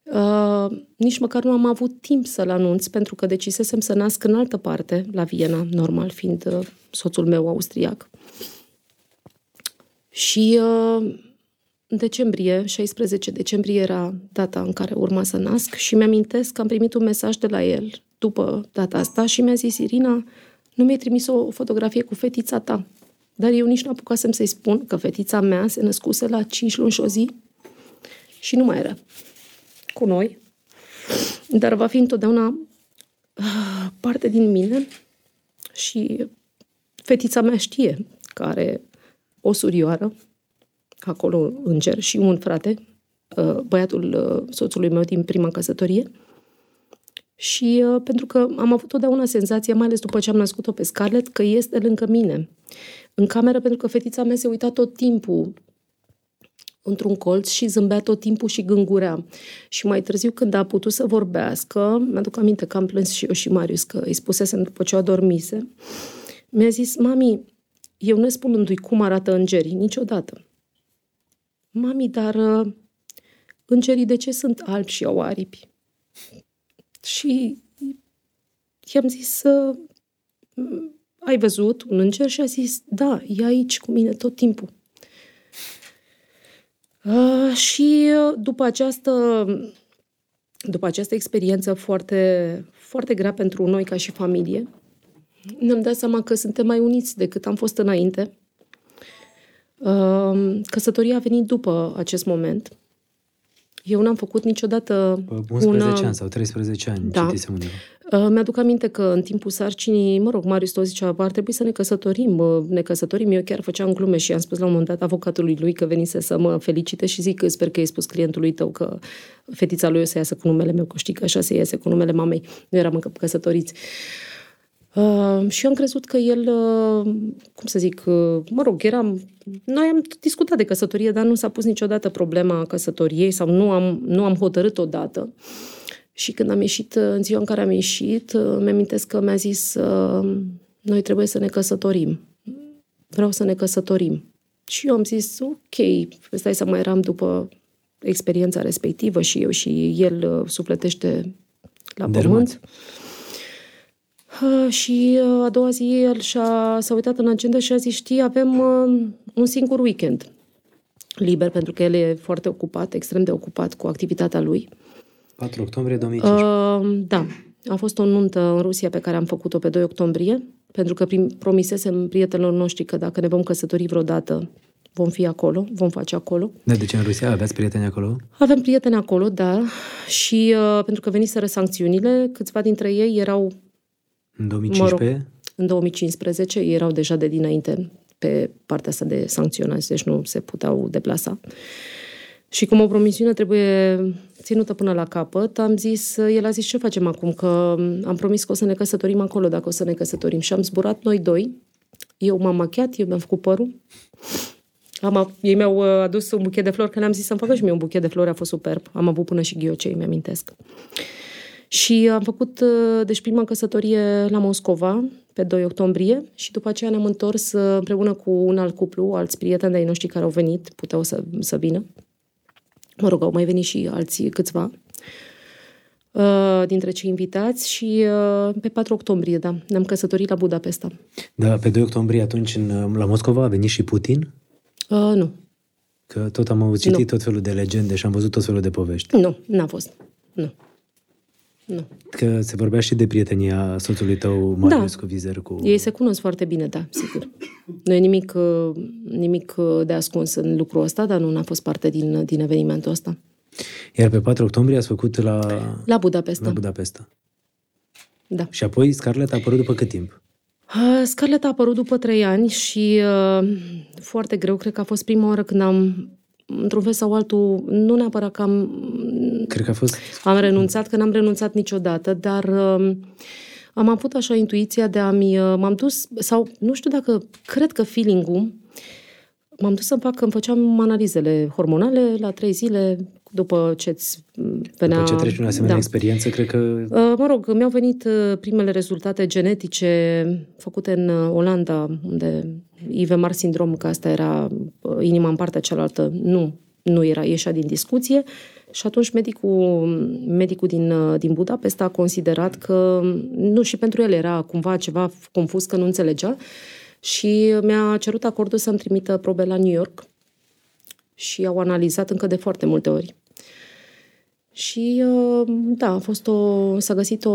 uh, nici măcar nu am avut timp să-l anunț, pentru că decisesem să nasc în altă parte, la Viena, normal, fiind uh, soțul meu austriac. Și uh, în decembrie, 16 decembrie era data în care urma să nasc și mi-amintesc că am primit un mesaj de la el după data asta și mi-a zis, Irina, nu mi-ai trimis o fotografie cu fetița ta. Dar eu nici nu apucasem să-i spun că fetița mea se născuse la 5 luni și o zi și nu mai era cu noi. Dar va fi întotdeauna ah, parte din mine și fetița mea știe că are o surioară acolo în cer și un frate, uh, băiatul uh, soțului meu din prima căsătorie. Și uh, pentru că am avut totdeauna senzația, mai ales după ce am născut-o pe Scarlett, că este lângă mine. În cameră, pentru că fetița mea se uita tot timpul într-un colț și zâmbea tot timpul și gângurea. Și mai târziu, când a putut să vorbească, mi-aduc aminte că am plâns și eu și Marius, că îi spusesem după ce o adormise, mi-a zis, mami, eu nu spunându-i cum arată îngerii, niciodată. Mami, dar uh, îngerii de ce sunt albi și au aripi? Și i-am zis, uh, ai văzut un înger? Și a zis, da, e aici cu mine tot timpul. Uh, și uh, după această, după această experiență foarte, foarte grea pentru noi ca și familie, ne-am dat seama că suntem mai uniți decât am fost înainte. Uh, căsătoria a venit după acest moment. Eu n-am făcut niciodată 11 una... ani sau 13 ani, da. citisem undeva. Uh, mi-aduc aminte că în timpul sarcinii, mă rog, Marius tot zicea, ar trebui să ne căsătorim, uh, ne căsătorim. Eu chiar făceam glume și am spus la un moment dat avocatului lui că venise să mă felicite și zic că sper că i-ai spus clientului tău că fetița lui o să iasă cu numele meu, că știi că așa se iese cu numele mamei. Nu eram încă căsătoriți. Uh, și eu am crezut că el, uh, cum să zic, uh, mă rog, eram... Noi am discutat de căsătorie, dar nu s-a pus niciodată problema căsătoriei sau nu am, nu am hotărât odată. Și când am ieșit, uh, în ziua în care am ieșit, uh, mi-amintesc că mi-a zis uh, noi trebuie să ne căsătorim. Vreau să ne căsătorim. Și eu am zis, ok, stai să mai eram după experiența respectivă și eu și el uh, sufletește la Dermat. pământ. Uh, și uh, a doua zi el și-a, s-a uitat în agenda și a zis, știi, avem uh, un singur weekend liber, pentru că el e foarte ocupat, extrem de ocupat cu activitatea lui. 4 octombrie 2015. Uh, da. A fost o nuntă în Rusia pe care am făcut-o pe 2 octombrie, pentru că prim, promisesem prietenilor noștri că dacă ne vom căsători vreodată, vom fi acolo, vom face acolo. De, de ce în Rusia? Aveți prieteni acolo? Avem prieteni acolo, da. Și uh, pentru că veniseră sancțiunile, câțiva dintre ei erau... În 2015? Mă rog, în 2015 erau deja de dinainte pe partea asta de sancționați, deci nu se puteau deplasa. Și cum o promisiune trebuie ținută până la capăt, am zis, el a zis ce facem acum, că am promis că o să ne căsătorim acolo dacă o să ne căsătorim. Și am zburat noi doi, eu m-am machiat, eu mi-am făcut părul, am, ei mi-au uh, adus un buchet de flori, că le-am zis să-mi facă și mie un buchet de flori, a fost superb. Am avut până și ghiocei, mi-amintesc. Și am făcut, uh, deci, prima căsătorie la Moscova, pe 2 octombrie, și după aceea ne-am întors uh, împreună cu un alt cuplu, alți prieteni de-ai noștri care au venit, puteau să, să vină. Mă rog, au mai venit și alții câțiva uh, dintre cei invitați și uh, pe 4 octombrie, da, ne-am căsătorit la Budapesta. Da, pe 2 octombrie atunci în, la Moscova a venit și Putin? Uh, nu. Că tot am auzit tot felul de legende și am văzut tot felul de povești. Nu, n-a fost. Nu. Nu. Că se vorbea și de prietenia soțului tău, Marius, da. cu Vizer. Cu... Ei se cunosc foarte bine, da, sigur. Nu e nimic, uh, nimic uh, de ascuns în lucrul ăsta, dar nu a fost parte din, din evenimentul ăsta. Iar pe 4 octombrie ați făcut la... La Budapesta. La Budapesta. Da. Și apoi Scarlett a apărut după cât timp? Uh, Scarlett a apărut după trei ani și uh, foarte greu, cred că a fost prima oară când am într-un fel sau altul, nu neapărat că am... Cred că a fost... Am renunțat, că n-am renunțat niciodată, dar uh, am avut așa intuiția de a-mi... Uh, m-am dus, sau nu știu dacă, cred că feeling-ul, m-am dus să-mi fac, îmi făceam analizele hormonale la trei zile, după ce îți venea... După ce treci un asemenea da. experiență, cred că... Uh, mă rog, mi-au venit uh, primele rezultate genetice făcute în uh, Olanda, unde IVMAR sindrom, că asta era inima în partea cealaltă, nu, nu era, ieșea din discuție. Și atunci medicul, medicul din, din Budapest a considerat că, nu, și pentru el era cumva ceva confuz, că nu înțelegea, și mi-a cerut acordul să-mi trimită probe la New York și au analizat încă de foarte multe ori. Și uh, da, a fost o, s-a găsit o,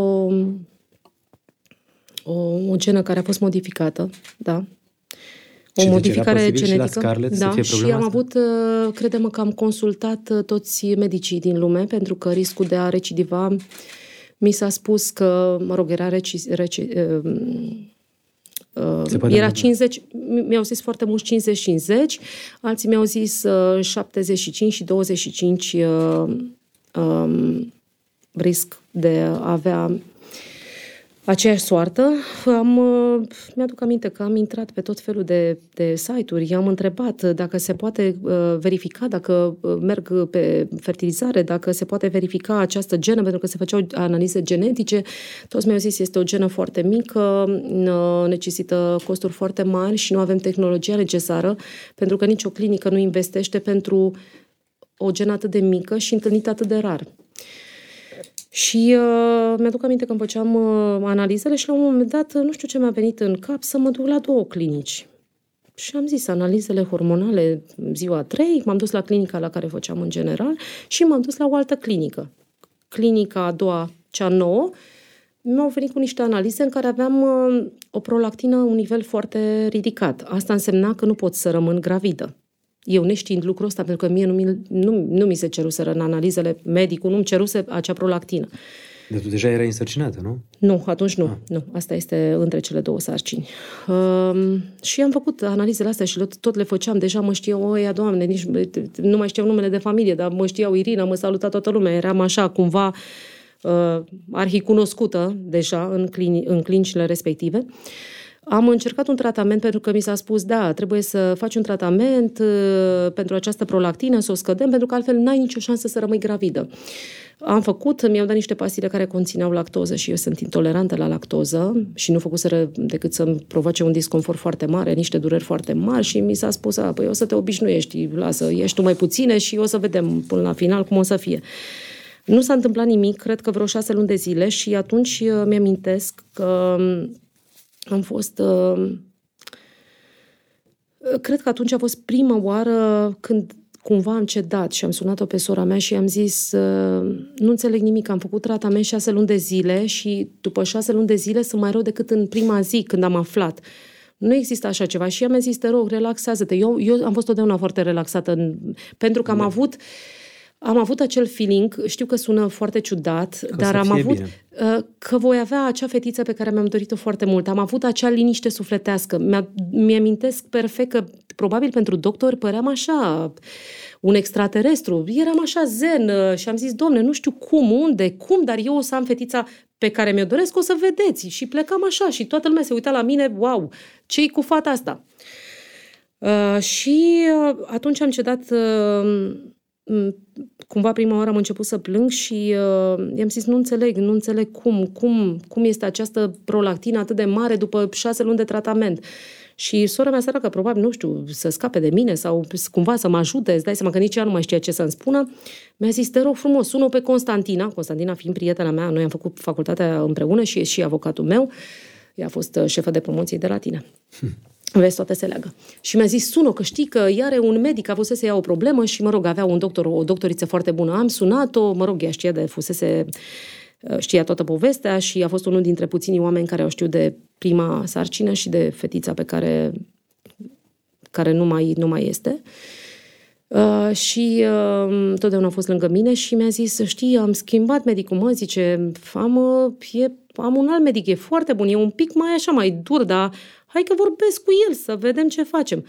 o, o genă care a fost modificată, da. O și modificare deci genetică. Și la Scarlett da, să fie și am avut, uh, credem că am consultat uh, toți medicii din lume, pentru că riscul de a recidiva mi s-a spus că, mă rog, era reci, reci, era 50, mi-au zis foarte mult 50-50, alții mi-au zis 75 și 25 um, risc de a avea aceeași soartă. Am, uh, mi-aduc aminte că am intrat pe tot felul de, de site-uri, i-am întrebat dacă se poate uh, verifica, dacă uh, merg pe fertilizare, dacă se poate verifica această genă, pentru că se făceau analize genetice. Toți mi-au zis este o genă foarte mică, necesită costuri foarte mari și nu avem tehnologia necesară, pentru că nicio clinică nu investește pentru o genă atât de mică și întâlnită atât de rar. Și uh, mi-aduc aminte că îmi făceam uh, analizele și la un moment dat, nu știu ce mi-a venit în cap, să mă duc la două clinici. Și am zis, analizele hormonale ziua 3, m-am dus la clinica la care făceam în general și m-am dus la o altă clinică. Clinica a doua, cea nouă, mi-au venit cu niște analize în care aveam uh, o prolactină un nivel foarte ridicat. Asta însemna că nu pot să rămân gravidă. Eu neștiind lucrul ăsta, pentru că mie nu mi, nu, nu mi se ceruseră în analizele medicul, nu-mi ceruse acea prolactină. Dar tu deja erai însărcinată, nu? Nu, atunci nu. Ah. Nu, asta este între cele două sarcini. Um, și am făcut analizele astea și tot le făceam. Deja mă știau, oia, doamne, nici nu mai știau numele de familie, dar mă știau Irina, mă saluta toată lumea. Eram așa, cumva, uh, arhicunoscută deja în, clini, în clinicile respective. Uh, am încercat un tratament pentru că mi s-a spus, da, trebuie să faci un tratament uh, pentru această prolactină, să o scădem, pentru că altfel n-ai nicio șansă să rămâi gravidă. Am făcut, mi-au dat niște pastile care conțineau lactoză și eu sunt intolerantă la lactoză și nu făcuseră decât să-mi provoace un disconfort foarte mare, niște dureri foarte mari și mi s-a spus, a, păi o să te obișnuiești, lasă, ești tu mai puține și o să vedem până la final cum o să fie. Nu s-a întâmplat nimic, cred că vreo șase luni de zile și atunci uh, mi-amintesc că am fost... Uh, cred că atunci a fost prima oară când cumva am cedat și am sunat-o pe sora mea și am zis uh, nu înțeleg nimic, am făcut tratament șase luni de zile și după șase luni de zile sunt mai rău decât în prima zi când am aflat. Nu există așa ceva și ea mi-a zis, te rog, relaxează-te. Eu, eu am fost totdeauna foarte relaxată în, pentru că am da. avut uh, am avut acel feeling, știu că sună foarte ciudat, că dar am avut bine. Uh, că voi avea acea fetiță pe care mi-am dorit-o foarte mult. Am avut acea liniște sufletească. Mi-amintesc perfect că probabil pentru doctor păream așa un extraterestru. Eram așa zen uh, și am zis, domne, nu știu cum, unde, cum, dar eu o să am fetița pe care mi-o doresc, o să vedeți. Și plecam așa și toată lumea se uita la mine, wow, ce cu fata asta? Uh, și uh, atunci am cedat uh, cumva prima oară am început să plâng și uh, i-am zis, nu înțeleg, nu înțeleg cum, cum, cum este această prolactină atât de mare după șase luni de tratament. Și sora mea săracă, probabil, nu știu, să scape de mine sau cumva să mă ajute, îți dai seama că nici ea nu mai știa ce să-mi spună, mi-a zis, te rog frumos, sună pe Constantina, Constantina fiind prietena mea, noi am făcut facultatea împreună și e și avocatul meu, ea a fost uh, șefă de promoție de la tine. Hm. Vezi, toate se leagă. Și mi-a zis, sună că știi că ea are un medic, a fost să ia o problemă și, mă rog, avea un doctor, o doctoriță foarte bună. Am sunat-o, mă rog, ea știa de fusese uh, știa toată povestea și a fost unul dintre puținii oameni care au știut de prima sarcină și de fetița pe care, care nu, mai, nu mai este. Uh, și uh, totdeauna a fost lângă mine și mi-a zis, știi, am schimbat medicul, mă, zice, am, uh, e, am un alt medic, e foarte bun, e un pic mai așa, mai dur, dar hai că vorbesc cu el să vedem ce facem.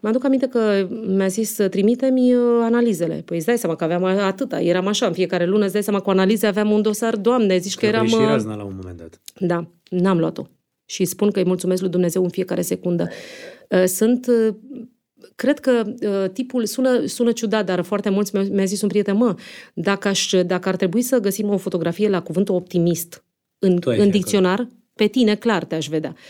Mi-aduc aminte că mi-a zis, trimite-mi uh, analizele. Păi îți dai seama că aveam atâta, eram așa, în fiecare lună îți dai seama cu analize aveam un dosar, doamne, zici că, Că eram... și uh, razna la un moment dat. Da, n-am luat-o. Și spun că îi mulțumesc lui Dumnezeu în fiecare secundă. Uh, Sunt, uh, cred că uh, tipul, sună, sună ciudat, dar foarte mulți mi-a, mi-a zis un prieten, mă, dacă, aș, dacă ar trebui să găsim o fotografie la cuvântul optimist în, Tu ai fi în acolo. dicționar, pe tine clar te-aș vedea. Uh,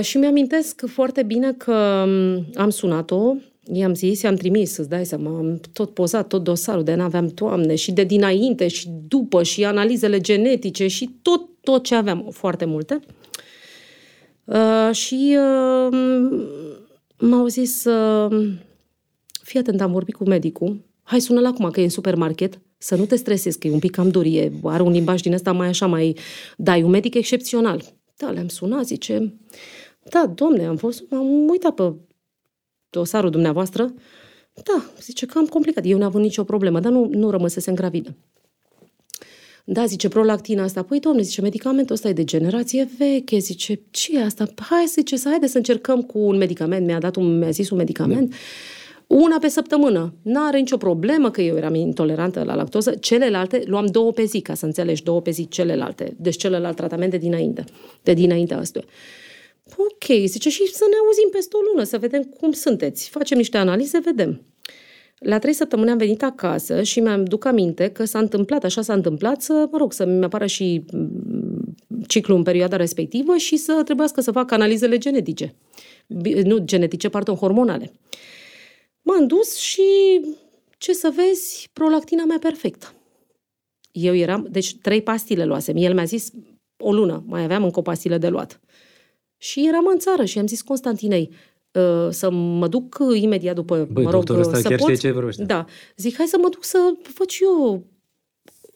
și mi-amintesc foarte bine că um, am sunat-o, i-am zis, i-am trimis, îți dai seama, am tot pozat, tot dosarul, de n-aveam, toamne, și de dinainte, și după, și analizele genetice, și tot, tot ce aveam, foarte multe. Uh, și uh, m-au zis, uh, fii atent, am vorbit cu medicul, hai sună-l acum că e în supermarket, să nu te stresezi, că e un pic cam dur, e, are un limbaj din ăsta mai așa, mai... Da, e un medic excepțional. Da, le-am sunat, zice, da, domne, am fost, m-am uitat pe dosarul dumneavoastră. Da, zice că am complicat. Eu n-am avut nicio problemă, dar nu, nu rămăsesem gravidă. Da, zice, prolactina asta. Păi, domne, zice, medicamentul ăsta e de generație veche. Zice, ce e asta? Hai, zice, să haide să încercăm cu un medicament. Mi-a dat un, mi-a zis un medicament. Una pe săptămână. N-are nicio problemă că eu eram intolerantă la lactoză. Celelalte, luam două pe zi, ca să înțelegi, două pe zi celelalte. Deci celălalt tratament de dinainte. De dinainte ăstuia. Ok, zice, și să ne auzim peste o lună, să vedem cum sunteți. Facem niște analize, vedem. La trei săptămâni am venit acasă și mi-am duc aminte că s-a întâmplat, așa s-a întâmplat, să, mă rog, să-mi apară și mm, ciclul în perioada respectivă și să trebuiască să fac analizele genetice. Bi- Nu genetice, pardon, hormonale. M-am dus și, ce să vezi, prolactina mea perfectă. Eu eram, deci trei pastile luasem. El mi-a zis o lună, mai aveam încă o pastilă de luat. Și eram în țară și am zis Constantinei uh, să mă duc imediat după, Băi, mă rog, doctorul ăsta să chiar pot... știe ce vorbește. Da. Zic, hai să mă duc să văd și eu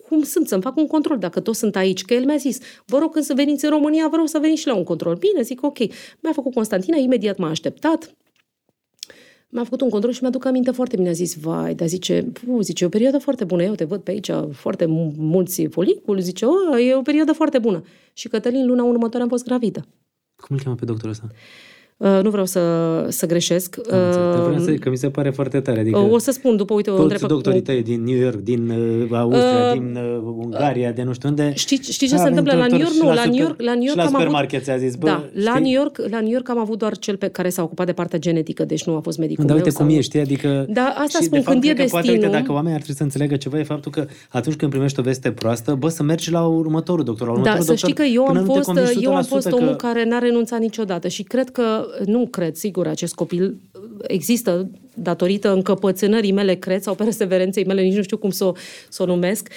cum sunt, să-mi fac un control, dacă toți sunt aici. Că el mi-a zis, vă rog când să veniți în România, vă rog să veniți și la un control. Bine, zic, ok. Mi-a făcut Constantina, imediat m-a așteptat. Mi-a făcut un control și mi-aduc aminte foarte bine. A zis, vai, dar zice, pu, zice, e o perioadă foarte bună. Eu te văd pe aici foarte mu- mulți foliculi. Zice, o, e o perioadă foarte bună. Și Cătălin, luna următoare am fost gravidă. Cum îl cheamă pe doctorul ăsta? Uh, nu vreau să, să greșesc. Am înțeles. Dar vreau Uh, să zic că mi se pare foarte tare. Adică o să spun după, uite, o toți întrebă doctorii cu... tăi din New York, din uh, Austria, Uh, din uh, Ungaria, de nu știu unde. Știi, știi ce a se venit întâmplă la New doctor York? și Nu, la New super- York, la New York și la am avut... supermarket ți-a zis, bă, da, la știi? New, York, la New York am avut doar cel pe care s-a ocupat de partea genetică, deci nu a fost medicul Dar meu. uite cum sau... e, știi? Adică... Da, asta și spun, de fapt, când e cred că Poate, uite, destinul- dacă oamenii ar trebui să înțeleagă ceva, e faptul că atunci când primești o veste proastă, bă, să mergi la următorul doctor, la Da, următorul să doctor, știi că eu până am nu te fost, convingi eu am 100% fost că... omul care n-a renunțat niciodată și cred că, nu cred, sigur, acest copil există datorită încăpățânării mele, cred, sau perseverenței mele, nici nu știu cum să o, să o numesc.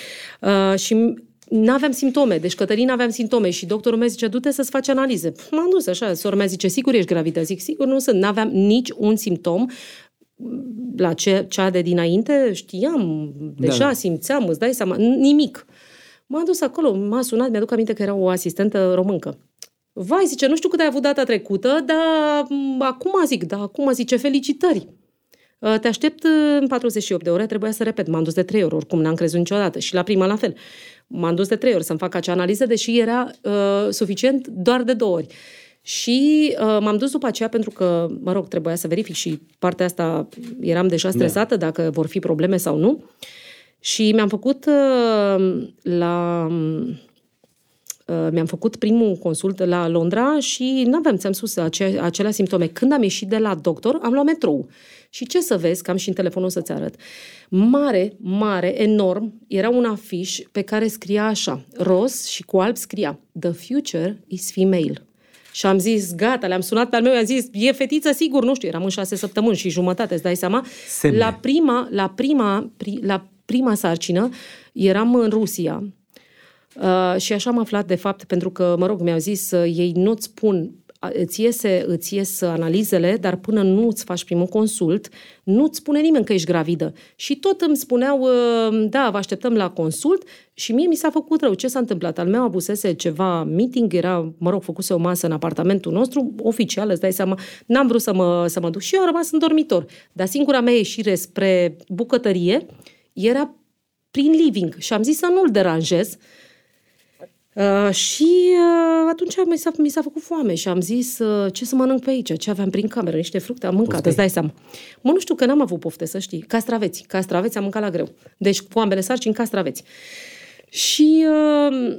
Uh, și N-aveam simptome, deci Cătălin aveam simptome și doctorul meu zice, du-te să-ți faci analize. M-am dus așa, sora mea zice, sigur ești gravidă? Zic, sigur nu sunt, n-aveam nici un simptom la ce, cea de dinainte, știam, deja da. simțeam, îți dai seama, nimic. M-am dus acolo, m-a sunat, mi-aduc aminte că era o asistentă româncă. Vai, zice, nu știu cât ai avut data trecută, dar m, acum zic, da, acum zice, felicitări. Uh, Te aștept uh, în 48 de ore, trebuia să repet. M-am dus de trei ori, oricum n-am crezut niciodată. Și la prima la fel. M-am dus de trei ori să-mi fac acea analiză, deși era uh, suficient doar de două ori. Și uh, m-am dus după aceea pentru că, mă rog, trebuia să verific și partea asta eram deja stresată da. dacă vor fi probleme sau nu. Și mi-am făcut uh, la Uh, mi-am făcut primul consult la Londra și nu aveam, ți-am spus, ace- acelea simptome. Când am ieșit de la doctor, am luat metrou. Și ce să vezi, că am și în telefonul să-ți arăt. Mare, mare, enorm, era un afiș pe care scria așa, roz și cu alb scria The future is female. Și am zis, gata, le-am sunat pe al meu, i-am zis, e fetiță, sigur, nu știu, eram în șase săptămâni și jumătate, îți dai seama. Semne. La prima, la prima, pri, la prima sarcină eram în Rusia, Uh, și așa am aflat, de fapt, pentru că, mă rog, mi-au zis, uh, ei nu-ți spun îți, iese, îți ies analizele, dar până nu îți faci primul consult, nu-ți spune nimeni că ești gravidă. Și tot îmi spuneau, uh, da, vă așteptăm la consult și mie mi s-a făcut rău. Ce s-a întâmplat? Al meu abusese ceva meeting, era, mă rog, făcuse o masă în apartamentul nostru, oficial, îți dai seama, n-am vrut să mă, să mă duc și eu am rămas în dormitor. Dar singura mea ieșire spre bucătărie era prin living și am zis să nu-l deranjez, Uh, și uh, atunci mi s-a, mi s-a făcut foame și am zis uh, ce să mănânc pe aici, ce aveam prin cameră, niște fructe, am mâncat, Pofte. îți dai seama. Mă, nu știu că n-am avut pofte, să știi. Castraveți, castraveți am mâncat la greu. Deci cu ambele sarcini castraveți. Și uh,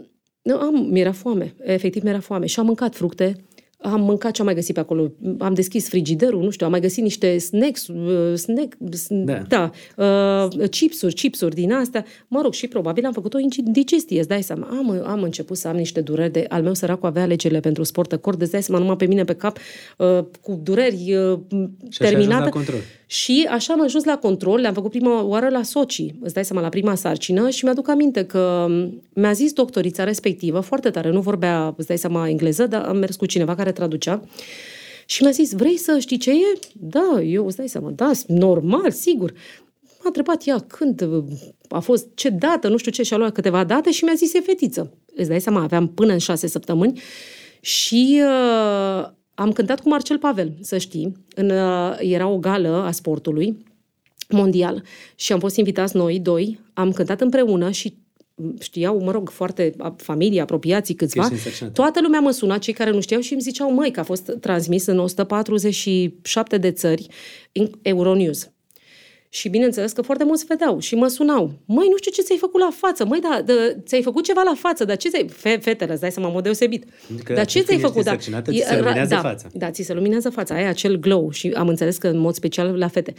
am, mi-era foame, efectiv mi-era foame și am mâncat fructe, am mâncat ce am mai găsit pe acolo. Am deschis frigiderul, nu știu, am mai găsit niște snacks, uh, snack, da, da uh, chipsuri, chipsuri din astea. Mă rog, și probabil am făcut o indigestie, îți dai seama. Am, am început să am niște dureri de... Al meu săracul avea alegerile pentru sport de cord, îți dai seama numai pe mine pe cap, uh, cu dureri uh, și terminate. control. Și așa am ajuns la control, le-am făcut prima oară la Sochi, îți dai seama, la prima sarcină și mi-aduc aminte că mi-a zis doctorița respectivă, foarte tare, nu vorbea, îți dai seama, engleză, dar am mers cu cineva care traducea, și mi-a zis, vrei să știi ce e? Da, eu îți dai seama, da, normal, sigur. M-a întrebat ea când a fost, ce dată, nu știu ce, și a luat câteva date și mi-a zis, e fetiță. Îți dai seama, aveam până în șase săptămâni și uh, am cântat cu Marcel Pavel, să știi. În, uh, era o gală a sportului mondial și am fost invitați noi doi, am cântat împreună și știau, mă rog, foarte familie, apropiații câțiva, toată lumea mă suna, cei care nu știau și îmi ziceau, măi, că a fost transmis în 147 de țări în Euronews. Și bineînțeles că foarte mulți vedeau și mă sunau. Măi, nu știu ce ți-ai făcut la față. Măi, da, de, ți-ai făcut ceva la față, dar ce ți-ai... Fe, fetele, îți dai seama, mă deosebit. Că dar ce ți-ai făcut? Da, ți se luminează da, fața. Da, ți se luminează fața. Ai acel glow și am înțeles că în mod special la fete.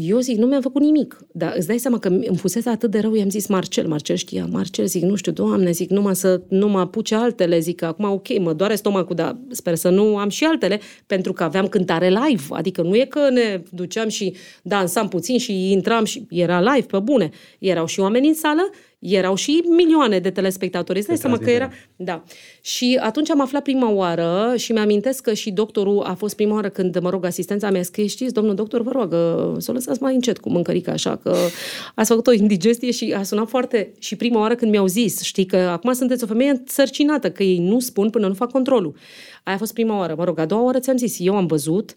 Eu zic, nu mi-am făcut nimic. Dar îți dai seama că îmi fusese atât de rău, i-am zis Marcel. Marcel știa. Marcel, zic, nu știu, doamne, zic, numai să nu mă apuce altele. Zic, acum, ok, mă doare stomacul, dar sper să nu am și altele, pentru că aveam cântare live. Adică nu e că ne duceam și dansam puțin și intram și era live, pe bune. Erau și oameni în sală erau și milioane de telespectatori. Îți seama că era... Da. Și atunci am aflat prima oară și mi-amintesc că și doctorul a fost prima oară când, mă rog, asistența mea scrie, știți, domnul doctor, vă rog, să o lăsați mai încet cu mâncărica, așa că ați făcut o indigestie și a sunat foarte... Și prima oară când mi-au zis, știi, că acum sunteți o femeie sărcinată, că ei nu spun până nu fac controlul. Aia a fost prima oară. Mă rog, a doua oară ți-am zis, eu am văzut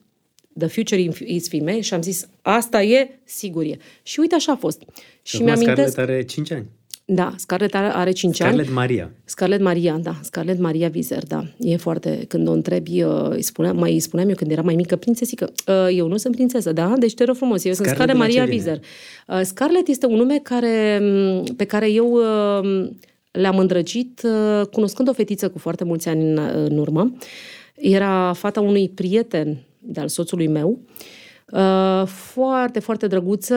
The Future is Female și am zis, asta e, sigur e. Și uite așa a fost. Și, și mi-amintesc... are 5 ani. Da, Scarlett are, are 5 Scarlett ani. Scarlett Maria. Scarlett Maria, da. Scarlett Maria Vizer, da. E foarte... Când o întrebi, uh, îi spuneam, mai îi spuneam eu când era mai mică, prințesică. Uh, eu nu sunt prințesă, da? Deci te rog frumos. Eu Scarlett sunt Scarlett Maria Vizer. Uh, Scarlett este un nume care, mm, pe care eu le-am îndrăgit cunoscând o fetiță cu foarte mulți ani în, în urmă. Era fata unui prieten de-al soțului meu. foarte, foarte drăguță.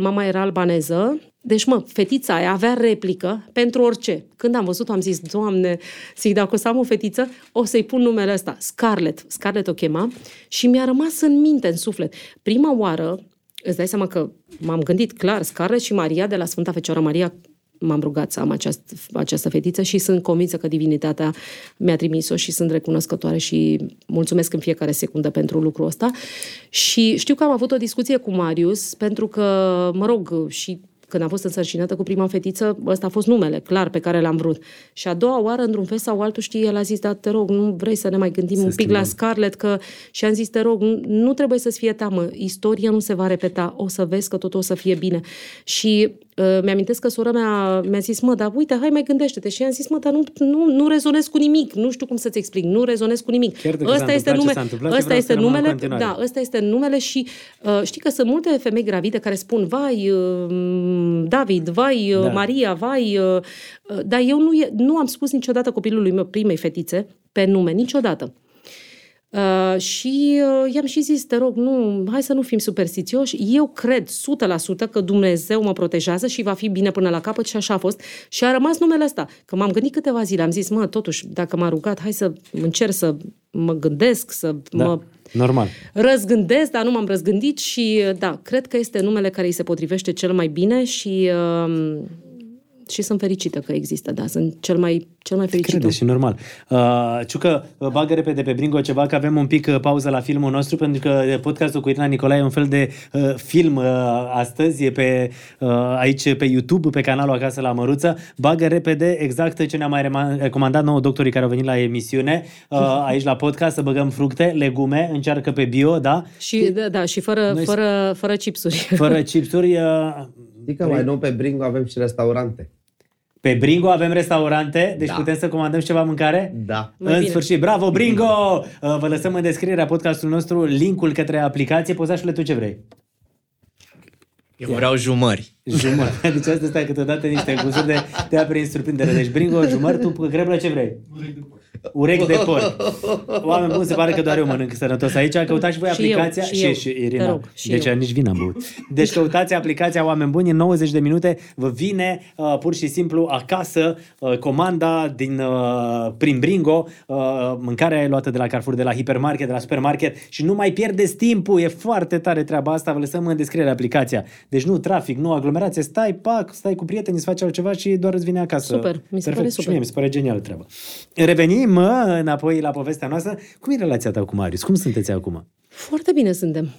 Mama era albaneză deci, mă, fetița aia avea replică pentru orice. Când am văzut am zis, Doamne, zic, dacă o să am o fetiță, o să-i pun numele ăsta, Scarlett. Scarlett o chema și mi-a rămas în minte, în suflet. Prima oară, îți dai seama că m-am gândit clar, Scarlett și Maria de la Sfânta Fecioară Maria, m-am rugat să am această, această fetiță și sunt convinsă că divinitatea mi-a trimis-o și sunt recunoscătoare și mulțumesc în fiecare secundă pentru lucrul ăsta. Și știu că am avut o discuție cu Marius, pentru că, mă rog, și când am fost însărcinată cu prima fetiță, ăsta a fost numele, clar, pe care l-am vrut. Și a doua oară, într-un fel sau altul, știi, el a zis, da, te rog, nu vrei să ne mai gândim să un pic schimbăm. la Scarlett, că... Și am zis, te rog, nu, nu trebuie să-ți fie teamă, istoria nu se va repeta, o să vezi că totul o să fie bine. Și Uh, mi-amintesc că sora mea mi-a zis, mă, dar uite, hai mai gândește-te. Și am zis, mă, dar nu, nu, nu rezonez cu nimic. Nu știu cum să-ți explic. Nu rezonez cu nimic. ăsta este, nume, ăsta este numele. Da, ăsta este numele și uh, știi că sunt multe femei gravide care spun, vai, uh, David, vai, uh, da. Maria, vai, uh, uh, dar eu nu, nu am spus niciodată copilului meu, primei fetițe, pe nume, niciodată. Uh, și uh, i-am și zis, te rog, nu, hai să nu fim superstițioși. Eu cred 100% că Dumnezeu mă protejează și va fi bine până la capăt și așa a fost. Și a rămas numele ăsta. Că m-am gândit câteva zile, am zis, mă, totuși, dacă m-a rugat, hai să încerc să mă gândesc, să da, mă normal. răzgândesc, dar nu m-am răzgândit și, da, cred că este numele care îi se potrivește cel mai bine și... Uh, și sunt fericită că există, da, sunt cel mai, cel mai fericit. Crede și normal. Uh, Ciucă, bagă repede pe Bringo ceva, că avem un pic uh, pauză la filmul nostru, pentru că podcastul cu Irina Nicolae e un fel de uh, film uh, astăzi, e pe, uh, aici pe YouTube, pe canalul Acasă la Măruță. Bagă repede exact ce ne-a mai recomandat nouă doctorii care au venit la emisiune, uh, *laughs* aici la podcast, să băgăm fructe, legume, încearcă pe bio, da? Și, da, da și fără, Noi... fără, fără chipsuri. Fără chipsuri. Uh, Adică mai nou pe Bringo avem și restaurante. Pe Bringo avem restaurante, deci da. putem să comandăm și ceva mâncare? Da. În bine. sfârșit, bravo Bringo! Uh, vă lăsăm în descrierea podcastului nostru linkul către aplicație. Pozașule, tu ce vrei? Eu vreau jumări. Jumări. *laughs* Deci asta stai câteodată niște gusturi de te ia prin surprindere. Deci Bringo, jumări, tu greblă ce vrei? Urechi de porc. Oameni buni, se pare că doar eu mănânc sănătos aici. Căutați și voi și aplicația. Eu, și, eu. și Irina. Rog, și deci eu. nici vin am băut. Deci căutați aplicația Oameni Buni în 90 de minute. Vă vine uh, pur și simplu acasă uh, comanda din, uh, prin Bringo. Uh, mâncarea e luată de la Carrefour, de la hipermarket, de la supermarket și nu mai pierdeți timpul. E foarte tare treaba asta. Vă lăsăm în descriere aplicația. Deci nu trafic, nu aglomerație. Stai, pac, stai cu prieteni, îți faci altceva și doar îți vine acasă. Super, mi se Perfect. pare Și super. mie mi se pare genial treaba. Revenim uh, înapoi la povestea noastră. Cum e relația ta cu Marius? Cum sunteți acum? Foarte bine suntem.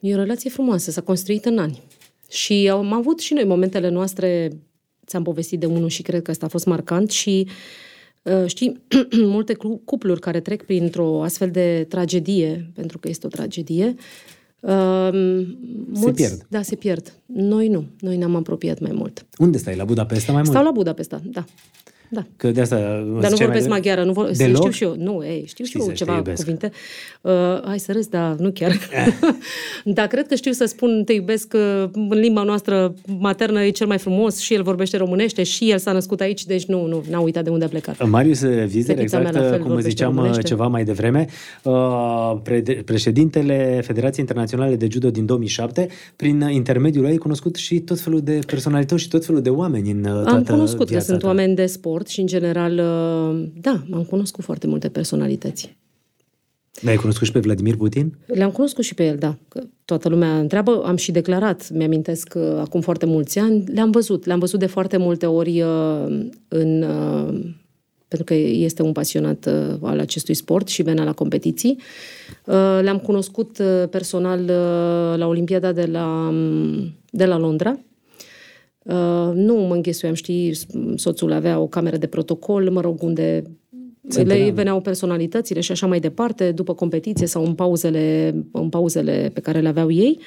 E o relație frumoasă, s-a construit în ani. Și am avut și noi momentele noastre, ți-am povestit de unul și cred că asta a fost marcant și uh, știi, *clears throat* multe clu- cupluri care trec printr-o astfel de tragedie, pentru că este o tragedie, uh, mulți, pierd. Da, se pierd. Noi nu. Noi ne-am apropiat mai mult. Unde stai? La Budapesta mai mult? Stau la Budapesta, da. Da. Că de asta Dar nu vorbesc maghiară, nu vor... Deloc? știu și eu. Nu, ei, știu Știi și eu să te ceva iubesc. cuvinte. Uh, hai să râs, dar nu chiar. *laughs* dar cred că știu să spun te iubesc uh, în limba noastră maternă e cel mai frumos și el vorbește românește și el s-a născut aici, deci nu, nu, n-a uitat de unde a plecat. Marius Vizer, Fetița mea exact la fel cum vorbește ziceam românește. ceva mai devreme, uh, pre- președintele Federației Internaționale de Judo din 2007, prin intermediul ei cunoscut și tot felul de personalități și tot felul de oameni în uh, toată Am cunoscut că viața sunt ta. oameni de sport și, în general, uh, da, am cunoscut foarte multe personalități. L-ai cunoscut și pe Vladimir Putin? Le-am cunoscut și pe el, da. Că toată lumea întreabă, am și declarat, mi-amintesc că acum foarte mulți ani, le-am văzut. Le-am văzut de foarte multe ori uh, în... uh, pentru că este un pasionat uh, al acestui sport și venea la competiții. Uh, Le-am cunoscut uh, personal uh, la Olimpiada de la, um, de la Londra. Uh, nu mă înghesuiam, știi, soțul avea o cameră de protocol, mă rog, unde Se le întâlneau. veneau personalitățile și așa mai departe, după competiție sau în pauzele, în pauzele pe care le aveau ei.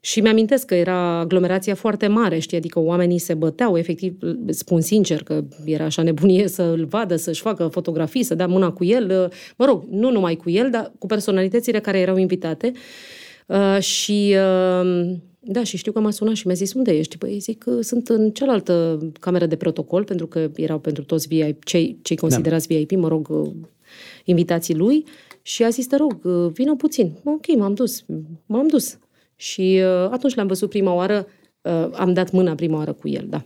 Și mi-amintesc că era aglomerația foarte mare, știi, adică oamenii se băteau, efectiv, spun sincer că era așa nebunie să îl vadă, să-și facă fotografii, să dea mâna cu el, mă rog, nu numai cu el, dar cu personalitățile care erau invitate. Uh, și uh, da, și știu că m-a sunat și mi-a zis, unde ești? Păi zic că sunt în cealaltă cameră de protocol, pentru că erau pentru toți VIP, cei, cei considerați VIP, mă rog, uh, invitații lui. Și a zis, te rog, uh, vină puțin. Ok, m-am dus, m-am dus. Și uh, atunci l-am văzut prima oară, uh, am dat mâna prima oară cu el, da.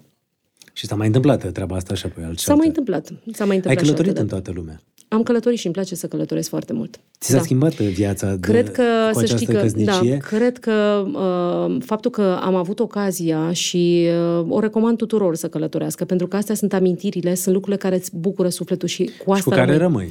Și s-a mai întâmplat treaba asta așa pe altceva. S-a mai întâmplat. S-a mai Ai întâmplat și călătorit altă în dată. toată lumea. Am călătorit și îmi place să călătoresc foarte mult. Ți s-a schimbat viața de, Cred că, cu să știi această că, da, căsnicie? cred că uh, faptul că am avut ocazia și uh, o recomand tuturor să călătorească, pentru că astea sunt amintirile, sunt lucrurile care îți bucură sufletul și cu și asta cu care rămâi. rămâi.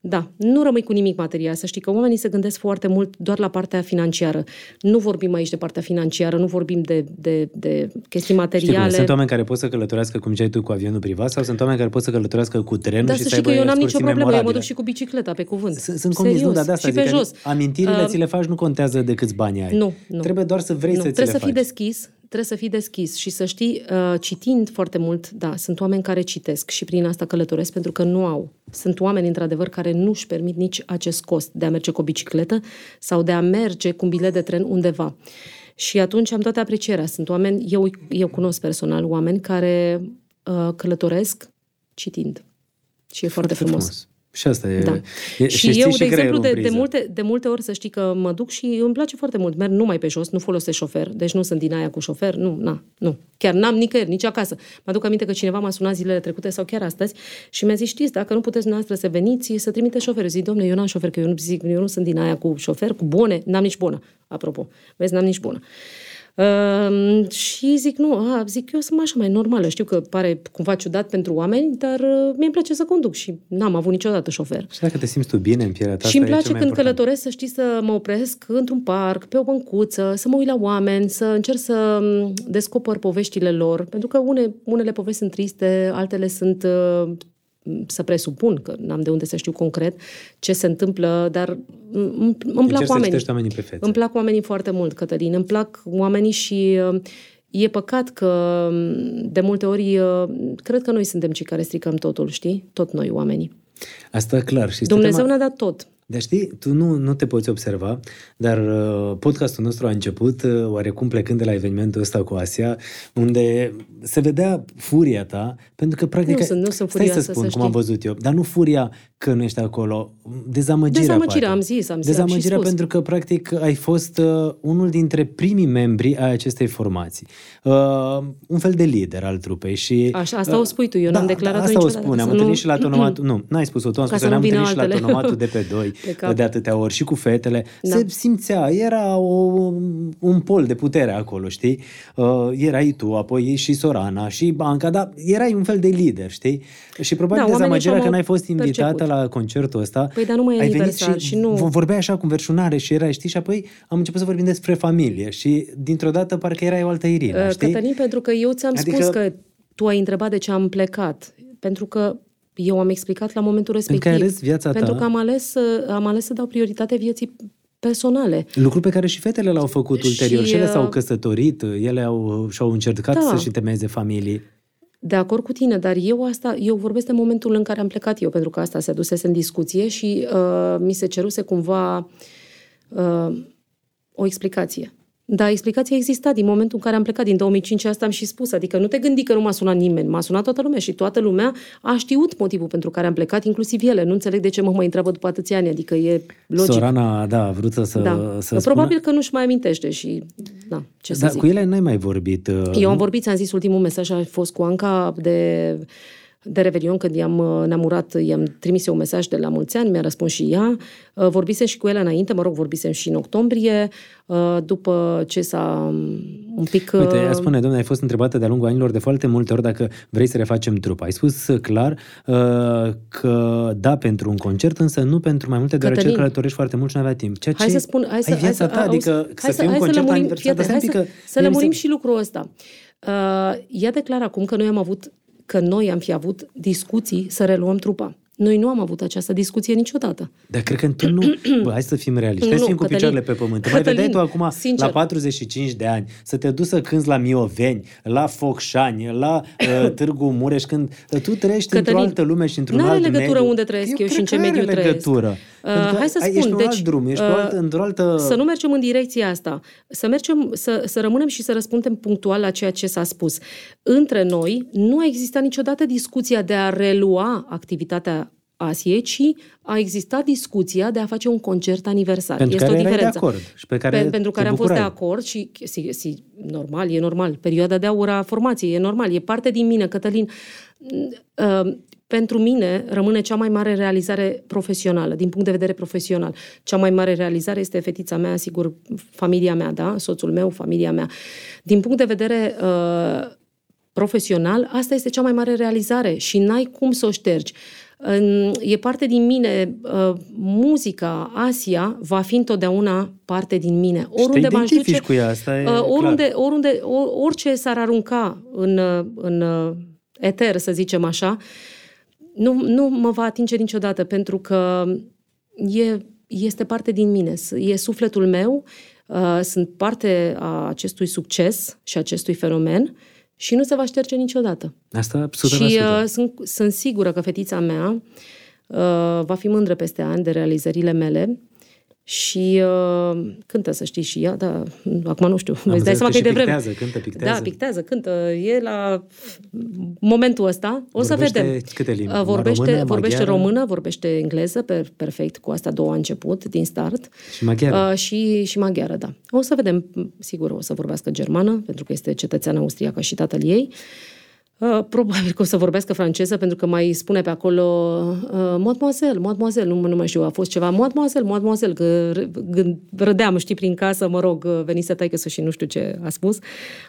Da, nu rămâi cu nimic material. Să știi că oamenii se gândesc foarte mult doar la partea financiară. Nu vorbim aici de partea financiară, nu vorbim de, de, de chestii Știi cum, e? materiale. sunt oameni care pot să călătorească, cum ziceai tu, cu avionul privat sau sunt oameni care pot să călătorească cu trenul Dar și să să știi că aibă eu n-am nicio excursii problemă, eu mă memorabile. duc și cu bicicleta, pe cuvânt. Sunt, sunt convins, nu, Serios. dar de asta și zic pe că jos. amintirile Uh, ți le faci nu contează de câți bani ai. Nu, nu. Trebuie doar să vrei nu. să ți Trebuie le să fii faci. deschis, trebuie să fii deschis și să știi, uh, citind foarte mult, da, sunt oameni care citesc și prin asta călătoresc pentru că nu au. Sunt oameni, într-adevăr, care nu își permit nici acest cost de a merge cu o bicicletă sau de a merge cu un bilet de tren undeva. Și atunci am toată aprecierea. Sunt oameni, eu, eu cunosc personal oameni care uh, călătoresc citind. Și e foarte, frumos. Și asta e. Da. e și, știi eu, și de exemplu, creierul de, în de, priză. multe, de multe ori să știi că mă duc și îmi place foarte mult. Merg numai pe jos, nu folosesc șofer, deci nu sunt din aia cu șofer, nu, na, nu. Chiar n-am nicăieri, nici acasă. Mă aduc aminte că cineva m-a sunat zilele trecute sau chiar astăzi și mi-a zis, știți, dacă nu puteți dumneavoastră să veniți, să trimite șofer. Eu zic, domne, eu n-am șofer, că eu nu, zic, eu nu sunt din aia cu șofer, cu bone, n-am nici bună, apropo. Vezi, n-am nici bună. Uh, și zic, nu, a, zic, eu sunt așa mai normală. Știu că pare cumva ciudat pentru oameni, dar uh, mie îmi place să conduc și n-am avut niciodată șofer. Și dacă te simți tu bine în pielea ta, Și îmi asta e place cel mai când important. călătoresc să știi să mă opresc într-un parc, pe o băncuță, să mă uit la oameni, să încerc să m, descoper poveștile lor, pentru că une, unele povesti sunt triste, altele sunt uh, să presupun că n-am de unde să știu concret ce se întâmplă, dar îmi, îmi Încerci plac să oamenii. citești oamenii pe fețe. Îmi plac oamenii foarte mult, Cătălin. Îmi plac oamenii și uh, e păcat că um, de multe ori uh, cred că noi suntem cei care stricăm totul, știi? Tot noi, oamenii. Asta clar. Și este Dumnezeu tema- ne-a dat tot. Dar știi, tu nu, nu te poți observa, dar uh, podcastul nostru a început uh, oarecum plecând de la evenimentul ăsta cu Asia, unde se vedea furia ta, pentru că practic... Nu, sunt, nu sunt furioasă, stai să spun să știi. cum am văzut eu, dar nu furia că nu ești acolo, dezamăgirea. Dezamăgirea, am zis, am zis. Dezamăgirea am pentru că practic ai fost uh, unul dintre primii membri ai acestei formații. Uh, un fel de lider al trupei și... Așa, asta uh, o spui tu, eu uh, da, n-am declarat da, asta o spuneam, am întâlnit și la *laughs* tonomatul... Nu, n-ai spus-o tu, am spus, ne-am întâlnit și la tonomatul *laughs* de pe 2 de, de atâtea ori și cu fetele, da. se simțea, era o, un pol de putere acolo, știi? Uh, erai tu, apoi și Sorana și Banca, dar erai un fel de lider, știi? Și probabil da, dezamăgirea că n-ai fost invitată perceput. la concertul ăsta. Păi, dar nu mai e ai venit și, și nu... vorbeai așa cu versunare și erai, știi? Și apoi am început să vorbim despre familie și dintr-o dată parcă erai o altă Irina, uh, știi? Cătălin, pentru că eu ți-am adică... spus că tu ai întrebat de ce am plecat. Pentru că eu am explicat la momentul respectiv. că ai ales viața Pentru ta. că am ales, să- am ales să dau prioritate vieții personale. Lucru pe care și fetele l-au făcut Și, ulterior. Și ele uh, s-au căsătorit, ele au, și-au încercat Da. să-și temeze familii. De acord cu tine, dar eu asta, eu vorbesc de momentul în care am plecat eu, pentru că asta se dusese în discuție și uh, mi se ceruse cumva uh, o explicație. Da, explicația exista din momentul în care am plecat, din 2005, asta am și spus. Adică nu te gândi că nu m-a sunat nimeni, m-a sunat toată lumea și toată lumea a știut motivul pentru care am plecat, inclusiv ele. Nu înțeleg de ce mă mai întreabă după atâția ani, adică e logic. Sorana, da, a vrut să, da. să spună... Probabil că nu-și mai amintește și, da, ce să Dar zic. cu ele n-ai mai vorbit. uh, Eu am vorbit, ți-am zis ultimul mesaj, a fost cu Anca de, de Revelion, când i-am, ne-am urat, i-am trimis eu un mesaj de la mulți ani, mi-a răspuns și ea. Uh, Vorbisem și cu ele înainte, mă rog, vorbisem și în octombrie, uh, după ce s-a um, un pic... Uite, uh, ea spune, domnule, ai fost întrebată de-a lungul anilor de foarte multe ori dacă vrei să refacem trupa. Ai spus uh, clar uh, că da pentru un concert, însă nu pentru mai multe, deoarece Cătălin, călătorești foarte mult și nu avea timp. Ceea ce Hai să spun, hai să, ai viața hai să, ta, auzi, adică hai să fie un hai concert lămurim, aniversar, fii dar atent, stai hai un să, pic că să mie mi lămurim se- și lucrul ăsta. Uh, ea declară acum că noi am avut, că noi am fi avut discuții să reluăm trupa. Noi nu am avut această discuție niciodată. Dar cred că tu nu... *clears throat* Bă, hai să fim realiști. Hai Nu, să fim cu Cătălin. picioarele pe pământ. Te mai Cătălin, vedeai tu acum, sincer. la 45 de ani, să te duci să cânți la Mioveni, la Focșani, la uh, *clears throat* Târgu Mureș, când uh, tu trăiești într-o Cătălin, altă lume și într-un n-are alt legătură mediu. unde trăiesc eu și cred în ce că are mediu trăiesc. legătură. Uh, Pentru că hai să ai- spun, ești pe un deci, alt drum, ești pe o uh, altă, într-o altă... Să nu mergem în direcția asta. Să mergem, să, să rămânem și să răspundem punctual la ceea ce s-a spus. Între noi nu a existat niciodată discuția de a relua activitatea Asiei, ci a existat discuția de a face un concert aniversar. Pentru este care o erai de diferență. acord și pe care Pe, pentru te care am fost de bucurai. acord și, si, si, normal, e normal. Perioada de aur a formației, e normal. E parte din mine, Cătălin. Uh, pentru mine rămâne cea mai mare realizare profesională, din punct de vedere profesional. Cea mai mare realizare este fetița mea, sigur, familia mea, da? Soțul meu, familia mea. Din punct de vedere uh, profesional, asta este cea mai mare realizare și n-ai cum să o ștergi. În- E parte din mine, uh, muzica, Asia, va fi întotdeauna parte din mine. Oriunde m-aș identifici duce, cu ea, asta e uh, clar. oriunde, oriunde, o- orice s-ar arunca în, uh, în uh, eter, să zicem așa, nu, nu mă va atinge niciodată, pentru că e, este parte din mine, s- e sufletul meu, uh, sunt parte a acestui succes și acestui fenomen și nu se va șterge niciodată. Asta 100%. Și uh, sunt, sunt sigură că fetița mea uh, va fi mândră peste ani de realizările mele și uh, cântă, să știi, și ea, dar acum nu știu, îți dai înțeles seama că că e și de vreme. pictează, cântă, pictează. Da, pictează, cântă, e la momentul ăsta, o să Vorbește vedem. câte limbi? Uh, Vorbește, Română, vorbește maghiară? română, vorbește engleză, per, perfect, cu asta două a început, din start. Și maghiară. Uh, și, și maghiară, da. O să vedem, sigur, o să vorbească germană, pentru că este cetățean austriacă și tatăl ei. Uh, probabil că o să vorbească franceză, pentru că mai spune pe acolo uh, mademoiselle, mademoiselle, nu, nu mai știu, a fost ceva mademoiselle, mademoiselle, că r- râdeam, știi, prin casă, mă rog, uh, venise taică și nu știu ce a spus.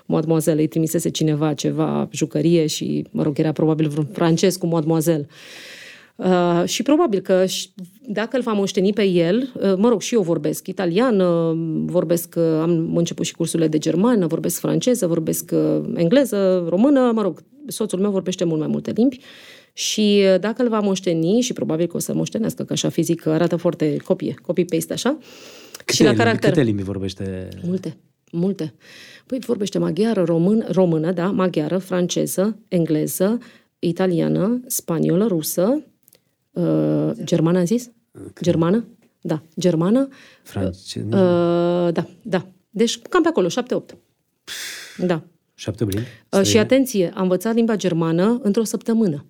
Mademoiselle îi trimisese cineva ceva jucărie și, mă rog, era probabil vreun francez cu mademoiselle. Uh, și probabil că dacă îl va moșteni pe el, uh, mă rog, și eu vorbesc italiană, vorbesc, uh, am început și cursurile de germană, vorbesc franceză, vorbesc uh, engleză, română, mă rog, soțul meu vorbește mult mai multe limbi și uh, dacă îl va moșteni, și probabil că o să moștenească, că așa fizic arată foarte copie, copy-paste așa, Câte, și la limbi, caracter. câte limbi vorbește? Multe, multe. Păi vorbește maghiară, român, română, da, maghiară, franceză, engleză, italiană, spaniolă, rusă, uh, germană am zis? Germană? Da, germană. France... Uh, da, da. Deci cam pe acolo, șapte-opt. Da. Șapte limbi? Uh, și străine? atenție, am învățat limba germană într-o săptămână.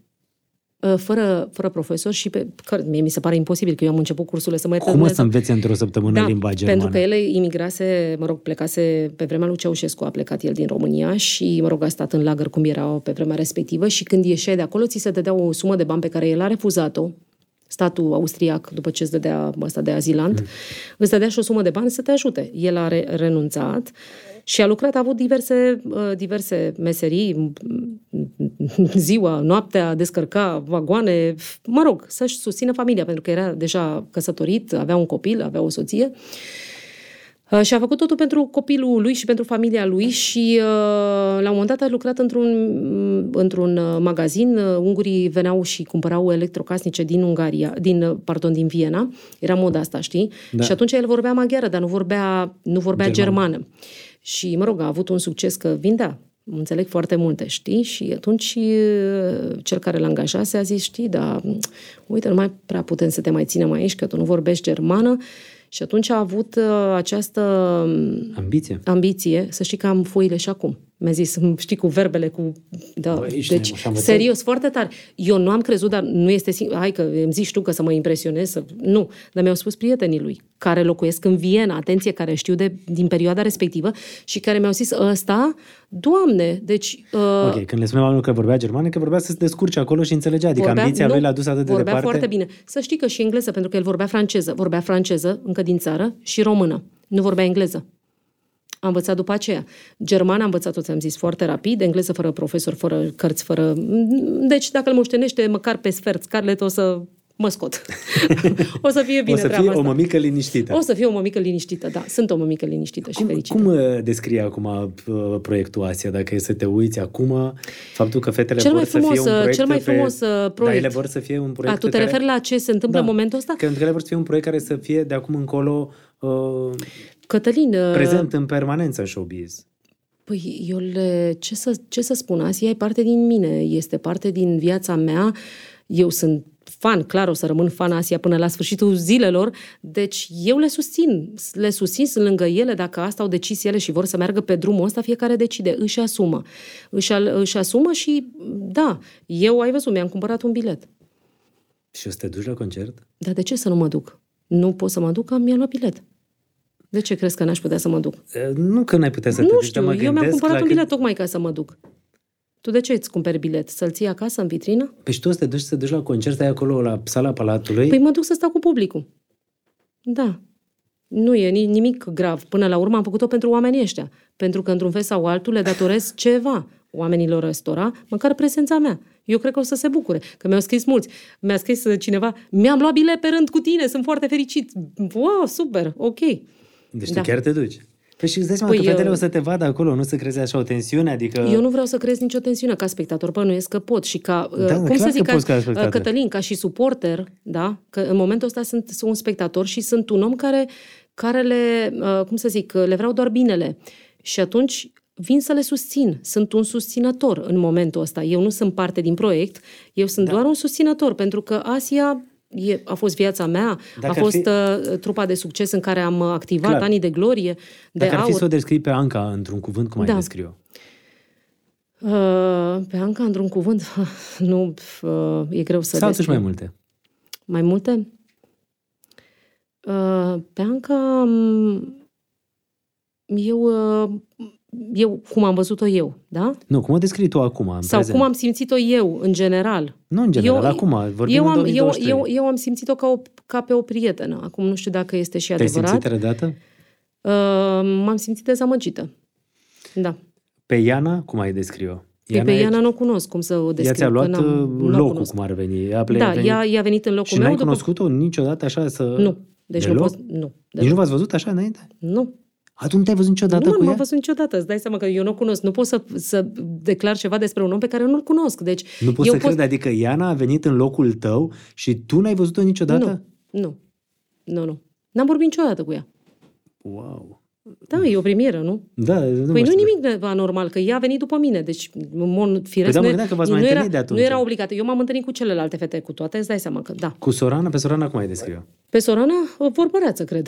Uh, Fără, fără profesor și pe... Că mie mi se pare imposibil că eu am început cursurile să mă Cum să înveți într-o săptămână da, limba germană? pentru că el imigrase, mă rog, plecase pe vremea lui Ceaușescu, a plecat el din România și, mă rog, a stat în lagăr cum era pe vremea respectivă și când ieșeai de acolo, ți se dădea o sumă de bani pe care el a refuzat-o, statul austriac, după ce îți dădea ăsta de azilant, mm. îți dădea și o sumă de bani să te ajute. El a re- renunțat și a lucrat, a avut diverse, uh, diverse meserii, ziua, noaptea, descărca vagoane, mă rog, să-și susțină familia, pentru că era deja căsătorit, avea un copil, avea o soție. Uh, Și a făcut totul pentru copilul lui și pentru familia lui și uh, la un moment dat a lucrat într-un, într-un uh, magazin. Uh, Ungurii veneau și cumpărau electrocasnice din Ungaria, din, uh, pardon, din Viena. Era moda asta, știi? Da. Și atunci el vorbea maghiară, dar nu vorbea, nu vorbea Germană. germană. Și, mă rog, a avut un succes că vindea. Înțeleg foarte multe, știi? Și atunci uh, cel care l-a angajase a zis, știi, dar uite, nu mai prea putem să te mai ținem aici, că tu nu vorbești germană. Și atunci a avut uh, această Ambiție. ambiție, să știi că am foile și acum. Mi-a zis, știi, cu verbele, cu... Da, Băi, ești deci, nebun, și-am învățat. serios, foarte tare. Eu nu am crezut, dar nu este... sing- Hai că îmi zici tu că să mă impresionez, să... nu. Dar mi-au spus prietenii lui, care locuiesc în Viena, atenție, care știu de, din perioada respectivă și care mi-au zis, ăsta, Doamne, deci... Uh, Ok, când le spuneam oamenilor că vorbea germană, că vorbea să se descurce acolo și înțelegea. Adică ambiția nu, lui l-a dus atât de vorbea departe. foarte bine. Să știi că și engleză, pentru că el vorbea franceză. Vorbea franceză, încă din țară, și română. Nu vorbea engleză. Am învățat după aceea. Germană am învățat-o, ți-am zis, foarte rapid, engleză fără profesor, fără cărți, fără... Deci, dacă îl moștenește măcar pe sfert, Scarlett, o să mă scot. *laughs* o să fie bine o să treaba fie o asta. mămică liniștită. O să fie o mămică liniștită, da. Sunt o mămică liniștită și Cum, fericită. cum uh, descrie acum uh, proiectul Asia? Dacă e să te uiți acum, faptul că fetele Cel vor mai să fie frumos, un proiect cel mai pe... frumos, uh, Da, proiect. ele vor să fie un proiect A, tu pe te care... referi la ce se întâmplă da. în momentul ăsta? Că ele vor să fie un proiect care să fie de acum încolo uh, Cătălin, uh, prezent în permanență în showbiz. Păi eu le... Ce să, ce să spun? Asia e parte din mine, este parte din viața mea. Eu sunt fan, clar o să rămân fan Asia până la sfârșitul zilelor, deci eu le susțin, le susțin, sunt lângă ele, dacă asta au decis ele și vor să meargă pe drumul ăsta, fiecare decide, își asumă. Își, al- își asumă și, da, eu, ai văzut, mi-am cumpărat un bilet. Și o să te duci la concert? Dar de ce să nu mă duc? Nu pot să mă duc, că mi-am luat bilet. De ce crezi că n-aș putea să mă duc? Uh, Nu că n-ai putea să te nu duci, știu, dar mă eu mi-am gândesc cumpărat la un cât- bilet tocmai ca să mă duc. Tu de ce îți cumperi bilet? Să-l ții acasă, în vitrină? Păi și tu o să te duci să te duci la concert, stai acolo la sala Palatului. Păi mă duc să stau cu publicul. Da. Nu e ni- nimic grav. Până la urmă am făcut-o pentru oamenii ăștia. Pentru că, într-un fel sau altul, le datorez ceva oamenilor ăstora, măcar prezența mea. Eu cred că o să se bucure. Că mi-au scris mulți. Mi-a scris cineva, mi-am luat bilet pe rând cu tine, sunt foarte fericit. Wow, super, ok. Deci Da. tu chiar te duci. Păi și îți dai seama Păi că fetele eu- o să te vadă acolo, nu să crezi așa o tensiune, adică... Eu nu vreau să creez nicio tensiune ca spectator, bănuiesc că pot și ca, Da, uh, cum clar să că zic, poți ca ca, spectator. Cătălin, ca și suporter, da, că în momentul ăsta sunt, sunt un spectator și sunt un om care, care le, uh, cum să zic, le vreau doar binele. Și atunci vin să le susțin. Sunt un susținător în momentul ăsta. Eu nu sunt parte din proiect, eu sunt da. doar un susținător, pentru că Asia e, a fost viața mea, Dacă a ar fost fi- uh, trupa de succes în care am activat Clar. anii de glorie, de Dacă ar fi aur. să o descrii pe Anca într-un cuvânt, cum ai Da. descrie-o? Uh, pe Anca, într-un cuvânt, *laughs* nu, uh, e greu să Sau totuși descriu. mai multe. Mai multe? Uh, pe Anca, m, eu uh, eu, cum am văzut-o eu, da? Nu, cum o descrii tu acum, în Sau prezent? cum am simțit-o eu, în general. Nu în general, acum, vorbim eu în am, eu, 2023. eu, eu am simțit-o ca, o, ca pe o prietenă. Acum nu știu dacă este și Te-ai adevărat. simțit redată? Uh, m-am simțit dezamăgită. Da. Pe Iana, cum ai descrie-o? Iana pe e- Iana nu o cunosc, cum să o Ea descriu. ți-a că luat n-am- uh, nu o locul, cunosc. cum ar veni. Ea ple- Da, venit... ea, ea a venit în locul Și n-ai meu. După... cunoscut-o niciodată așa să... Nu. Deci Deloc? nu pot... Nu. Nici deloc. nu v-ați văzut așa înainte? Nu. Atunci nu te-ai văzut niciodată nu, cu nu m-am ea? văzut niciodată. Îți dai seama că eu nu o cunosc. Nu pot să, să declar ceva despre un om pe care nu-l cunosc. Deci, Nu poți eu să crezi, adică Iana a venit în locul tău și tu n-ai văzut-o niciodată? Nu. Nu. Nu, nu. N-am vorbit niciodată cu ea. Wow. Da, e o premieră, nu? Da, nu Păi mă nu știu. nimic anormal, că ea a venit după mine, deci în mod firesc da, mă nu, gândeam că v-ați nu, mai era, întâlnit de atunci. nu era obligată. Eu m-am întâlnit cu celelalte fete, cu toate, îți dai seama că da. Cu Sorana, pe Sorana cum ai descrie Pe Sorana, o vorbăreață, cred.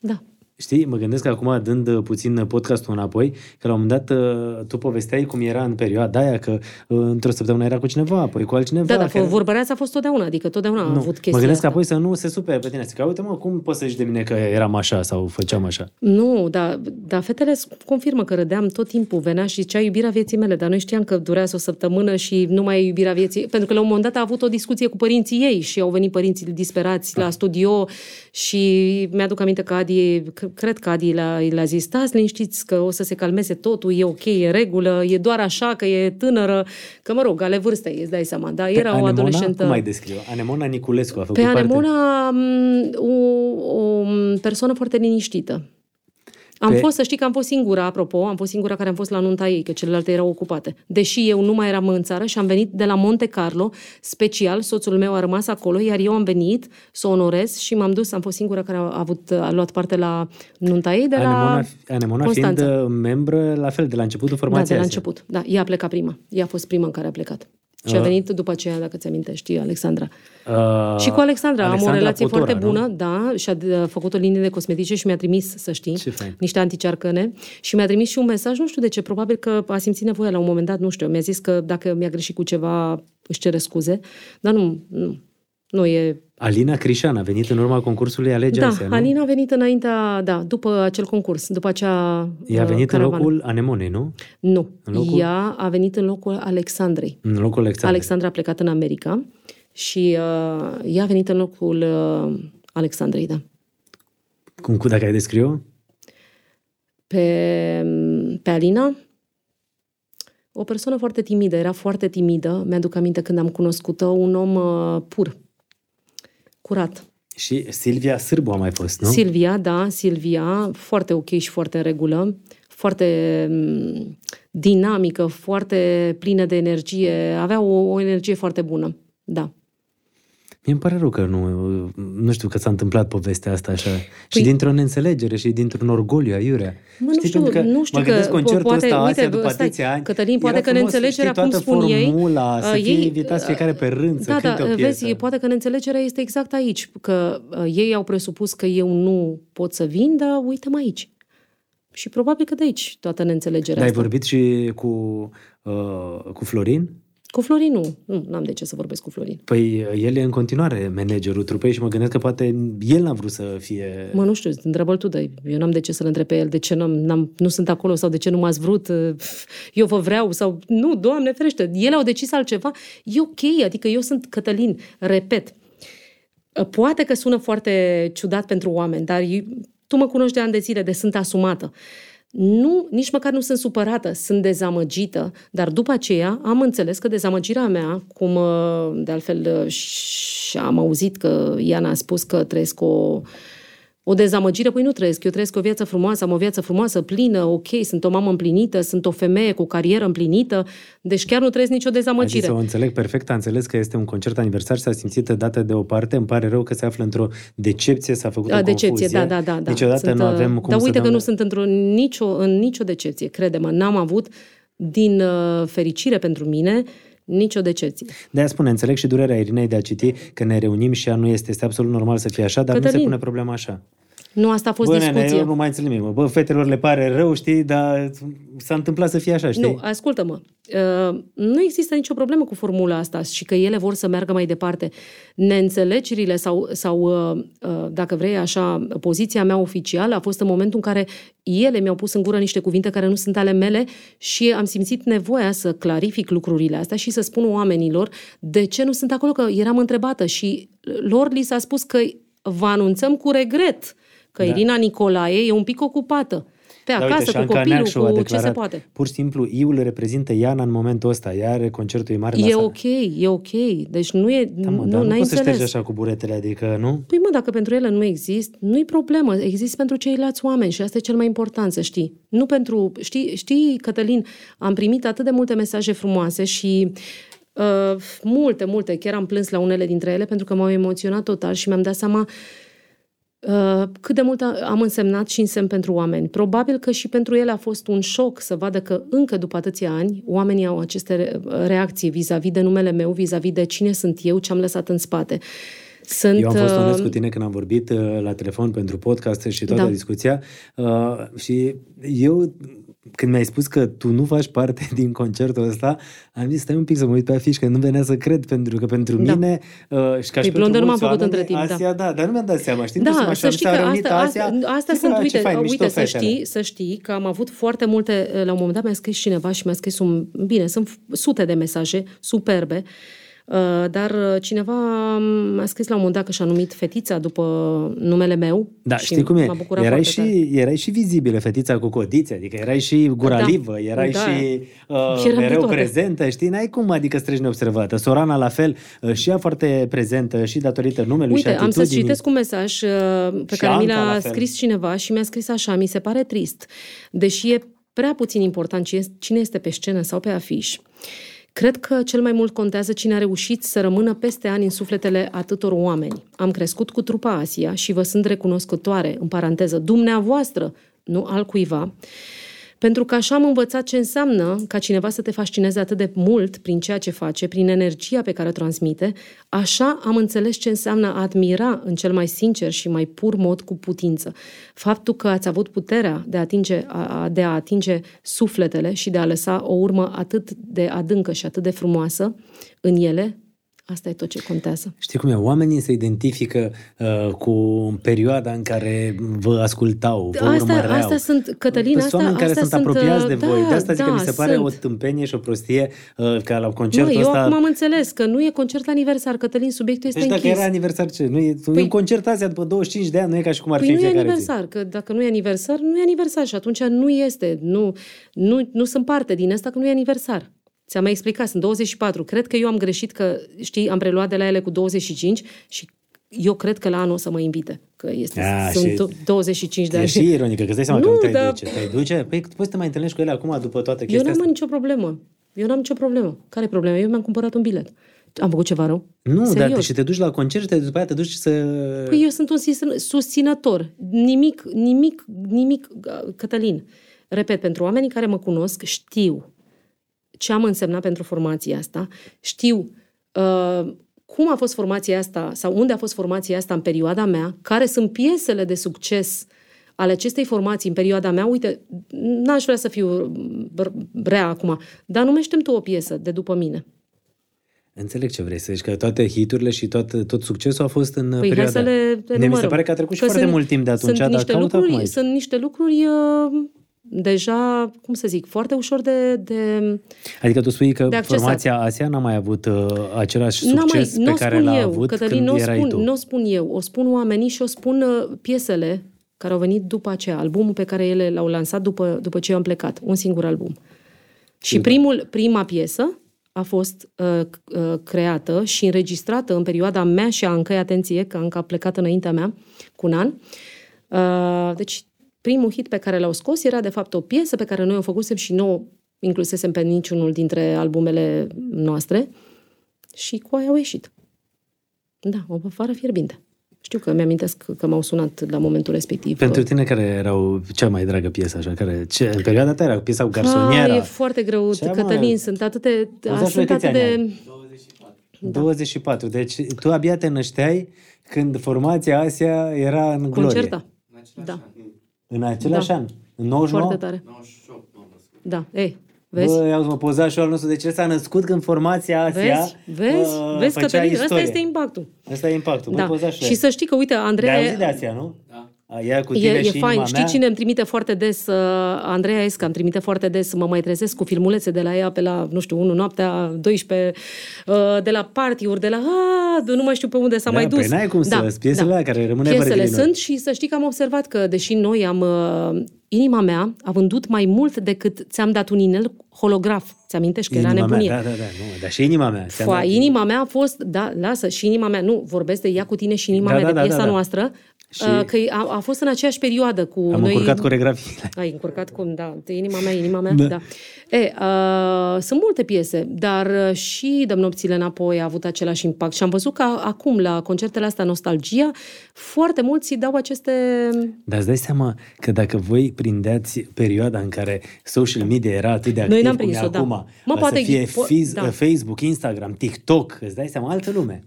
Da. Știi, mă gândesc că acum, dând uh, puțin podcastul înapoi, că la un moment dat uh, tu povesteai cum era în perioada aia, că uh, într-o săptămână era cu cineva, apoi cu altcineva. Da, dar care- vorbăreața a fost totdeauna, adică totdeauna a nu. avut chestia Mă gândesc asta. că apoi să nu se supere pe tine. Să că, uite mă, cum poți să zici de mine că eram așa sau făceam așa? Nu, dar da, fetele s- confirmă că râdeam tot timpul, venea și zicea iubirea vieții mele, dar noi știam că durează o săptămână și nu mai e iubirea vieții, pentru că la un moment dat a avut o discuție cu părinții ei și au venit părinții disperați la studio și mi-aduc aminte că Adi, c- cred că Adi le-a, le-a zis, stați liniștiți că o să se calmeze totul, e ok, e în regulă, e doar așa că e tânără, că mă rog, ale vârstei, îți dai seama, dar Pe era o Anemona, adolescentă... Cum ai descrie Anemona Niculescu a făcut Pe parte. Anemona, m, o, o persoană foarte liniștită. Am Pe- fost, să știi că am fost singura, apropo, am fost singura care am fost la nunta ei, că celelalte erau ocupate. Deși eu nu mai eram în țară și am venit de la Monte Carlo, special, soțul meu a rămas acolo, iar eu am venit să o onorez și m-am dus, am fost singura care a, avut, a luat parte la nunta ei de la Anemona, Anemona fiind Constanța. uh, membră, la fel, de la începutul Da, de formației la astea. început. Da, ea a plecat prima. Ea a fost prima în care a plecat. Și a Ah. venit după aceea, dacă ți-amintești, Alexandra. Uh, Și cu Alexandra, am o Alexandra relație Potora, foarte nu? bună, da, și-a d- făcut o linie de cosmetice și mi-a trimis, să știi, Ce fain. niște anticearcăne și mi-a trimis și un mesaj, nu știu de ce, probabil că a simțit nevoia la un moment dat, nu știu, mi-a zis că dacă mi-a greșit cu ceva, își cere scuze, dar nu, nu, nu e... Alina Crișan a venit în urma concursului Alege Da, Asia, nu? Alina a venit înaintea, da, după acel concurs, după acea Ea a uh, venit caravană. în locul Anemonei, nu? Nu, în locul- ea a venit în locul Alexandrei. În locul Alexandrei. Alexandra a plecat în America și uh, ea a venit în locul uh, Alexandrei, da. Cum, cu, dacă ai descrie-o? pe, pe Alina, o persoană foarte timidă, era foarte timidă. Mi-aduc aminte când am cunoscut-o, un om uh, pur, curat. Și Silvia Sârbu a mai fost, nu? Silvia, da, Silvia, foarte ok și foarte în regulă, foarte mm, dinamică, foarte plină de energie, avea o, o energie foarte bună, da. Mie îmi pare rău că nu, nu știu că s-a întâmplat povestea asta așa. și Păi- dintr-o neînțelegere și dintr-un orgoliu aiurea. Mă, nu știu, pentru că nu știu mă că gândesc concertul poate, ăsta uite, Asia după stai, atâția ani. Cătălin, poate era că frumos, neînțelegerea, știi, cum toată spun ei, formula, să uh, fie ei, invitați fiecare pe rând, să da, cânte da, o piesă. vezi, poate că neînțelegerea este exact aici, că uh, ei au presupus că eu nu pot să vin, dar uite-mă aici. Și probabil că de aici toată neînțelegerea Dar ai asta. vorbit și cu, uh, cu Florin? Cu Florin nu. Nu, n-am de ce să vorbesc cu Florin. Păi el e în continuare managerul trupei și mă gândesc că poate el n-a vrut să fie... Mă, nu știu, întreabă tu, dar eu n-am de ce să-l întreb pe el, de ce n-am, n-am, nu sunt acolo sau de ce nu m-ați vrut, *laughs* eu vă vreau sau... Nu, Doamne ferește, ele au decis altceva. E ok, adică eu sunt Cătălin, repet. Poate că sună foarte ciudat pentru oameni, dar eu, tu mă cunoști de ani de zile, de sunt asumată. Nu, nici măcar nu sunt supărată, sunt dezamăgită, dar după aceea am înțeles că dezamăgirea mea, cum uh, de altfel uh, și am auzit că Iana a spus că trăiesc o, o dezamăgire, păi nu trăiesc, eu trăiesc o viață frumoasă, am o viață frumoasă, plină, ok, sunt o mamă împlinită, sunt o femeie cu o carieră împlinită, deci chiar nu trăiesc nicio Adică dezamăgire. să o înțeleg perfect, a înțeles că este un concert aniversar și s-a simțit dată deoparte. Îmi pare rău că se află într-o decepție, s-a făcut o A, decepție, confuzie. da, da, da. da. Niciodată Sunt, nu uh, avem cum Dar să uite că dăm... nu sunt într-o, nicio, în nicio decepție, crede-mă, n-am avut, din uh, fericire pentru mine, nicio decepție. De-aia spune, înțeleg și durerea Irinei de a citi că ne reunim și ea nu este, este absolut normal să fie așa, dar nu se Cătălin. pune problema așa. Nu, asta a fost Bă, discuția. nene, eu nu mai înțeleg nimic. mă. Bă, fetelor le pare rău, știi, dar s-a întâmplat să fie așa, știi? Nu, ascultă-mă. Uh, nu există nicio problemă cu formula asta și că ele vor să meargă mai departe. Neînțelegerile sau, sau uh, uh, dacă vrei așa, poziția mea oficială a fost în momentul în care ele mi-au pus în gură niște cuvinte care nu sunt ale mele și am simțit nevoia să clarific lucrurile astea și să spun oamenilor de ce nu sunt acolo, că eram întrebată și lor li s-a spus că vă anunțăm cu regret că Da. Irina Nicolae e un pic ocupată. Pe Da, uite, acasă, și cu Anca copilul, Neacșu a cu ce declarat, se poate. Pur și simplu, eu le reprezintă Iana în momentul ăsta. Ea are concertul e mare la E sală. ok, e ok. Deci nu e, Da, mă, nu, dar nu n-ai poți să înțeles. ștergi așa cu buretele, adică, nu? Păi mă, dacă pentru ele nu există, nu-i problemă. Există pentru ceilalți oameni și asta e cel mai important să știi. Nu pentru... Știi, știi, Cătălin, am primit atât de multe mesaje frumoase și uh, multe, multe. Chiar am plâns la unele dintre ele pentru că m-au emoționat total și mi-am dat seama Uh, cât de mult a- am însemnat și însemn pentru oameni. Probabil că și pentru ele a fost un șoc să vadă că încă după atâția ani oamenii au aceste re- reacții vis-a-vis de numele meu, vis-a-vis de cine sunt eu, ce am lăsat în spate. Sunt, Eu am fost uh, onest cu tine când am vorbit uh, la telefon pentru podcast și toată Da. discuția uh, și eu când mi-ai spus că tu nu faci parte *laughs* din concertul ăsta, am zis, stai un pic să mă uit pe afiș, că nu venea să cred, pentru că pentru Da. mine, uh, și ca și Păi pentru blondă nu m-am mulți făcut oameni, între timp, da. Asia, da. dar nu mi-am dat seama, știi? Da, Nu să știi că s-a reunit asta, Asia, asta, asta zic, sunt, "Ah, ce uite, fain, mișto uite să, fetele." știi, să știi că am avut foarte multe, la un moment dat mi-a scris cineva și mi-a scris un, bine, sunt sute de mesaje superbe, uh, dar uh, cineva mi-a scris la un moment dat că și-a numit fetița după numele meu. Da, și știi cum e? m-a bucurat Erai foarte și, tare. erai și vizibilă, fetița cu codițe, adică erai și guralivă, Da, erai da. și uh, Eram de mereu toate. prezentă, știi? N-ai cum, adică să treci neobservată. Sorana la fel, uh, și ea foarte prezentă și datorită numelui Uite, și am să atitudinii. citesc un mesaj uh, pe Și care mi Anca la l-a fel. scris cineva și mi-a scris așa, mi se pare trist, deși e prea puțin important cine este- cine este pe scenă sau pe afiș. Cred că cel mai mult contează cine a reușit să rămână peste ani în sufletele atâtor oameni. Am crescut cu trupa Asia și vă sunt recunoscătoare, în paranteză, dumneavoastră, nu al cuiva, pentru că așa am învățat ce înseamnă ca cineva să te fascineze atât de mult prin ceea ce face, prin energia pe care o transmite, așa am înțeles ce înseamnă a admira în cel mai sincer și mai pur mod cu putință. Faptul că ați avut puterea de a atinge, a, a- de a atinge sufletele și de a lăsa o urmă atât de adâncă și atât de frumoasă în ele, asta e tot ce contează. Știi cum e? Oamenii se identifică uh, cu perioada în care vă ascultau, vă Asta- urmăreau. asta sunt, Cătălin, Sunt asta- oameni care astea sunt sunt, apropiați de uh, voi. da, de asta zic că da, mi se pare sunt. o tâmpenie și o prostie uh, ca la Mă, concertul eu ăsta... acum am înțeles că nu e concert la aniversar, Cătălin, subiectul este Deci dacă închis. era aniversar, ce? Nu e, păi, e un concert azi după 25 de ani, nu e ca și cum ar Păi fi nu în e fiecare aniversar, că dacă nu e aniversar, nu e aniversar și atunci nu este, nu, nu, nu sunt parte din asta că nu e aniversar. Ți-am mai explicat, sunt 24. Cred că eu am greșit că, știi, am preluat de la ele cu 25 și eu cred că la anul o să mă invite, că este, A, sunt și- 25 de zi. E ani. și ironică, că îți dai seama Nu, că nu te-ai dar- duce. Te-ai duce? Păi poți să te mai întâlnești cu ele acum după toată Eu chestia n-am asta? nicio problemă. Eu n-am nicio problemă. Care e problema? Eu mi-am cumpărat un bilet. Am făcut ceva rău? Nu, dar Serios. te, și te duci la concert și te, după aia te duci să... Păi eu sunt un sus- susținător. Nimic, nimic, nimic, Cătălin. Repet, pentru oamenii care mă cunosc, știu ce am însemnat pentru formația asta, știu uh, cum a fost formația asta sau unde a fost formația asta în perioada mea, care sunt piesele de succes ale acestei formații în perioada mea. Uite, n-aș vrea să fiu br- rea acum, dar numește tu o piesă de după mine. Înțeleg ce vrei să zici, că toate hiturile și tot, tot succesul a fost în Păi perioada... hai să le Ne, mi se enumărăm. pare că a trecut și Că foarte sunt- mult timp de atunci, sunt dar niște caută acum lucruri, aici. Sunt niște lucruri uh, deja, cum să zic, foarte ușor de... de Adică tu spui că de accesat. formația Asia n-a mai avut uh, același N-am succes mai, pe n-o care spun l-a eu, avut Cătălin, când n-o erai spun, tu. n-o spun eu, o spun oamenii și o spun uh, piesele care au venit după aceea, albumul pe care ele l-au lansat după, după ce eu am plecat, un singur album. Și primul, prima piesă a fost uh, uh, creată și înregistrată în perioada mea și a Ancăi, atenție, că Anca a plecat înaintea mea cu un an. Uh, deci primul hit pe care l-au scos era de fapt o piesă pe care noi o făcusem și nu o inclusesem pe niciunul dintre albumele noastre și cu aia au ieșit. Da, o afară fierbinte. Știu că mi-amintesc că m-au sunat la momentul respectiv. Pentru tine care erau cea mai dragă piesă, așa, care, ce, în perioada ta era piesa cu garsoniera. Ah, e foarte greu, Ce, mă? Cătălin, sunt atât de... Auzi, Sunt câți atât ani de... ai? 24. Deci tu abia te nășteai când formația Asia era în glorie. Concerta. Da, În același Da. an. În 99? foarte tare. 98 m-am născut. Da, ei, vezi? Bă, iau mă, pozașul nostru de ce s-a născut când formația Asia Vezi? Vezi? bă, Vezi, făcea Cătălin? Asta istorie. este impactul. Asta e impactul. Bă, Da. pozașule. Și să știi că, uite, De Andrei... auzit de Asia, nu? Da. A, ea cu E, tine e și fain. inima Știi mea. cine îmi trimite foarte des? Uh, Andreea Esca îmi trimite foarte des. Mă mai trezesc cu filmulețe de la ea pe la, nu știu, 1 noaptea, 12, uh, de la party-uri, de la... Ah, nu mai știu pe unde s-a Da, mai dus. păi n-ai cum să- piesele alea care rămâne Piesele evergreen-uri. sunt și să știi că am observat că, deși noi am... Uh, inima mea a vândut mai mult decât ți-am dat un inel holograf. Ți amintești că era Inima nebunie? mea, da, da, da, nu, dar și inima mea. ți-am Foa, dat- inima mea a fost, da, lasă, și inima mea, nu, vorbesc de ea cu tine și inima Da, mea, da, de da, piesa da, da. noastră, Și- uh, că a, a fost în aceeași perioadă cu Am noi. încurcat coregrafiile. Ai încurcat cum, da, de inima mea, inima mea, Da. da. Da. E, uh, sunt multe piese, dar uh, și Dăm nopțile înapoi a avut același impact și am văzut că acum, la concertele astea Nostalgia, foarte mulți îi dau aceste... Dar îți dai seama că dacă voi prindeați perioada în care social media era atât de activ Noi n-am cum e prins-o, da. acum, Mă, să poate- fie po- fiz, da. Facebook, Instagram, TikTok, îți dai seama, altă lume.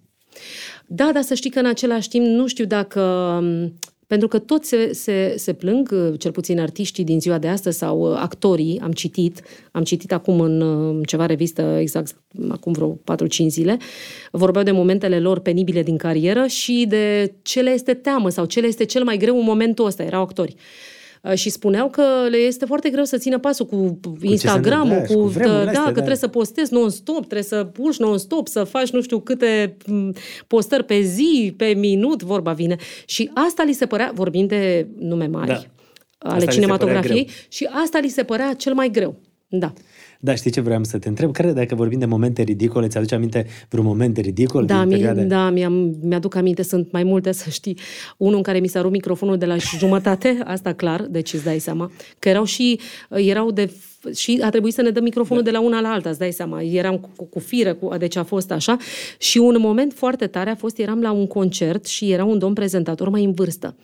Da, dar să știi că în același timp nu știu dacă... m, Pentru că toți se, se, se plâng, uh, cel puțin artiștii din ziua de astăzi sau uh, actorii, am citit, am citit acum în uh, ceva revistă, exact acum vreo 4-5 zile, vorbeau de momentele lor penibile din carieră și de ce le este teamă sau ce le este cel mai greu în momentul ăsta, erau actori. Uh, Și spuneau că le este foarte greu să țină pasul cu Instagram-ul, întâmplă, cu, și cu vremurile da, astea, că da. trebuie să postezi non-stop, trebuie să pulși non-stop, să faci nu știu câte m, postări pe zi, pe minut, vorba vine. Și asta li se părea, vorbind de nume mari, Da. da. Asta ale li se cinematografiei, părea și asta li se părea cel mai greu. Da. Da, știi ce vreau să te întreb? Care dacă vorbim de momente ridicole, ți-aduce aminte vreun moment ridicol Da, din mi, perioade? da mi-am, mi-aduc aminte, sunt mai multe, *laughs* să știi. Unul în care mi s-a rupt microfonul de la jumătate, asta clar, deci îți dai seama, că erau și, erau de și a trebuit să ne dăm microfonul de la una la alta, îți dai seama. Eram cu, cu, cu firă, cu, deci a fost așa. Și un moment foarte tare a fost, eram la un concert și era un domn prezentator mai în vârstă.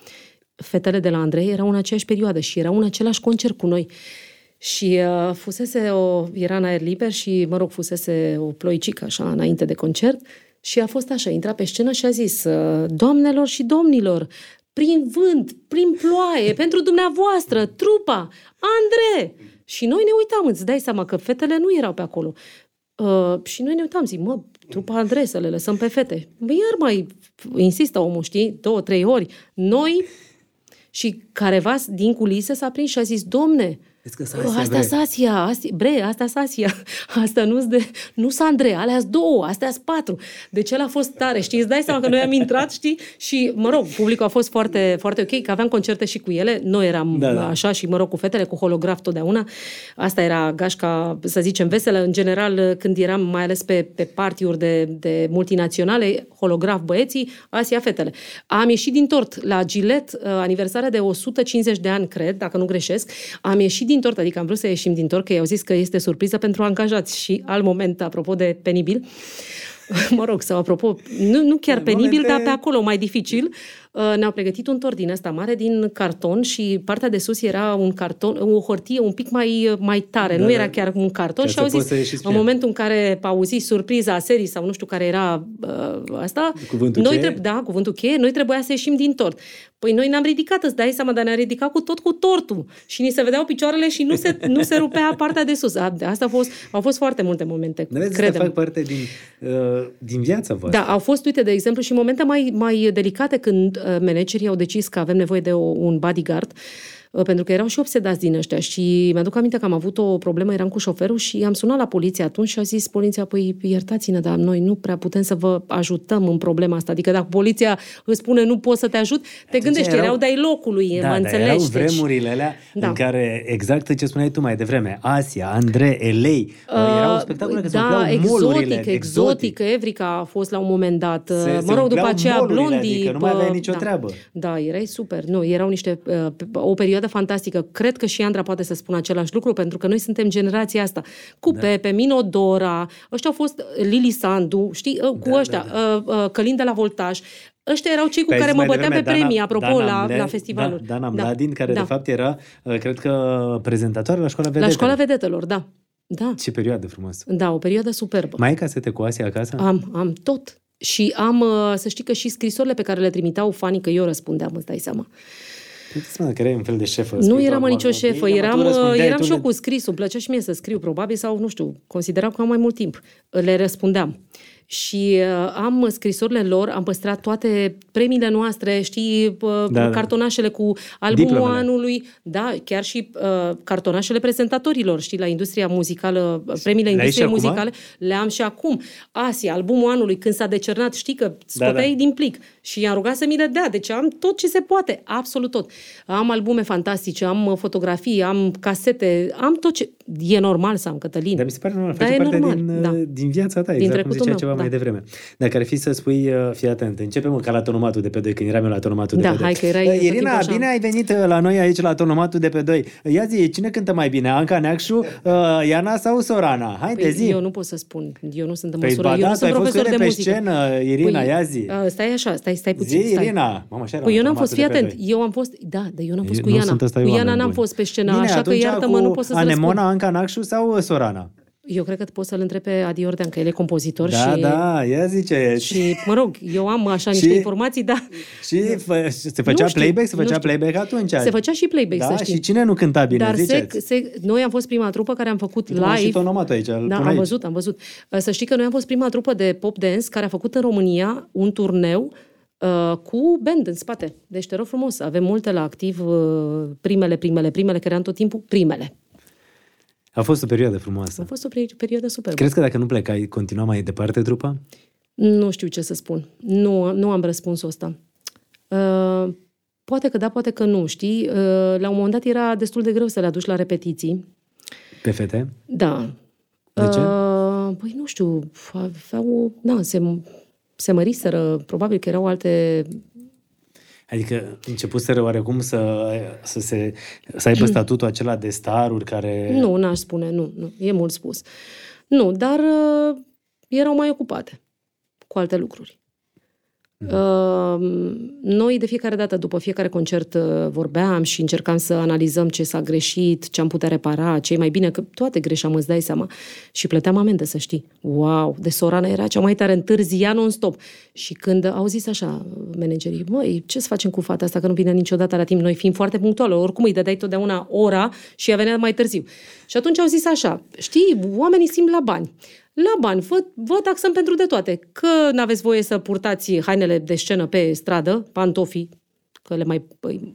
Fetele de la Andrei erau în aceeași perioadă și erau în același concert cu noi. Și uh, fusese o, era în aer liber și, mă rog, fusese o ploicică așa înainte de concert și a fost așa, intra pe scenă și a zis, uh, doamnelor și domnilor, prin vânt, prin ploaie, *laughs* pentru dumneavoastră, trupa, Andre! Și noi ne uitam, îți dai seama că fetele nu erau pe acolo. Uh, și noi ne uitam, zic, mă, trupa Andrei, să le lăsăm pe fete. Bă, iar mai insistă omul, știi, două, trei ori. Noi și careva din culise s-a prins și a zis, domne, Vezi că s-a "Bă, Asia, asta bre." Sasia, asta, *laughs* bre, asta Sasia, asta nu-s de, nu-s Andrei, alea două, astea patru. Deci el a fost tare, știi, îți dai seama că noi am intrat, știi, și, mă rog, publicul a fost foarte, foarte ok, că aveam concerte și cu ele, noi eram Da, da, da. da. așa și, mă rog, cu fetele, cu holograf totdeauna. Asta era gașca, să zicem, veselă, în general, când eram mai ales pe, pe party-uri de, de multinaționale, holograf băieții, Asia fetele. Am ieșit din tort la Gilet, aniversarea de 150 de ani, cred, dacă nu greșesc, am ieșit din tort, adică am vrut să ieșim din tort, că i-au zis că este surpriză pentru angajați și al moment, apropo de penibil, *laughs* mă rog, sau apropo, nu, nu chiar În penibil, momente- dar pe acolo mai dificil, uh, ne-au pregătit un tort din ăsta mare, din carton și partea de sus era un carton, o hârtie un pic mai, mai tare, Da, nu da. era chiar un carton Ca și să au poți zis, să ieși spre în ea. momentul în care auzi surpriza serii sau nu știu care era uh, asta, Cuvântul noi cheie? treb- da, cuvântul cheie, noi trebuia să ieșim din tort. Păi noi ne-am ridicat, îți dai seama, dar ne-am ridicat cu tot cu tortul și ni se vedeau picioarele și nu se, nu se rupea *laughs* partea de sus. A- Asta a fost, au fost foarte multe momente, Nu vezi, să credem. fac parte din, uh, din viața voastră. Da, au fost, uite, de exemplu, și momente mai, mai delicate când uh, managerii au decis că avem nevoie de o, un bodyguard, uh, pentru că erau și obsedați din ăștia și mi-aduc aminte că am avut o problemă, eram cu șoferul și am sunat la poliție atunci și a zis poliția, păi iertați-ne, dar noi nu prea putem să vă ajutăm în problema asta. Adică dacă poliția îți spune nu pot să te ajut, te gândești, erau- erau de-ai locului, Da, mă dar înțelegi? erau Deci- vremurile alea Da. în care, exact ce spuneai tu mai devreme, Asia, Andrei, Elei, uh, erau spectacole care se da, umpleau exotic, molurile, exotic, Evrica a fost la un moment dat. Se- mă se rog, după umpleau aceea molurile, Blondie. adică nu mai aveai bă, nicio da. treabă. Da, erai super. Nu, erau niște, uh, o perioadă fantastică. Cred că și Andra poate să spună același lucru, pentru că noi suntem generația asta. Cu da. Pepe, Minodora, ăștia au fost Lili Sandu, știi, uh, cu Da, ăștia, da, uh, uh, Călin de la Voltaj. Ăștia erau cei cu Păi ai care zis mă mai băteam pe devreme, premii, Dana- apropo, Dana la, Mle- la festivaluri. Da, Dana Da, Mladin, care da. de fapt era, uh, cred că, prezentatoare la școala La vedetelor. școala vedetelor, da. Da, Ce perioadă frumoasă. da, o perioadă superbă. Mai ai casete cu Asia acasă? Am, am tot. Și am, uh, să știi că și scrisorile pe care le trimiteau fanii, că eu răspundeam, îți dai seama. Puteți că erai un fel de șefă. Nu eram nicio șefă, eram, eram și eu tu cu scrisul, plăcea și mie să scriu, probabil, sau nu știu, consideram că am mai mult timp. Le răspundeam și uh, am scrisorile lor, am păstrat toate premiile noastre, știi, uh, da, cartonașele cu albumul Diplomele. anului, da, chiar și uh, cartonașele prezentatorilor, știi, la industria muzicală, premiile le industriei muzicale, acum? le am și acum. Asia, albumul anului, când s-a decernat, știi că scoteai da, da. din plic și i-am rugat să mi le dea, deci am tot ce se poate, absolut tot. Am albume fantastice, am uh, fotografii, am casete, am tot ce... E normal să am, Cătălin. Dar mi se pare normal, face da, parte normal, din, da. din viața ta, din exact cum zicea meu. ceva da. mai devreme. Dacă ar fi să spui, uh, fii atent, începem ca la tonomatul de pe 2, când eram eu la tonomatul da, de pe 2. hai că erai uh, Irina, bine ai venit uh, la noi aici la tonomatul de pe 2. Ia zi, cine cântă mai bine, Anca Neacșu, uh, Iana sau Sorana? Hai păi, de zi. Eu nu pot să spun, eu nu sunt în păi, măsură, ba, eu da, nu sunt profesor de pe muzică. scenă, Irina, păi, ia zi. Uh, stai așa, stai, stai puțin. Zi, stai. Irina. Mama, așa păi eu n-am fost, fii atent, eu am fost, da, dar eu n-am fost cu Iana. Cu Iana n-am fost pe scenă, Bine, așa că iartă-mă, nu pot să-ți Anemona, Anca Neacșu sau Sorana? Eu cred că poți să-l întrebi pe Adi Ordean, că el e compozitor da, și... Da, ia zice. Și, mă rog, eu am așa niște și, informații, dar... Și fă, se făcea știu, playback? Se făcea playback atunci? Se făcea și playback, da? să știi. și cine nu cânta bine, Dar se, se, noi am fost prima trupă care am făcut live... Am și aici. Da, am aici. văzut, am văzut. Să știi că noi am fost prima trupă de pop dance care a făcut în România un turneu Uh, cu band în spate. Deci te rog frumos, avem multe la activ, uh, primele, primele, primele, care am tot timpul primele. A fost o perioadă frumoasă. A fost o perioadă super. Crezi că dacă nu plecai, continua mai departe trupa? Nu știu ce să spun. Nu, nu am răspunsul ăsta. Uh, poate că da, poate că nu, știi? Uh, la un moment dat era destul de greu să le aduci la repetiții. Pe fete? Da. De ce? Uh, păi nu știu, aveau, da, se, se măriseră, probabil că erau alte Adică începuseră oarecum să, să, se, să aibă *clears throat* statutul acela de staruri care... Nu, n-aș spune, nu, nu, e mult spus. Nu, dar uh, erau mai ocupate cu alte lucruri. Uh, noi de fiecare dată, după fiecare concert, uh, vorbeam și încercam să analizăm ce s-a greșit, ce am putea repara, ce e mai bine, că toate greșeam, îți dai seama. Și plăteam amende, să știi. Wow, de Sorana era cea mai tare, întârzia non-stop. Și când au zis așa managerii, măi, ce să facem cu fata asta, că nu vine niciodată la timp, noi fiind foarte punctuale, oricum îi dădeai totdeauna ora și ea venea mai târziu. Și atunci au zis așa, știi, oamenii simt la bani la bani, vă, vă taxăm pentru de toate. Că nu aveți voie să purtați hainele de scenă pe stradă, pantofii, că le mai,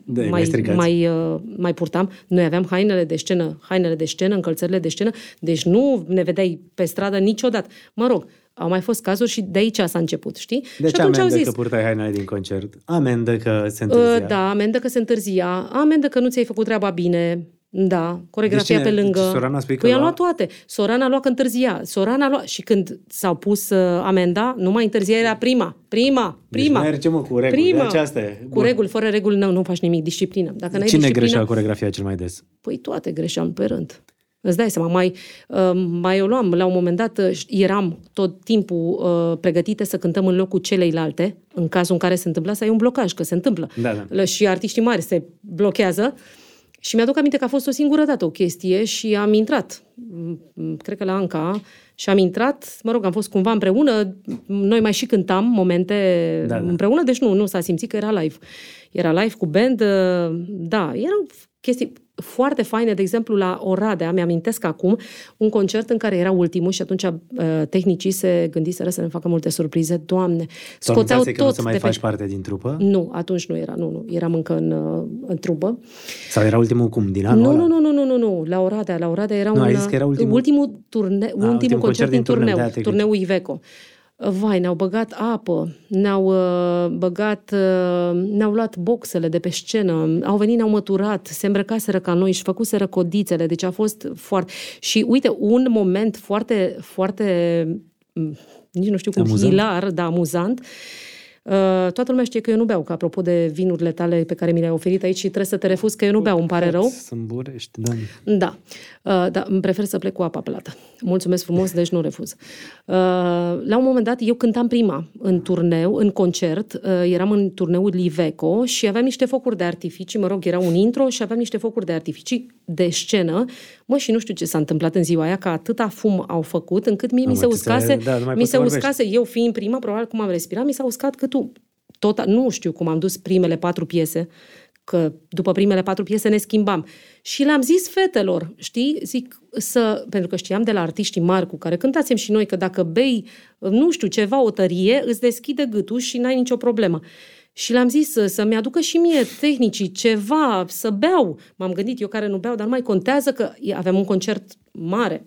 de, mai, mai, mai, uh, mai purtam. Noi aveam hainele de scenă, hainele de scenă, încălțările de scenă, deci nu ne vedeai pe stradă niciodată. Mă rog, au mai fost cazuri și de aici s-a început, știi? De și ce amendă au zis, că purtai hainele din concert? Amendă că se întârzia. Uh, da, amendă că se întârzia, amendă că nu ți-ai făcut treaba bine, da, coregrafia deci pe lângă. Deci Sorana spui că păi lua... a luat toate. Sorana a luat că întârzia. Sorana a luat... Și când s-au pus uh, amenda, nu mai întârzia, era prima. Prima. Prima. Deci merge, mă, cu reguli. Prima. Aceasta e. Cu reguli, fără reguli, nu, nu faci nimic. Disciplină. Dacă n-ai Cine disciplină, greșea coregrafia cel mai des? Păi toate greșeam pe rând. Îți dai seama, mai, uh, mai o luam, la un moment dat uh, eram tot timpul uh, pregătite să cântăm în locul celeilalte, în cazul în care se întâmpla să ai un blocaj, că se întâmplă. Da, da. Și artiștii mari se blochează și mi-aduc aminte că a fost o singură dată o chestie și am intrat, cred că la Anca, și am intrat, mă rog, am fost cumva împreună, noi mai și cântam momente da, da. împreună, deci nu, nu s-a simțit că era live. Era live cu band, da, erau chestii foarte faine, de exemplu, la Oradea, mi-amintesc acum, un concert în care era ultimul și atunci uh, tehnicii se gândiseră să ne facă multe surprize. Doamne, scoteau tot că nu să mai faci pe... parte din trupă? Nu, atunci nu era, nu, nu, eram încă în, uh, în trupă. Sau era ultimul cum, din anul nu, ăla? Nu, nu, nu, nu, nu, nu, la Oradea, la Oradea era nu, un... Zis că era ultimul... ultimul, turne, A, ultimul, ultimul concert, concert din turneu, turneu turneul Iveco. Vai, ne-au băgat apă, ne-au uh, băgat, uh, ne-au luat boxele de pe scenă, au venit, ne-au măturat, se îmbrăcaseră ca noi și făcuseră codițele, deci a fost foarte... Și uite, un moment foarte, foarte, mm, nici nu știu cum, amuzant. hilar, da, amuzant, uh, Uh, toată lumea știe că eu nu beau, că apropo de vinurile tale pe care mi le-ai oferit aici și trebuie să te refuz că eu nu beau, îmi pare rău. Sunt burești, da. Da, uh, da, îmi prefer să plec cu apa plată. Mulțumesc frumos, deci nu refuz. Uh, la un moment dat, eu cântam prima în turneu, în concert, eram în turneul Liveco și aveam niște focuri de artificii, mă rog, era un intro și aveam niște focuri de artificii de scenă. Mă, și nu știu ce s-a întâmplat în ziua aia, că atâta fum au făcut, încât mie mi se uscase, da, mi se uscase, eu fiind prima, probabil cum am respirat, mi s-a uscat cât tu. Tot, nu știu cum am dus primele patru piese, că după primele patru piese ne schimbam. Și le-am zis fetelor, știi, zic, să, pentru că știam de la artiștii mari cu care cântațem și noi că dacă bei, nu știu, ceva, o tărie, îți deschide gâtul și n-ai nicio problemă. Și le-am zis să, să-mi aducă și mie tehnicii, ceva, să beau. M-am gândit, eu care nu beau, dar nu mai contează că aveam un concert mare.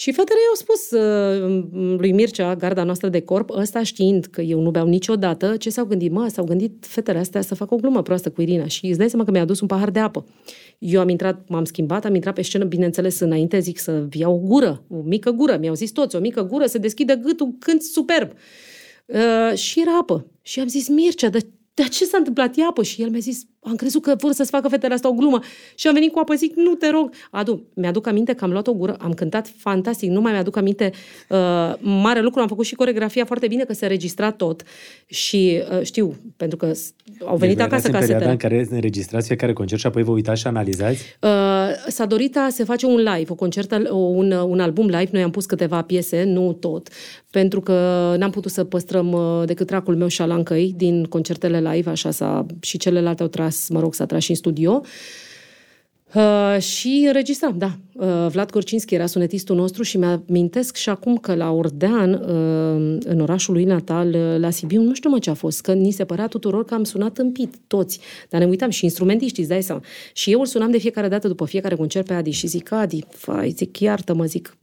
Și fetele i-au spus uh, lui Mircea, garda noastră de corp, ăsta știind că eu nu beau niciodată, ce s-au gândit? Mă, s-au gândit fetele astea să facă o glumă proastă cu Irina și îți dai seama că mi-a adus un pahar de apă. Eu am intrat, m-am schimbat, am intrat pe scenă, bineînțeles, înainte zic să iau o gură, o mică gură, mi-au zis toți, o mică gură, să deschidă gâtul, când superb. Uh, și era apă. Și am zis, Mircea, dar dar ce s-a întâmplat? Ia apă. Și el mi-a zis, am crezut că vor să-ți facă fetele asta o glumă. Și am venit cu apă, zic, nu te rog. Adu, mi-aduc aminte că am luat o gură, am cântat fantastic, nu mai mi-aduc aminte uh, mare lucru, am făcut și coregrafia foarte bine, că se registra tot. Și uh, știu, pentru că au venit deci, acasă în casetele. perioada în care înregistrați fiecare concert și apoi vă uitați și analizați? Uh, Sadorita se face un live, o concert, un, un album live. Noi am pus câteva piese, nu tot, pentru că n-am putut să păstrăm uh, decât tracul meu șalancăi din concertele live, așa s-a, și celelalte au tras, mă rog, s-a tras și în studio. Uh, și înregistram, da. Uh, Vlad Gorcinski era sunetistul nostru și mi-amintesc și acum că la Ordean, uh, în orașul lui natal, uh, la Sibiu, nu știu mă ce a fost, că ni se părea tuturor că am sunat împit, toți. Dar ne uitam și instrumentiștii, îți dai seama. Și eu îl sunam de fiecare dată după fiecare concert pe Adi și zic, Adi, fai, zic, iartă-mă, zic,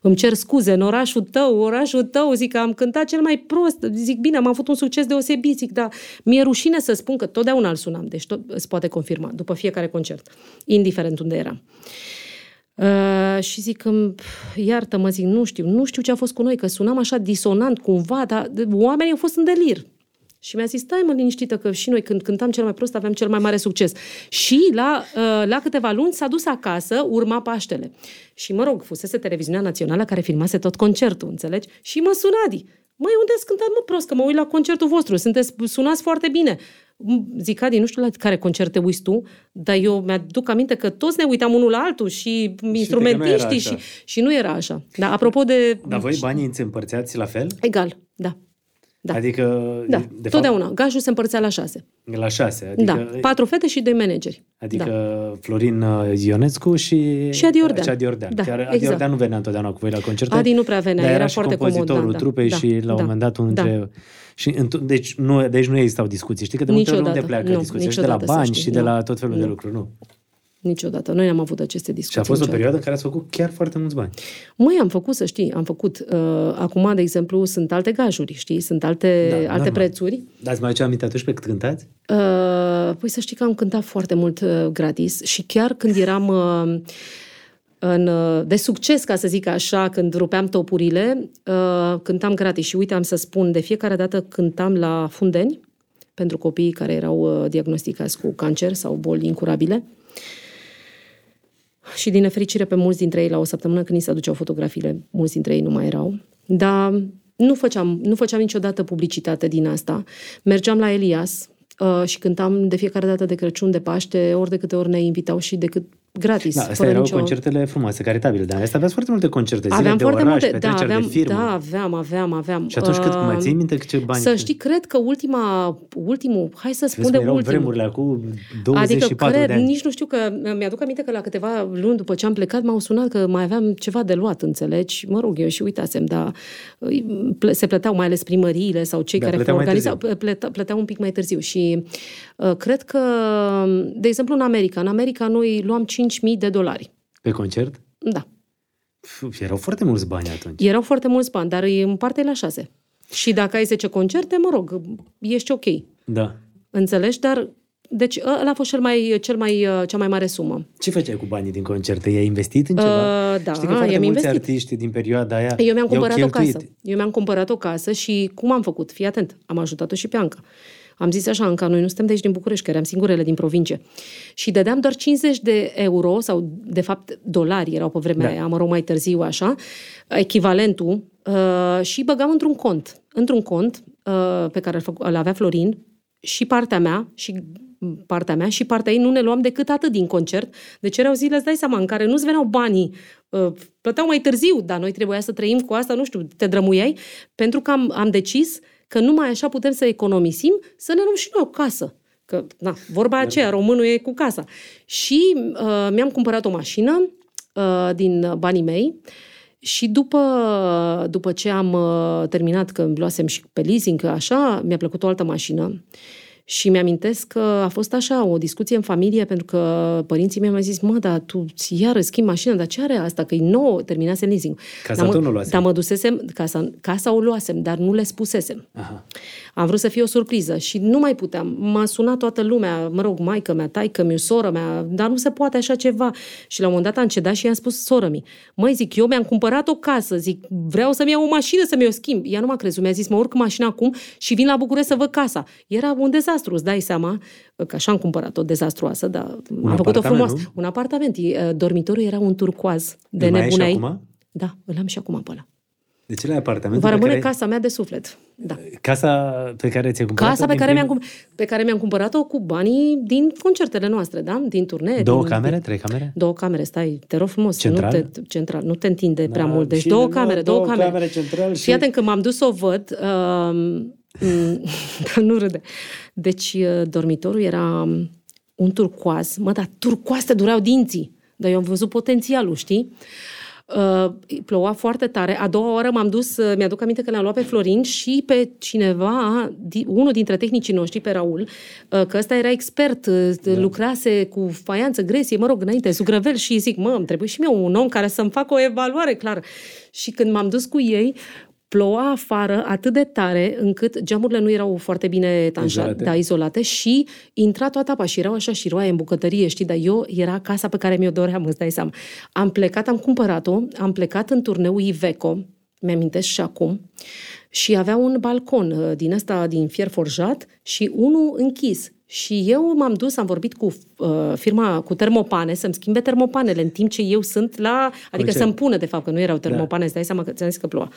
îmi cer scuze în orașul tău, orașul tău, zic că am cântat cel mai prost, zic, bine, am avut un succes deosebit, zic, dar mi-e rușine să spun că totdeauna îl sunam, deci tot îți poate confirma, după fiecare concert, indiferent unde eram. Uh, și zic că, iartă-mă, zic, nu știu, nu știu ce a fost cu noi, că sunam așa disonant cumva, dar oamenii au fost în delir. Și mi-a zis, stai mă liniștită că și noi când cântam cel mai prost aveam cel mai mare succes. Și la, uh, la câteva luni s-a dus acasă, urma Paștele. Și mă rog, fusese televiziunea națională care filmase tot concertul, înțelegi? Și mă suna Adi. Măi, unde ați cântat, mă, prost, că mă uit la concertul vostru, sunteți, sunați foarte bine. Zic, Adi, nu știu la care concert te uiți tu, dar eu mi-aduc aminte că toți ne uitam unul la altul și instrumentiștii și, și nu era așa. Dar apropo de... Dar voi banii îți împărțeați la fel? Egal, da. Da. Adică, da. de totdeauna. Fapt, Gajul se împărțea la șase. La șase. Adică, da. Patru fete și doi manageri. Adică da. Florin Ionescu și, și Adi Ordean. Și Adi Ordean. Da, Chiar Adi exact. Ordean nu venea întotdeauna cu voi la concerte. Adi nu prea venea, era, era și foarte compozitorul comod. Da, trupei da, și la un da, moment dat unul da. dintre... Și, deci, nu, deci nu existau discuții. Știi că de multe ori unde pleacă nu, discuții? Și de la bani și de nu, la tot felul nu. de lucruri. Nu. Niciodată. Noi am avut aceste discuții. Și a fost niciodată. o perioadă în care ați făcut chiar foarte mulți bani. Măi, am făcut, să știi, am făcut. Uh, acum, de exemplu, sunt alte gajuri, știi? Sunt alte, Da, alte normal. prețuri. Dar îți mai aduce aminte atunci pe cât cântați? Uh, păi să știi că am cântat foarte mult uh, gratis și chiar când eram uh, în, uh, de succes, ca să zic așa, când rupeam topurile, uh, cântam gratis. Și uite, am să spun, de fiecare dată cântam la Fundeni, pentru copiii care erau uh, diagnosticați cu cancer sau boli incurabile. Și din nefericire pe mulți dintre ei, la o săptămână când ni se aduceau fotografiile, mulți dintre ei nu mai erau. Dar nu făceam, nu făceam niciodată publicitate din asta. Mergeam la Elias uh, și cântam de fiecare dată de Crăciun, de Paște, ori de câte ori ne invitau și de cât gratis. Da, astea fără erau nicio... concertele frumoase, caritabile. Dar asta aveați foarte multe concerte, zile Aveam de foarte oraș, multe, da, petreceri aveam, de firmă. da, aveam, aveam, aveam. Și atunci cât Uh, mai ții minte ce bani? Să știi, cred că ultima, ultimul, hai să Vezi spun cum de erau ultimul. vremurile acum 24 Adică cred, de ani. nici nu știu că, mi-aduc aminte că la câteva luni după ce am plecat m-au sunat că mai aveam ceva de luat, înțelegi? Mă rog, eu și uitasem, dar îi, ple- se plăteau mai ales primăriile sau cei Da, care plăteau mai organizau, plăteau, plăteau un pic mai târziu și uh, cred că, de exemplu, în America, în America noi luam 5.000 de dolari. Pe concert? Da. Pf, erau foarte mulți bani atunci. Erau foarte mulți bani, dar îi împarte la șase. Și dacă ai 10 concerte, mă rog, ești ok. Da. Înțelegi? Dar, deci ăla a fost cel mai, cel mai, uh, cea mai mare sumă. Ce făceai cu banii din concerte? I-ai investit în ceva? Uh, da, Știi că foarte i-am mulți investit. artiști din perioada aia Eu mi-am i-au cumpărat o cheltuit. casă. Eu mi-am cumpărat o casă și cum am făcut? Fii atent, am ajutat-o și pe Anca. Am zis așa, Anca, noi nu suntem de aici din București, că eram singurele din provincie. Și dădeam doar 50 de euro, sau de fapt dolari erau pe vremea Da. da. aia, mă rog mai târziu așa, echivalentul, uh, și băgam într-un cont. Într-un cont uh, pe care îl, făcu- îl avea Florin și partea mea și partea mea și partea ei nu ne luam decât atât din concert. Deci erau zile, îți dai seama, în care nu-ți veneau banii, uh, plăteau mai târziu, dar noi trebuia să trăim cu asta, nu știu, te drămuiai, pentru că am, am decis că numai așa putem să economisim, să ne luăm și noi o casă. Că, na, vorba aceea, românul e cu casa. Și uh, mi-am cumpărat o mașină uh, din banii mei și după, după ce am uh, terminat, că îmi luasem și pe leasing, că așa, mi-a plăcut o altă mașină. Și mi-amintesc că a fost așa, o discuție în familie, pentru că părinții mei mi-au zis, mă, dar tu iară schimbi mașina, dar ce are asta? Că e nouă, terminase leasing. Casa dar, tu mă, nu luasem. dar mă dusesem, casa, casa o luasem, dar nu le spusesem. Aha. Am vrut să fie o surpriză și nu mai puteam. M-a sunat toată lumea, mă rog, maică mea, taică mea, soră mea, dar nu se poate așa ceva. Și la un moment dat am cedat și i-am spus soră mi, măi, zic, eu mi-am cumpărat o casă, zic, vreau să-mi iau o mașină să mi-o schimb. Ea nu m-a crezut, mi-a zis, mă urc în mașină acum și vin la București să văd casa. Era un dezastru, îți dai seama, că așa am cumpărat-o dezastruoasă, dar am făcut-o apartament, frumos. nu? Un apartament. E, Dormitorul era un turcoaz de Îl mai ai și nebunei. acum? Da, îl am și acum pe ăla. De ce la apartamentul Va pe rămâne care... casa mea de suflet. Da. Casa pe care ți-ai cumpărat Casa pe care, mi-am, cum- pe care mi-am cumpărat-o cu banii din concertele noastre, da? Din turnee. Două din, camere? Trei camere? Două camere, stai, te rog frumos. Central? Nu te, central, nu te întinde prea Da, mult. Deci și două de- camere, două, două camere. camere central și- Fii atent, când m-am dus să o văd, *laughs* uh, nu râde. Deci, uh, dormitorul era um, un turcoaz. Mă, dar turcoaz te dureau dinții. Dar eu am văzut potențialul, știi? Uh, ploua foarte tare. A doua oară m-am dus, uh, mi-aduc aminte că l-am luat pe Florin și pe cineva, di, unul dintre tehnicii noștri, pe Raul, uh, că ăsta era expert, uh, da. lucrase cu faianță, gresie, mă rog, înainte, zugrăvel și zic, mă, îmi trebuie și mie un om care să-mi facă o evaluare clară. Și când m-am dus cu ei, ploua afară atât de tare încât geamurile nu erau foarte bine tanjate, Izolate. da, izolate și intra toată apa și erau așa și roaie în bucătărie, știi, dar eu era casa pe care mi-o doream, îți dai seama. Am plecat, am cumpărat-o, am plecat în turneu Iveco, mi-amintesc și acum, și avea un balcon uh, din ăsta, din fier forjat și unul închis. Și eu m-am dus, am vorbit cu uh, firma, cu termopane, să-mi schimbe termopanele în timp ce eu sunt la... Adică Concert. să-mi pună, de fapt, că nu erau termopane, îți dai seama că ți-am zis că ploua.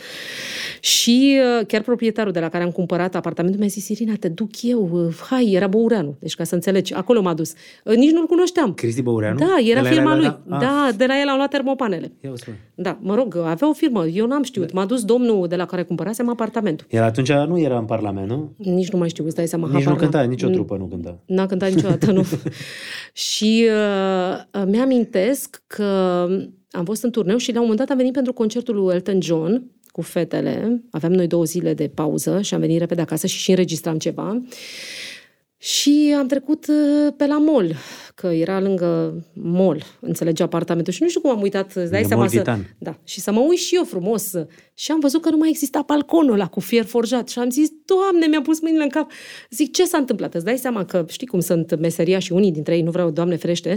Și uh, chiar proprietarul de la care am cumpărat apartamentul mi-a zis, Irina, te duc eu, uh, hai, era Băureanu, deci ca să înțelegi, acolo m-a dus. Uh, nici nu-l cunoșteam. Cristi Băureanu? Da, era De la el firma ai lui. luat- Ah, Da, de la el am luat termopanele. Ia uzi, mă. Da, mă rog, avea o firmă, eu n-am știut. M-a dus domnul de la care cumpărasem apartamentul. El atunci nu era în Parlament, nu? Nici nu mai știu, îți dai seama. Nici nu habar n-am. cânta, nicio trupă nu cânta. N-a cântat niciodată, nu. *laughs* și uh, mi-amintesc că am fost în turneu și la un moment dat am venit pentru concertul lui Elton John cu fetele. Aveam noi două zile de pauză și am venit repede acasă și și înregistram ceva. Și am trecut uh, pe la mall, că era lângă mall, înțelegi, apartamentul. Și nu știu cum am uitat, îți dai Lângă seama Mall să... Titan. Da. Și să mă uit și eu frumos. Și am văzut că nu mai exista balconul ăla cu fier forjat. Și am zis, Doamne, mi-a pus mâinile în cap. Zic, ce s-a întâmplat? Îți dai seama că știi cum sunt meseria și unii dintre ei, nu vreau, Doamne ferește,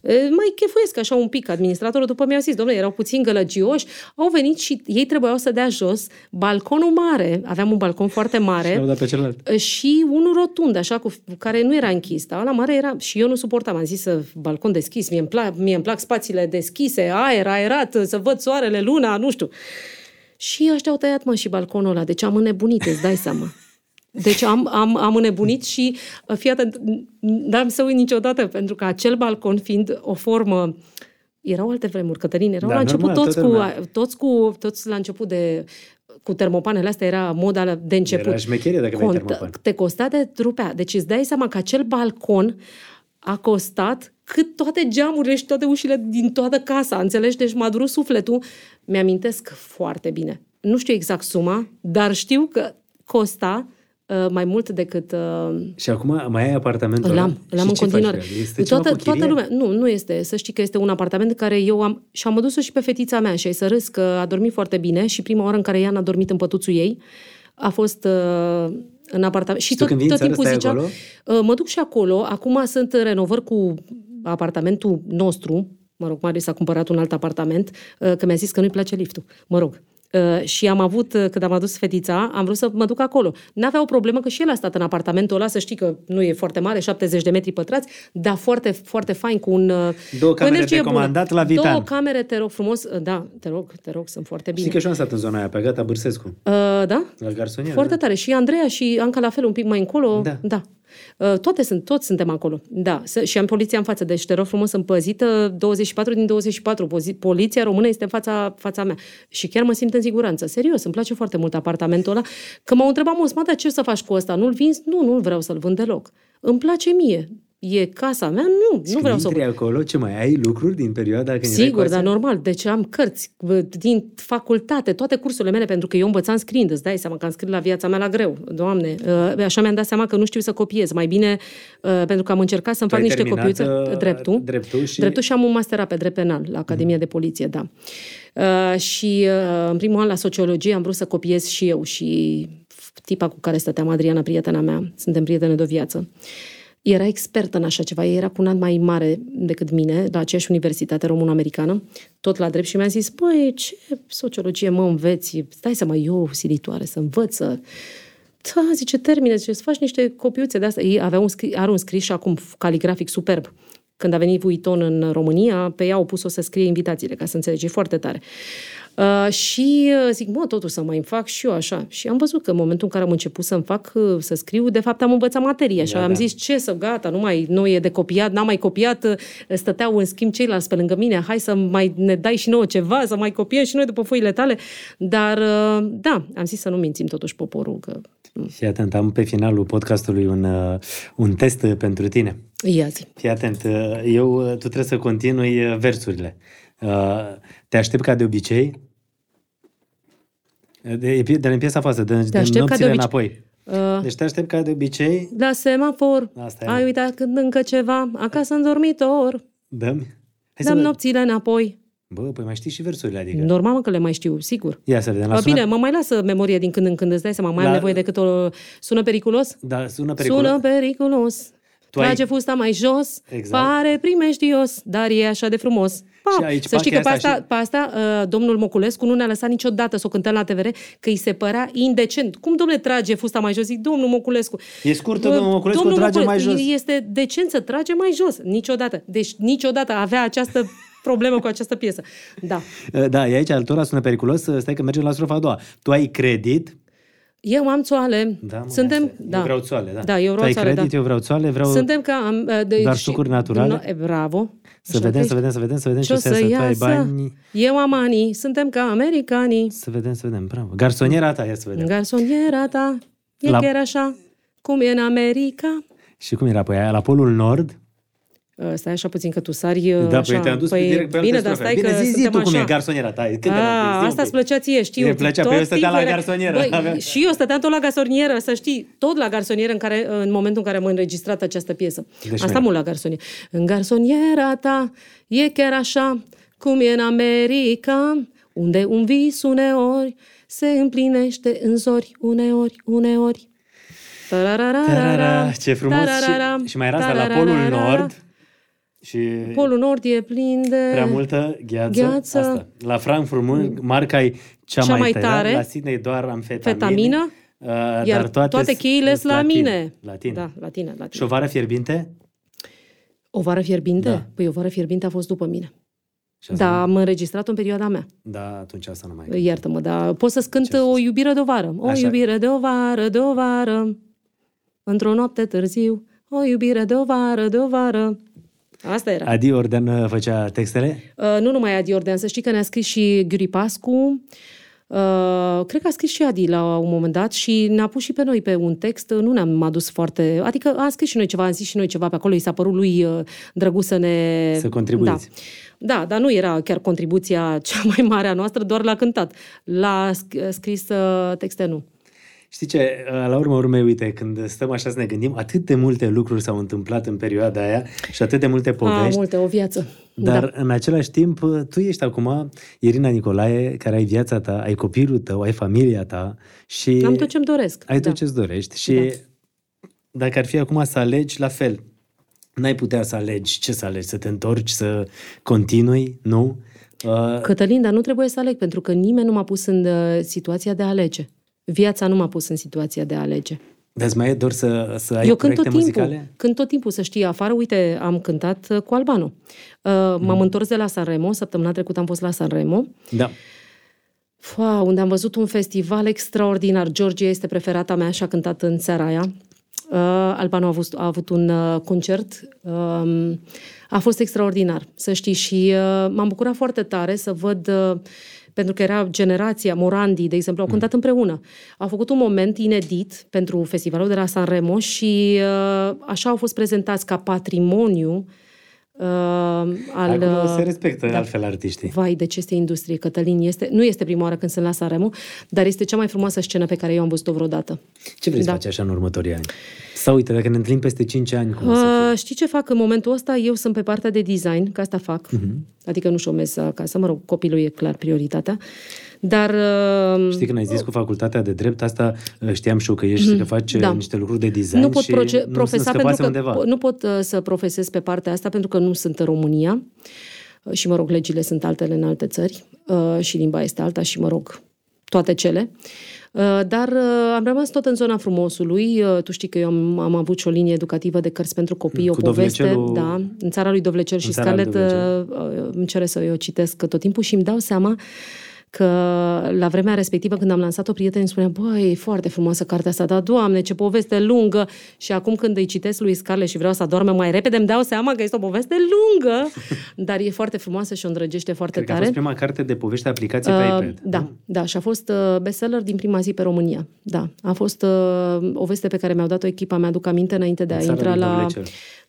e, mai chefuiesc așa un pic. Administratorul după mi-a zis, domnule, erau puțin gălăgioși, au venit și ei trebuiau să dea jos balconul mare. Aveam un balcon foarte mare L-au dat pe celălalt. și unul rotund, așa, cu, care nu era închis. Dar la mare era... Și eu nu suportam. Am zis să balcon deschis. Mie îmi, plac, mie îmi plac spațiile deschise, aer, aerat, să văd soarele, luna, nu știu. Și ăștia au tăiat, mă, și balconul ăla. Deci am înnebunit, îți dai seama. Deci am, am, am înnebunit și, fii atent, n-am să uit niciodată, pentru că acel balcon fiind o formă erau alte vremuri, Cătălin, erau Da, la început normal, toți, toată cu, lumea. toți cu, toți la început de, cu termopanele astea, era moda de început. Era șmecherie dacă aveai termopan. Te costa de trupea. Deci îți dai seama că acel balcon a costat cât toate geamurile și toate ușile din toată casa, înțelegi? Deci m-a durut sufletul. Mi-amintesc foarte bine. Nu știu exact suma, dar știu că costa uh, mai mult decât uh, Și acum mai ai apartamentul îl ăla? am, îl am Și în ce faci continuare. cu el? Este ceva toată, cu chirie? toată lumea. Nu, nu este. Să știi că este un apartament în care eu am... Și am dus-o și pe fetița mea și ai să râs că a dormit foarte bine și prima oară în care ea a dormit în pătuțul ei a fost uh, în apartament. Și tu tot, când vii în tot țară, timpul stai zicea... acolo? Uh, mă duc și acolo. Acum sunt în renovări cu apartamentul nostru. Mă rog, Marius a cumpărat un alt apartament, uh, că mi-a zis că nu-i place liftul. Mă rog. Uh, și am avut, uh, când am adus fetița, am vrut să mă duc acolo. N-avea o problemă că și el a stat în apartamentul ăla, să știi că nu e foarte mare, 70 de metri pătrați, dar foarte, foarte fain, cu un uh, Două cu camere energie de comandat bună. la Vitan. Două camere, te rog frumos, uh, da, te rog, te rog, sunt foarte bine. Știi că și eu am stat în zona aia, pe gata Bârsescu. Uh, da? La garsonier. Foarte tare. Și Andreea și Anca la fel, un pic mai încolo. Da. da. Uh, toate sunt, toți suntem acolo. Da, și am poliția în față, deci te rog frumos, sunt păzită 24 din 24. Poliția română este în fața, fața mea. Și chiar mă simt în siguranță. Serios, îmi place foarte mult apartamentul ăla. Că m-au întrebat mulți, mă, dar ce să faci cu ăsta? Nu-l vinzi? Nu, nu-l vreau să-l vând deloc. Îmi place mie e casa mea? Nu, nu vreau să o acolo, ce mai ai lucruri din perioada când Sigur, dar normal. Deci am cărți din facultate, toate cursurile mele, pentru că eu învățam scriind, îți dai seama că am scris la viața mea la greu. Doamne, uh, așa mi-am dat seama că nu știu să copiez. Mai bine, uh, pentru că am încercat să-mi fac niște copiuțe. Uh, dreptul. Dreptul și... dreptul și am un masterat pe drept penal la Academia mm. de Poliție, da. Uh, și uh, în primul an la sociologie am vrut să copiez și eu și tipa cu care stăteam, Adriana, prietena mea, suntem prietene de o viață. Uh, era expertă în așa ceva, era cu un an mai mare decât mine, la aceeași universitate română-americană, tot la drept și mi-a zis, băi, ce sociologie mă înveți, stai să mă eu silitoare, să învăț, să... Da, zice, termine, zice, să faci niște copiuțe de asta. Ei avea un scris, are un scris și acum caligrafic superb. Când a venit Vuitton în România, pe ea au pus-o să scrie invitațiile, ca să înțelegi, e foarte tare. Uh, și uh, zic, mă, totuși să mai îmi fac și eu așa. Și am văzut că în momentul în care am început să-mi fac, uh, să scriu, de fapt am învățat materia. Și da, am da. zis, ce să, gata, nu mai nu e de copiat, n-am mai copiat, uh, stăteau în schimb ceilalți pe lângă mine, hai să mai ne dai și nouă ceva, să mai copiem și noi după foile tale. Dar, uh, da, am zis să nu mințim totuși poporul. Că... Fii atent, am pe finalul podcastului un, uh, un test pentru tine. Ia zi. Fii atent, eu, tu trebuie să continui versurile. Te aștept ca de obicei. De, de la piesa față, de, te de nopțile de înapoi. Uh, deci te aștept ca de obicei. La semafor, Asta ai uitat când încă ceva, acasă în dormitor. Dăm? Hai Dăm nopțile înapoi. Bă, păi mai știi și versurile, adică. Normal că le mai știu, sigur. Ia să vedem. La sună... Bine, mă mai lasă memoria din când în când, îți dai seama, mai la... am nevoie decât o... Sună periculos? Da, sună periculos. Sună periculos. Tu Trage ai... fusta mai jos, exact. pare primejdios, dar e așa de frumos. Pa, și aici, să știi că pe asta, și... pe asta uh, domnul Moculescu nu ne-a lăsat niciodată să o cântăm la TVR, că îi se părea indecent. Cum, domnule, trage fusta mai jos? Zic, domnul Moculescu. E scurtă, domnul Moculescu, domnul trage Moculescu, mai jos. Este decent să trage mai jos. Niciodată. Deci niciodată avea această problemă cu această piesă. Da. Uh, *laughs* da, e aici altora sună periculos. Stai că mergem la strofa a doua. Tu ai credit eu am țoale. Da, mă, Suntem, da. Eu vreau țoale, da. Da, eu vreau țoale, credit, da. eu vreau țoale, vreau Suntem ca... Am, de, doar sucuri naturale. No, e, bravo. Să vedem, să vedem, să vedem, să vedem ce o să, să ai bani. Eu am ani, suntem ca americanii. Să vedem, să vedem, bravo. Garsoniera ta, ia să vedem. Garsoniera ta, e la... chiar așa, cum e în America. Și cum era pe aia? La Polul Nord? Stai așa puțin că tu sari Da, așa. păi te-am dus păi, direct pe bine, dar stai bine, că zi, zi tu cum e garsoniera ta. A, asta îți plăcea ție, știu. Îmi plăcea, pe eu stăteam la garsonieră. Băi, și eu stăteam tot la garsonieră, să știi, tot la garsonieră în, care, în momentul în care am înregistrat această piesă. Deci asta mult la garsonieră. În garsoniera ta e chiar așa cum e în America, unde un vis uneori se împlinește în zori, uneori, uneori. Tararara, ce frumos! Și, și mai era asta la Polul Nord, și Polul Nord e plin de... Prea multă gheață. gheață. Asta. La Frankfurt, marca e cea, cea mai, mai tare. tare. La Sydney doar amfetamină. Fetamină. Uh, Iar dar toate, toate cheile sunt la, la mine. La tine. Da, la tine, la tine. Și o vară fierbinte? O vară fierbinte? Da. Păi o vară fierbinte a fost după mine. Da, am înregistrat în perioada mea. Da, atunci asta nu mai Iartă-mă, dar pot să-ți cânt o iubire de o vară. O Așa. iubire de o vară, de o vară, într-o noapte târziu. O iubire de o vară, de o vară. Asta era. Adi Ordean uh, făcea textele? Uh, nu numai Adi Ordean, să știi că ne-a scris și Ghiuri Pascu, Uh, cred că a scris și Adi la un moment dat și ne-a pus și pe noi pe un text, nu ne-am adus foarte... Adică a scris și noi ceva, am zis și noi ceva pe acolo, i s-a părut lui uh, drăguț să ne... Să contribuiți. Da. da, dar nu era chiar contribuția *laughs* cea mai mare a noastră, doar l-a cântat. L-a scris uh, texte, nu. Știi ce, la urmă urmei, uite, când stăm așa să ne gândim, atât de multe lucruri s-au întâmplat în perioada aia și atât de multe povești. A, multe, o viață. Dar da. în același timp, tu ești acum Irina Nicolae, care ai viața ta, ai copilul tău, ai familia ta și... Am tot ce-mi doresc. Ai da. tot ce-ți dorești și da. dacă ar fi acum să alegi, la fel, n-ai putea să alegi ce să alegi, să te întorci, să continui, nu? Uh... Cătălin, dar nu trebuie să aleg, pentru că nimeni nu m-a pus în uh, situația de a alege. Viața nu m-a pus în situația de a alege. Dar mai e dor să, să ai Eu cânt tot timpul, muzicale? Când tot timpul, să știi, afară, uite, am cântat uh, cu Albano. Uh, m-am mm. întors de la Sanremo, săptămâna trecută am fost la Sanremo. Da. Fua, unde am văzut un festival extraordinar. Georgia este preferata mea și a cântat în seara aia. Uh, Albano a avut, a avut un uh, concert. Uh, a fost extraordinar, să știi, și uh, m-am bucurat foarte tare să văd... Uh, pentru că era generația Morandi, de exemplu, au cântat mm. împreună. Au făcut un moment inedit pentru festivalul de la Sanremo și uh, așa au fost prezentați ca patrimoniu uh, al... Acolo se respectă da, altfel artiștii. Vai, de ce este industrie, Cătălin. Este, nu este prima oară când sunt la Sanremo, dar este cea mai frumoasă scenă pe care eu am văzut-o vreodată. Ce vreți da. să faci așa în următorii ani? Sau uite, dacă ne întâlnim peste 5 ani, cum uh, să fie? Știi ce fac în momentul ăsta? Eu sunt pe partea de design, că asta fac. Uh-huh. Adică nu șomez acasă, mă rog, copilul e clar prioritatea. Dar... Uh, Știi, când ai zis cu facultatea de drept, asta uh, știam și eu că ești, uh-huh. că faci da. niște lucruri de design nu pot și proce- profesa nu pentru că undeva. nu pot uh, să profesez pe partea asta pentru că nu sunt în România uh, și, mă rog, legile sunt altele în alte țări uh, și limba este alta și, mă rog, toate cele. Uh, dar uh, am rămas tot în zona frumosului. Uh, tu știi că eu am, am avut și o linie educativă de cărți pentru copii, Cu o poveste. Dovlecelul- Da, în țara lui Dovlecel și țara lui Scarlett Dovlecel. uh, îmi cere să eu citesc tot timpul și îmi dau seama că la vremea respectivă când am lansat-o, prietenii îmi spuneau, băi, e foarte frumoasă cartea asta, dar doamne, ce poveste lungă. Și acum când îi citesc lui Scarlett și vreau să adorme mai repede, îmi dau seama că este o poveste lungă, *laughs* dar e foarte frumoasă și o îndrăgește foarte Cred că a tare. fost prima carte de povești aplicație pe Uh, iPad. Da, da, și a fost uh, bestseller din prima zi pe România. Da, a fost uh, o veste pe care mi-au dat-o echipa, mi-aduc aminte înainte de a În țara intra lui la, Dovlecel.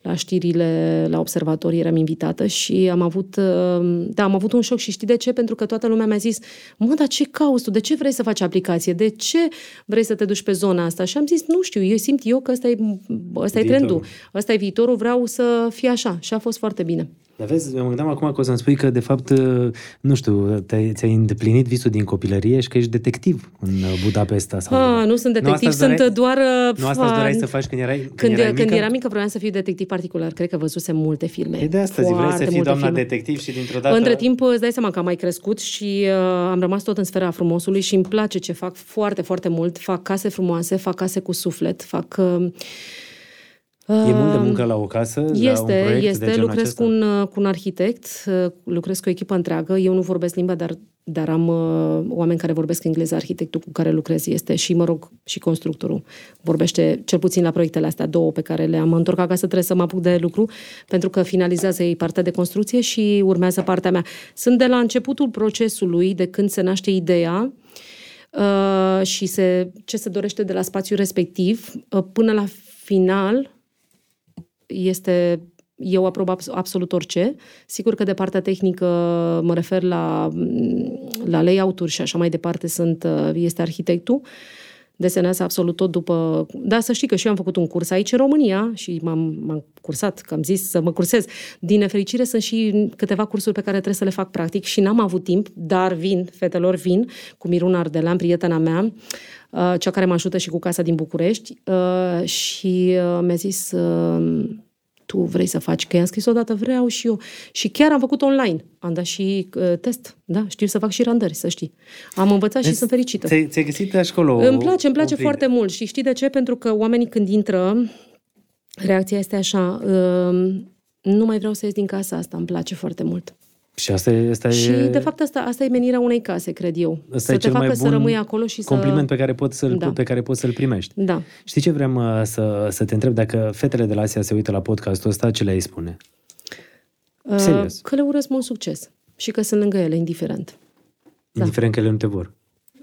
La știrile, la observatorii, eram invitată și am avut, uh, da, am avut un șoc și știi de ce? Pentru că toată lumea mi-a zis, mă, dar ce cauți tu? De ce vrei să faci aplicație? De ce vrei să te duci pe zona asta? Și am zis, nu știu, eu simt eu că ăsta e, ăsta e Viitorul. trendul, ăsta e viitorul, vreau să fie așa. Și a fost foarte bine. Dar vezi, mă gândeam acum că o să-mi spui că, de fapt, uh, nu știu, te-ai, ți-ai îndeplinit visul din copilărie și că ești detectiv în uh, Budapesta. Sau Ah, undeva. nu sunt detectiv, asta îți sunt doreai- doar... uh, Nu asta îți doreai fan. să faci când erai, când Când, erai când mică? eram mică vreau să fiu detectiv particular. Cred că văzusem multe filme. E de asta zi, vrei să Foarte fii multe doamna filme. detectiv și dintr-o dată... Între timp, îți dai seama că am mai crescut și uh, am rămas tot în sfera frumosului și îmi place ce fac foarte, foarte mult. Fac case frumoase, fac case cu suflet, fac... Uh, E mult de muncă la o casă, la un este, proiect de este. genul Lucrez acesta? cu un, uh, cu un arhitect, uh, lucrez cu o echipă întreagă. Eu nu vorbesc limba, dar, dar am uh, oameni care vorbesc engleză. Arhitectul cu care lucrez este și, mă rog, și constructorul. Vorbește cel puțin la proiectele astea două pe care le am. Mă întorc acasă, trebuie să mă apuc de lucru, pentru că finalizează ei partea de construcție și urmează partea mea. Sunt de la începutul procesului, de când se naște ideea, uh, și se, ce se dorește de la spațiul respectiv, uh, până la final, este eu aprob abs- absolut orice. Sigur că de partea tehnică mă refer la, la layout-uri și așa mai departe sunt, uh, este arhitectul. Desenează absolut tot după... Da, să știi că și eu am făcut un curs aici în România și m-am, m-am cursat, că am zis să mă cursez. Din nefericire sunt și câteva cursuri pe care trebuie să le fac practic și n-am avut timp, dar vin, fetelor vin, cu Miruna Ardelean, prietena mea, uh, cea care mă ajută și cu casa din București uh, și uh, mi-a zis uh, tu vrei să faci, că i-am scris odată, vreau și eu. Și chiar am făcut online. Am dat și uh, test, da, știu să fac și randări, să știi. Am învățat și Deci, sunt fericită. Ți-ai, ți-ai găsit acolo o- Îmi place, îmi place o priză. foarte mult și știi de ce? Pentru că oamenii când intră, reacția este așa, uh, nu mai vreau să ies din casa asta, îmi place foarte mult. Și asta e, asta Și e, de fapt asta, asta e menirea unei case, cred eu. asta să e te cel facă mai să bun rămâi acolo și compliment să... pe care, poți să-l, Da. pe care poți să-l primești. Da. Știi ce vrem uh, să, să te întreb? Dacă fetele de la Asia se uită la podcastul ăsta, ce le-ai spune? Uh, Serios. Că le urăsc mult succes și că sunt lângă ele, indiferent. Da. Indiferent că ele nu te vor.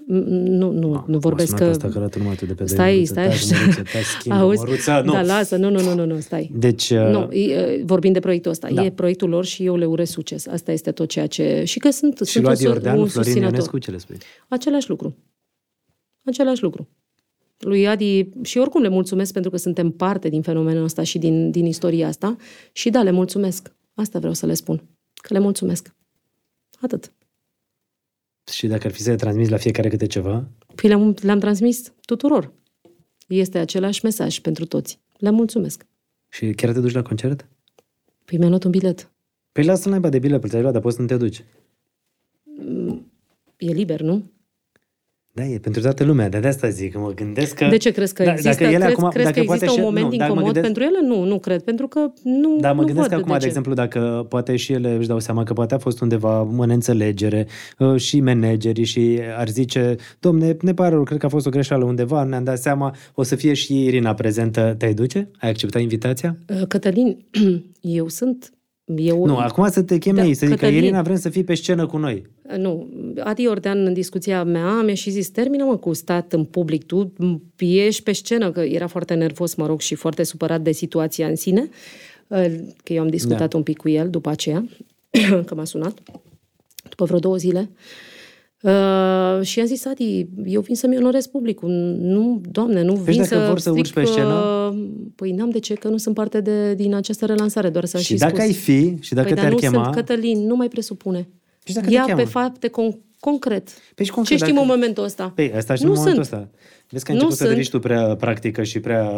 Mm, Nu, nu, nu vorbesc M-a că... sunat asta că arată numai tu de pe Stai, Măruță, stai, taci, stai. Măruță, taci, schimbă, Auzi? Măruță, nu. Da, lasă, nu, nu, nu, nu, nu stai. Deci, uh, Nu, e, vorbim de proiectul ăsta. Da. E proiectul lor și eu le urez succes. Asta este tot ceea ce... Și că sunt, și sunt lui un, Adi su- Ordeanu, un Florin susținător. Ionescu, ce le spui? Același lucru. Același lucru. Lui Adi, și oricum le mulțumesc pentru că suntem parte din fenomenul ăsta și din, din istoria asta. Și da, le mulțumesc. Asta vreau să le spun. Că le mulțumesc. Atât. Și dacă ar fi să le transmiți la fiecare câte ceva, Păi le-am, le-am transmis tuturor. Este același mesaj pentru toți. Le mulțumesc. și chiar te duci la concert? Păi mi-am luat un bilet. Păi lasă naiba de bilet, ți-ai luat, dar poți să nu te duci. E liber, nu? Da, e pentru toată lumea, de asta zic, că mă gândesc că... De ce crezi că da, există, dacă ele crezi, acum, crezi dacă că poate există și, un moment nu, dacă mă incomod gândesc, pentru ele? Nu, nu cred, pentru că nu, Dar mă nu gândesc văd acum, de, ce. exemplu, dacă poate și ele își dau seama că poate a fost undeva o neînțelegere uh, și managerii și ar zice, domne, ne pare rău, cred că a fost o greșeală undeva, ne-am dat seama, o să fie și Irina prezentă. Te-ai duce? Ai acceptat invitația? Uh, Cătălin, *clears throat* eu sunt... Eu, Nu, acum să te cheme Da, ei, să zică, Cătălin. Irina, vrem să fii pe scenă cu noi. Nu, Adi Ordean în discuția mea mi-a și zis, termină mă cu stat în public, tu ești pe scenă, că era foarte nervos, mă rog, și foarte supărat de situația în sine, uh, că eu am discutat Da. un pic cu el după aceea, *clears throat* că m-a sunat, după vreo două zile. Uh, și i-am zis, Adi, eu vin să-mi onorez publicul. Nu, doamne, nu vin dacă să vor să urci stric, pe scenă? uh, Păi n-am de ce, că nu sunt parte de, din această relansare, doar să Și și dacă spus. ai fi, și dacă păi, te-ar dar nu chema... sunt Cătălin, nu mai presupune. Și dacă te Ia cheamă? pe fapte con- concret. Păi și concret, Ce știm dacă- în momentul ăsta? Păi, asta și în nu momentul sunt. ăsta. Vezi că ai Nu început să sunt. devii tu prea practică și prea...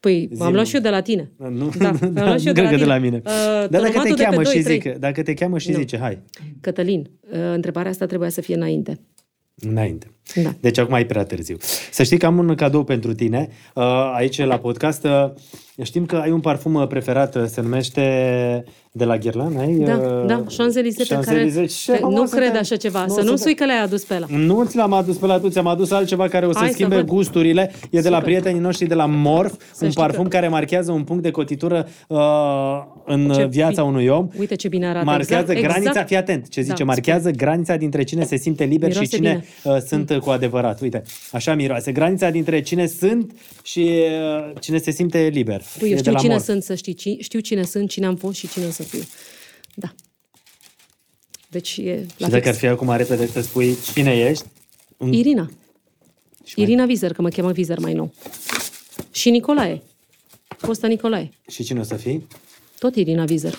Păi, Zi-mi. am luat și eu de la tine. Nu, Da, am luat și eu de cred la că de tine. la mine. Uh, Dar dacă te tonomatul de pe cheamă doi, și trei. zice, dacă te cheamă și Nu. zice, hai, Cătălin, uh, întrebarea asta trebuia să fie înainte. înainte. Da. Deci acum e prea târziu. Să știi că am un cadou pentru tine uh, aici la podcast. Uh, Știm că ai un parfum uh, preferat, uh, se numește de la Guerlain, ai? Da, uh, da, Champs-Élysées pe care... Champs-Élysées. Ce, Pe- mă, nu să cred te- așa ceva, nu, să nu te- sui că le-ai adus pe ăla. Nu ți l-am adus pe la tu, ți-am adus altceva care o să Hai să schimbe văd. gusturile. E de la Super. prietenii noștri de la Morph, un știi parfum că- care marchează un punct de cotitură uh, în Ce viața bine. unui om. Uite ce bine arată. Marchează exact, granița, exact. fii atent ce zice, Da, marchează granița dintre cine se simte liber Miroase și cine bine. uh, sunt uh, cu adevărat. Uite, așa miroase. Granița dintre cine sunt și uh, cine se simte liber. Păi E eu de știu la cine Morph. sunt, să știi. Ci- Știu cine sunt, cine am fost și cine o să fiu. Da. Deci e la Și dacă fix. ar fi acum repede să spui cine ești, un- Irina. Și mai- Irina Vizer, că mă cheamă Vizer mai nou. Și Nicolae. Fosta Nicolae. și cine o să fii? Tot Irina Vizer.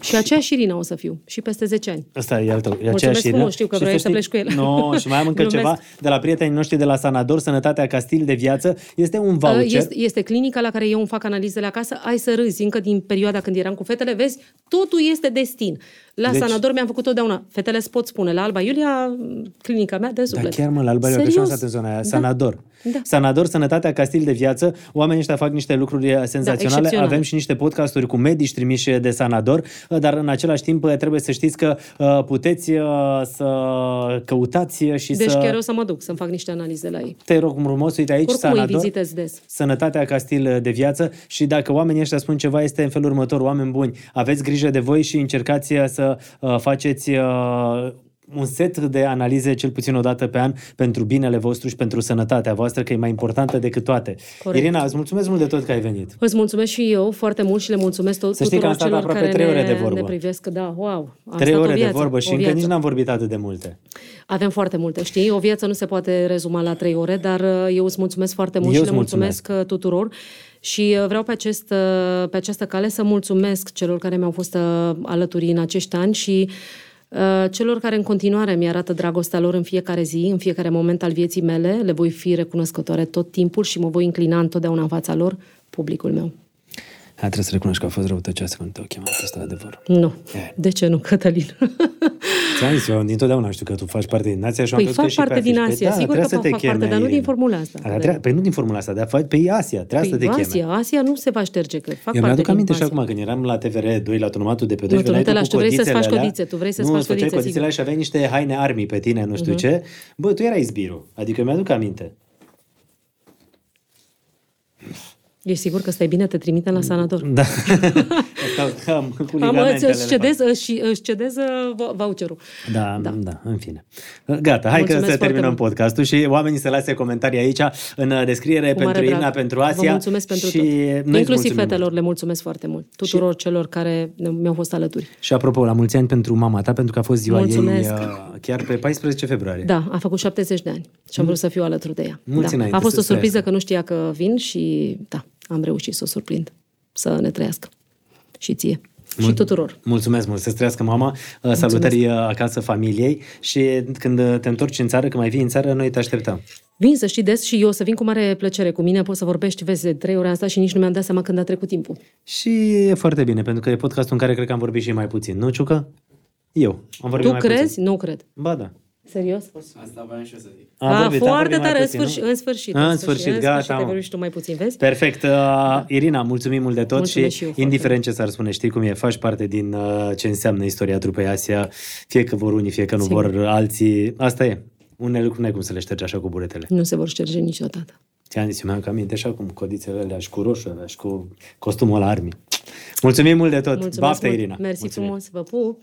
Și aceeași Irina o să fiu. Și peste 10 ani. Asta e al tău. E Mulțumesc aceeași Irina. frumos, știu că Și vrei să știi- pleci cu el. Nu, și mai am încă Glumesc. ceva de la prietenii noștri de la Sanador, Sănătatea ca stil de viață. Este un voucher. Este, este clinica la care eu îmi fac analizele acasă. Ai să râzi încă din perioada când eram cu fetele. Vezi, totul este destin. La Deci- deci... Sanador mi-am făcut totdeauna. Fetele îți pot spune. La Alba Iulia, clinica mea de Da, suflet. chiar mă, la Alba Iulia, că și eu am Serios? stat în zona aia. Da. Sanador. Da. Sanador, sănătatea ca stil de viață. Oamenii ăștia fac niște lucruri eh, senzaționale. excepțional. Avem și niște podcasturi cu medici trimiși de Sanador, eh, dar în același timp eh, trebuie să știți că eh, puteți eh, să căutați și Deci să... chiar o să mă duc să-mi fac niște analize la ei. Te rog frumos, uite aici Oricum îi Sanador. vizitez des. Sănătatea ca stil de viață și dacă oamenii ăștia spun ceva, este în felul următor. Oameni buni, aveți grijă de voi și încercați uh, să uh, faceți uh, un set de analize cel puțin o dată pe an pentru binele vostru și pentru sănătatea voastră, că e mai importantă decât toate. Corect. Irina, îți mulțumesc mult de tot că ai venit. Îți mulțumesc și eu foarte mult și le mulțumesc tot, Să știi că am tuturor stat celor aproape care trei ore ne, de vorbă. ne privesc. Da, wow. Am Trei stat o ore de viață, vorbă și o încă viață. nici n-am vorbit atât de multe. Avem foarte multe, știi? O viață nu se poate rezuma la trei ore, dar uh, eu îți mulțumesc foarte mult Eu și îți le mulțumesc, mulțumesc. uh, tuturor. Și uh, vreau pe, acest, uh, pe această cale să mulțumesc celor care mi-au fost uh, alături în acești ani și uh, celor care în continuare mi-arată dragostea lor în fiecare zi, în fiecare moment al vieții mele. Le voi fi recunoscătoare tot timpul și mă voi înclina întotdeauna în fața lor, publicul meu. Ha, trebuie să recunoști că a fost răutăcioasă când te-au chemat asta adevăr. Nu. E. De ce nu, Cătălin? Ți-am zis, eu dintotdeauna știu că tu faci parte din Asia și am Păi crezut că fac și pe parte din afiș. Asia, Păi sigur trebuie că să te fac parte, cheme, dar nu din Irina. formula asta. Da, trebuie, păi nu din formula asta, dar faci pe Asia, trebuie să te Păi, cheme. Asia, Asia nu se va șterge, că fac Eu parte mi-aduc din aminte și Asia. acum când eram la TVR2, la turnumatul de pe 2 Nu, tu nu te lași, tu vrei să-ți faci codițe, tu vrei să-ți nu, faci îți făceai codițe, codițele sigur. și aveai niște haine armii pe tine, nu știu ce. Bă, tu erai zbiru. Adică mi-aduc aminte. Ești sigur că stai bine, te trimite la Sanador. Da. *laughs* Asta am cu Am, îți, ligamentele îți, le cedez, își, își cedez uh, vou- voucherul. fac. Da, da, Da. da, în fine. Gata, hai Mulțumesc că să foarte terminăm mult. podcastul și oamenii să lase comentarii aici în uh, descriere Cu mare pentru Irina, drag. pentru Asia. Vă mulțumesc pentru și tot. noi îți Inclusiv mulțumim fetelor mult. le mulțumesc foarte mult. Tuturor celor care ne- mi-au fost alături. Și apropo, la mulți ani pentru mama ta, pentru că a fost ziua Mulțumesc. ei uh, chiar pe 14 februarie. Da, a făcut 70 de ani și am vrut să fiu alături de ea. Mulți da. înainte A fost să o surpriză trăiască. că nu știa că vin și da, am reușit să o surprind. Să ne trăiască. Și ție. Și tuturor. Mulțumesc mult, să trăiască mama, Uh, salutări uh, acasă familiei și când uh, te întorci în țară, când mai vii în țară, noi te așteptăm. Vin să știi des și eu o să vin cu mare plăcere. Cu mine poți să vorbești, vezi, de trei ore am stat și nici nu mi-am dat seama când a trecut timpul. Și e foarte bine, pentru că e podcastul în care cred că am vorbit și mai puțin, nu, Ciucă? Eu. Am vorbit Tu mai crezi? Puțin. Nu cred. Ba da. Serios? Asta voiam și eu să zic. Am A, vorbit, am foarte vorbit mai tare, în puțin, nu? sfârșit, în sfârșit. În sfârșit, în gata, sfârșit, ai mă. vorbit și tu mai puțin, vezi? Perfect. Uh, Irina, mulțumim mult de tot Mulțumesc și, și eu foarte indiferent ce s-ar spune, știi cum e, faci parte din uh, ce înseamnă istoria trupei Asia, fie că vor unii, fie că nu Sigur. vor alții. Asta e. Unele lucruri nu ai cum să le ștergi așa cu buretele. Nu se vor șterge niciodată. Ți-am zis, eu mi-am cam aminte așa cum codițele alea și cu roșu alea și cu costumul la armii. Mulțumim mult de tot. Mulțumesc Baftă, mult. Irina. Mersi Mulțumim. frumos, vă pup!